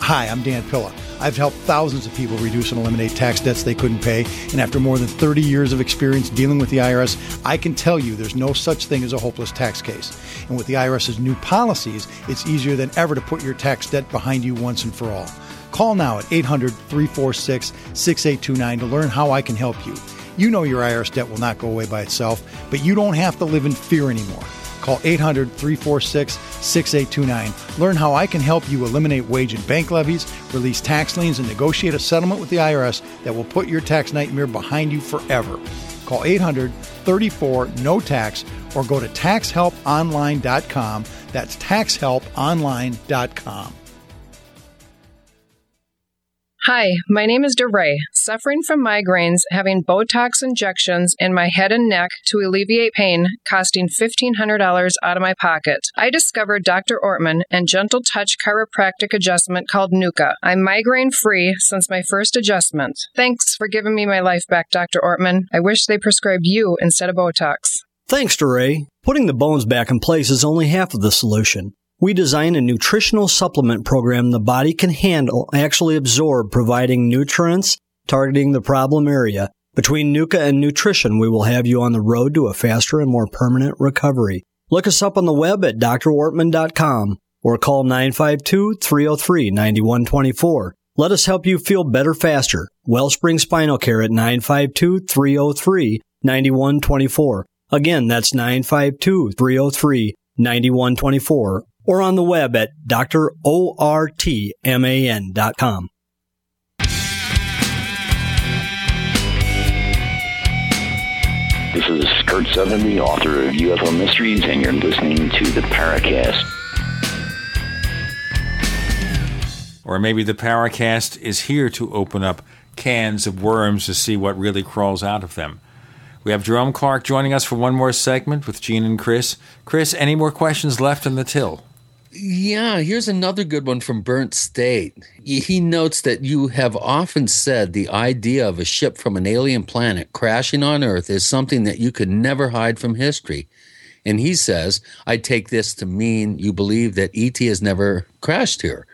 Hi, I'm Dan Pilla. I've helped thousands of people reduce and eliminate tax debts they couldn't pay. And after more than 30 years of experience dealing with the IRS, I can tell you there's no such thing as a hopeless tax case. And with the IRS's new policies, it's easier than ever to put your tax debt behind you once and for all. Call now at 800 346 6829 to learn how I can help you. You know your IRS debt will not go away by itself, but you don't have to live in fear anymore. Call 800 346 6829. Learn how I can help you eliminate wage and bank levies, release tax liens, and negotiate a settlement with the IRS that will put your tax nightmare behind you forever. Call 800 34 No Tax or go to taxhelponline.com. That's taxhelponline.com. Hi, my name is DeRay. Suffering from migraines, having Botox injections in my head and neck to alleviate pain, costing $1,500 out of my pocket. I discovered Dr. Ortman and Gentle Touch chiropractic adjustment called NUCCA. I'm migraine free since my first adjustment. Thanks for giving me my life back, Dr. Ortman. I wish they prescribed you instead of Botox. Thanks, DeRay. Putting the bones back in place is only half of the solution. We design a nutritional supplement program the body can handle, actually absorb, providing nutrients, targeting the problem area. Between NUCCA and nutrition, we will have you on the road to a faster and more permanent recovery. Look us up on the web at drortman.com or call 952-303-9124. Let us help you feel better faster. Wellspring Spinal Care at 952-303-9124. Again, that's 952-303-9124 or on the web at drortman.com. This is Curt Sutherly, the author of UFO Mysteries, and you're listening to the Paracast. Or maybe the Paracast is here to open up cans of worms to see what really crawls out of them. We have Jerome Clark joining us for one more segment with Gene and Chris. Chris, any more questions left in the till? Yeah, here's another good one from Burnt State. He notes that you have often said the idea of a ship from an alien planet crashing on Earth is something that you could never hide from history. And he says, I take this to mean you believe that ET has never crashed here.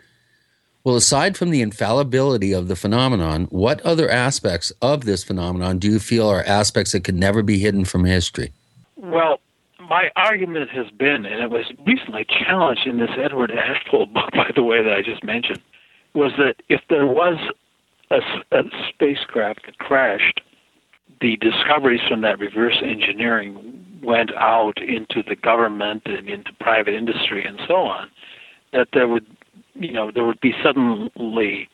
Well, aside from the infallibility of the phenomenon, what other aspects of this phenomenon do you feel are aspects that could never be hidden from history? Well, my argument has been, and it was recently challenged in this Edward Ashpole book, by the way, that I just mentioned, was that if there was a, a spacecraft that crashed, the discoveries from that reverse engineering went out into the government and into private industry and so on, that there would you know, there would be suddenly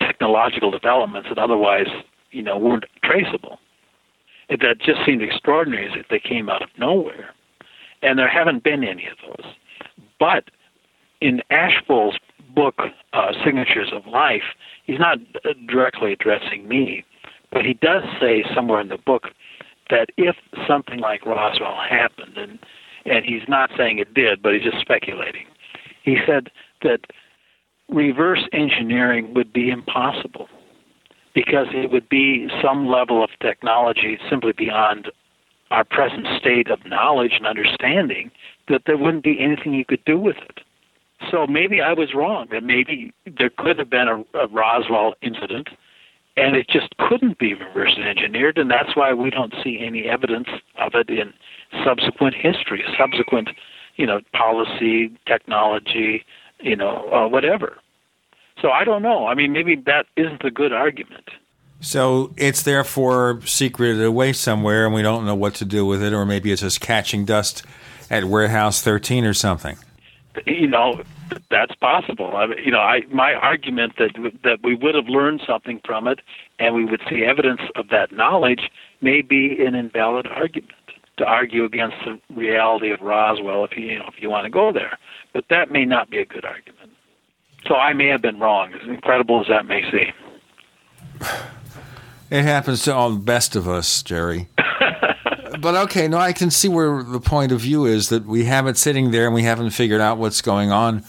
technological developments that otherwise, you know, weren't traceable. That just seemed extraordinary as if they came out of nowhere. And there haven't been any of those. But in Ashpole's book, uh, Signatures of Life, he's not directly addressing me, but he does say somewhere in the book that if something like Roswell happened, and and he's not saying it did, but he's just speculating. He said that reverse engineering would be impossible because it would be some level of technology simply beyond our present state of knowledge and understanding that there wouldn't be anything you could do with it. So maybe I was wrong that maybe there could have been a, a Roswell incident and it just couldn't be reverse engineered and that's why we don't see any evidence of it in subsequent history, subsequent, you know, policy, technology, you know, uh, whatever. So I don't know. I mean, maybe that isn't a good argument. So it's therefore secreted away somewhere, and we don't know what to do with it, or maybe it's just catching dust at Warehouse 13 or something. You know, that's possible. I you know, I my argument that that we would have learned something from it, and we would see evidence of that knowledge, may be an invalid argument to argue against the reality of Roswell if you, you know if you want to go there. But that may not be a good argument. So I may have been wrong, as incredible as that may seem. It happens to all the best of us, Jerry. but okay, no, I can see where the point of view is that we have it sitting there and we haven't figured out what's going on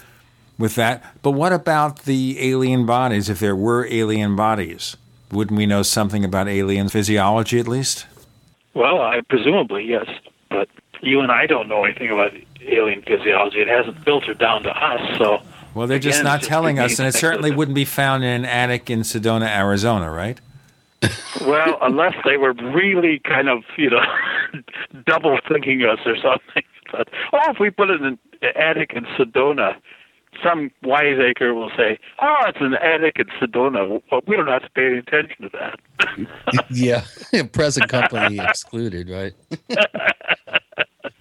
with that. But what about the alien bodies? If there were alien bodies, wouldn't we know something about alien physiology at least? Well, I presumably yes, but you and I don't know anything about alien physiology. It hasn't filtered down to us, so. Well, they're just not just telling us, and it certainly wouldn't be found in an attic in Sedona, Arizona, right? Well, unless they were really kind of, you know, double thinking us or something. But oh, if we put it in an attic in Sedona, some wiseacre will say, "Oh, it's an attic in Sedona." Well, we don't have to pay any attention to that. yeah, present company excluded, right?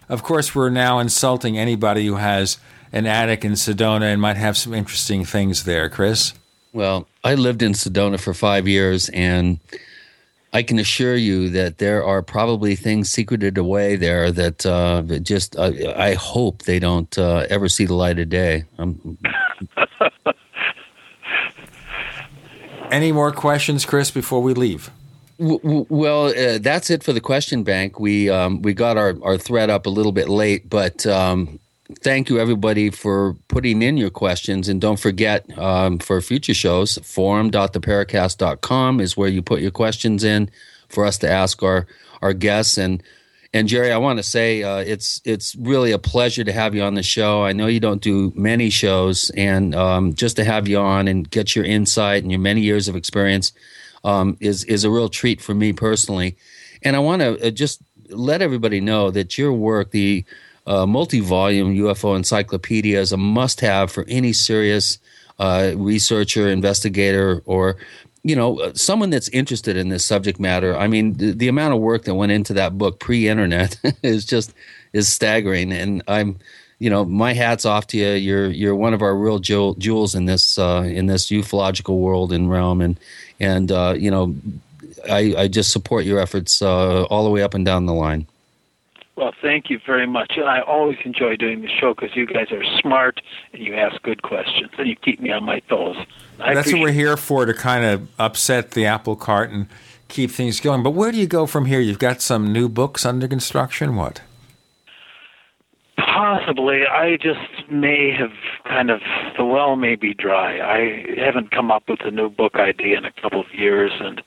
Of course, we're now insulting anybody who has an attic in Sedona and might have some interesting things there, Chris. Well, I lived in Sedona for five years, and I can assure you that there are probably things secreted away there that, uh, just uh, I hope they don't uh, ever see the light of day. Um, Any more questions, Chris, before we leave? Well, uh, that's it for the question bank. We um, we got our, our thread up a little bit late, but um, thank you everybody for putting in your questions. And don't forget um, for future shows, forum.theparacast.com is where you put your questions in for us to ask our, our guests. And and Jerry, I want to say uh, it's it's really a pleasure to have you on the show. I know you don't do many shows, and um, just to have you on and get your insight and your many years of experience um, is is a real treat for me personally. And I want to uh, just let everybody know that your work, the uh, multi-volume UFO encyclopedia, is a must-have for any serious uh, researcher, investigator, or you know uh, someone that's interested in this subject matter. I mean, the, the amount of work that went into that book pre-internet is just is staggering, and I'm. You know, my hat's off to you. You're you're one of our real jewel, jewels in this uh, in this ufological world and realm, and and uh, you know, I, I just support your efforts uh, all the way up and down the line. Well, thank you very much. And I always enjoy doing the show because you guys are smart and you ask good questions and you keep me on my toes. I That's what we're here for to kind of upset the apple cart and keep things going. But where do you go from here? You've got some new books under construction. What? Possibly. I just may have kind of, the well may be dry. I haven't come up with a new book idea in a couple of years, and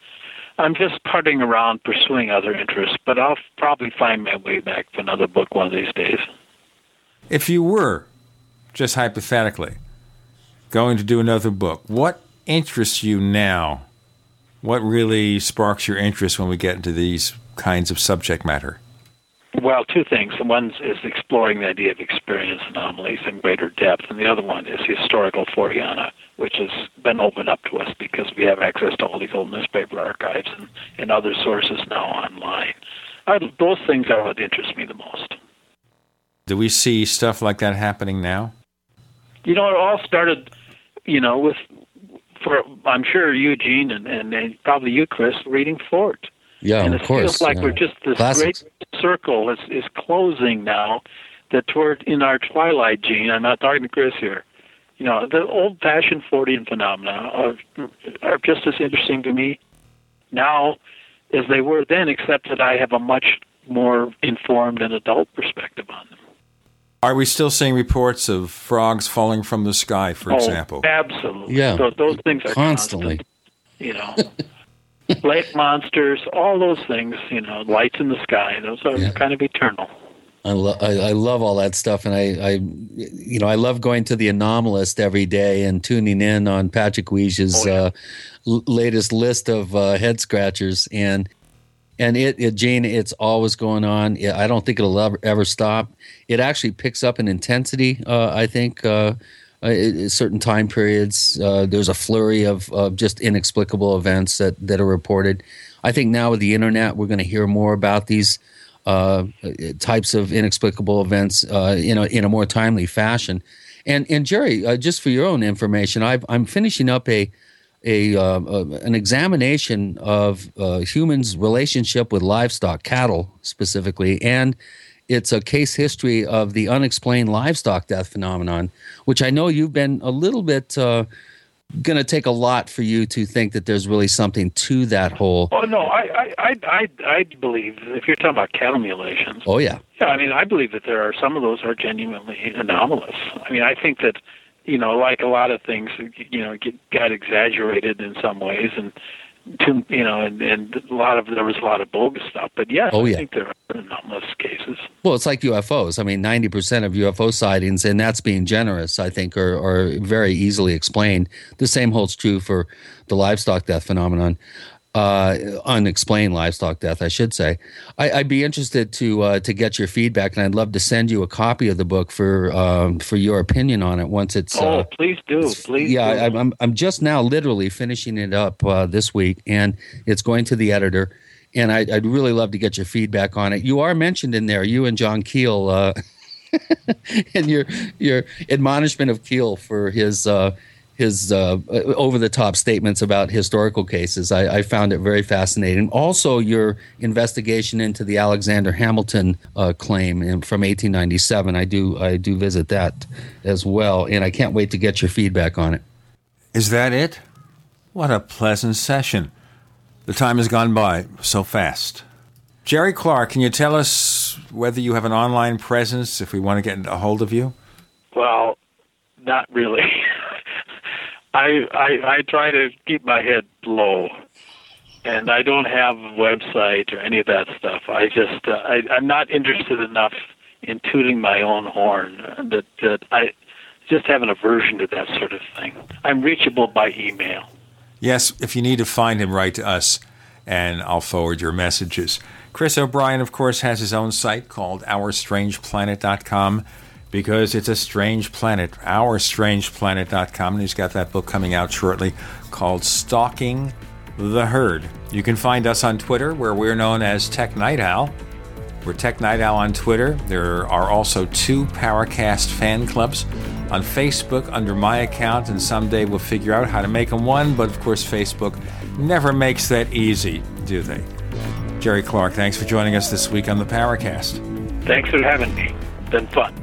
I'm just parting around pursuing other interests, but I'll probably find my way back to another book one of these days. If you were, just hypothetically, going to do another book, what interests you now? What really sparks your interest when we get into these kinds of subject matter? Well, two things. The one is exploring the idea of experience anomalies in greater depth, and the other one is historical Forteana, which has been opened up to us because we have access to all these old newspaper archives and, and other sources now online. I, those things are what interest me the most. Do we see stuff like that happening now? You know, it all started, you know, with, for I'm sure Eugene and, and, and probably you, Chris, reading Fort. Yeah, and of it course. feels like yeah. we're just this Classics. great circle is, is closing now. That toward in our twilight, Gene. I'm not talking to Chris here. You know, the old-fashioned Fortean phenomena are are just as interesting to me now as they were then, except that I have a much more informed and adult perspective on them. Are we still seeing reports of frogs falling from the sky, for oh, example? absolutely. Yeah. Those, those things are Constantly. constant, you know. Lake monsters, all those things, you know, lights in the sky, those are kind of eternal. I, lo- I, I love all that stuff, and I, I, you know, I love going to the Anomalist every day and tuning in on Patrick Huyghe's uh, l- latest list of uh, head scratchers, and and it, it, Jane, it's always going on. I don't think it'll ever, ever stop. It actually picks up in intensity. Uh, I think uh, uh, certain time periods, uh, there's a flurry of, of just inexplicable events that that are reported. I think now with the internet, we're going to hear more about these uh, types of inexplicable events uh, in a in a more timely fashion. And and Jerry, uh, just for your own information, I've, I'm finishing up a a uh, uh, an examination of uh, humans' relationship with livestock, cattle specifically, and it's a case history of the unexplained livestock death phenomenon, which I know you've been a little bit. Uh, Going to take a lot for you to think that there's really something to that whole. Oh no, I I I I, believe if you're talking about cattle mutilations. Oh yeah. Yeah, I mean, I believe that there are some of those are genuinely anomalous. I mean, I think that you know, like a lot of things, you know, get, got exaggerated in some ways, and to you know, and, and a lot of there was a lot of bogus stuff. But yes, Oh, I yeah. think there are anomalous cases. Well, it's like UFOs. I mean, 90% of UFO sightings, and that's being generous, I think, are, are very easily explained. The same holds true for the livestock death phenomenon, uh, unexplained livestock death, I should say. I, I'd be interested to uh, to get your feedback, and I'd love to send you a copy of the book for um, for your opinion on it once it's. oh, uh, please do, please. yeah, do. I, I'm I'm just now literally finishing it up uh, this week, and it's going to the editor. And I, I'd really love to get your feedback on it. You are mentioned in there, you and John Keel, uh, and your your admonishment of Keel for his uh, his uh, over the top statements about historical cases. I, I found it very fascinating. Also, your investigation into the Alexander Hamilton uh, claim in, from 1897. I do I do visit that as well, and I can't wait to get your feedback on it. Is that it? What a pleasant session. The time has gone by so fast. Jerry Clark, can you tell us whether you have an online presence if we want to get a hold of you? Well, not really. I, I I try to keep my head low, and I don't have a website or any of that stuff. I just uh, I, I'm not interested enough in tooting my own horn that that I just have an aversion to that sort of thing. I'm reachable by email. Yes, if you need to find him, write to us and I'll forward your messages. Chris O'Brien, of course, has his own site called OurStrangePlanet.com because it's a strange planet, OurStrangePlanet.com, and he's got that book coming out shortly called Stalking the Herd. You can find us on Twitter, where we're known as Tech Night Owl. We're Tech Night Owl on Twitter. There are also two Paracast fan clubs on Facebook under my account, and someday we'll figure out how to make them one. But of course, Facebook never makes that easy, do they? Jerry Clark, thanks for joining us this week on the Paracast. Thanks for having me. It's Been fun.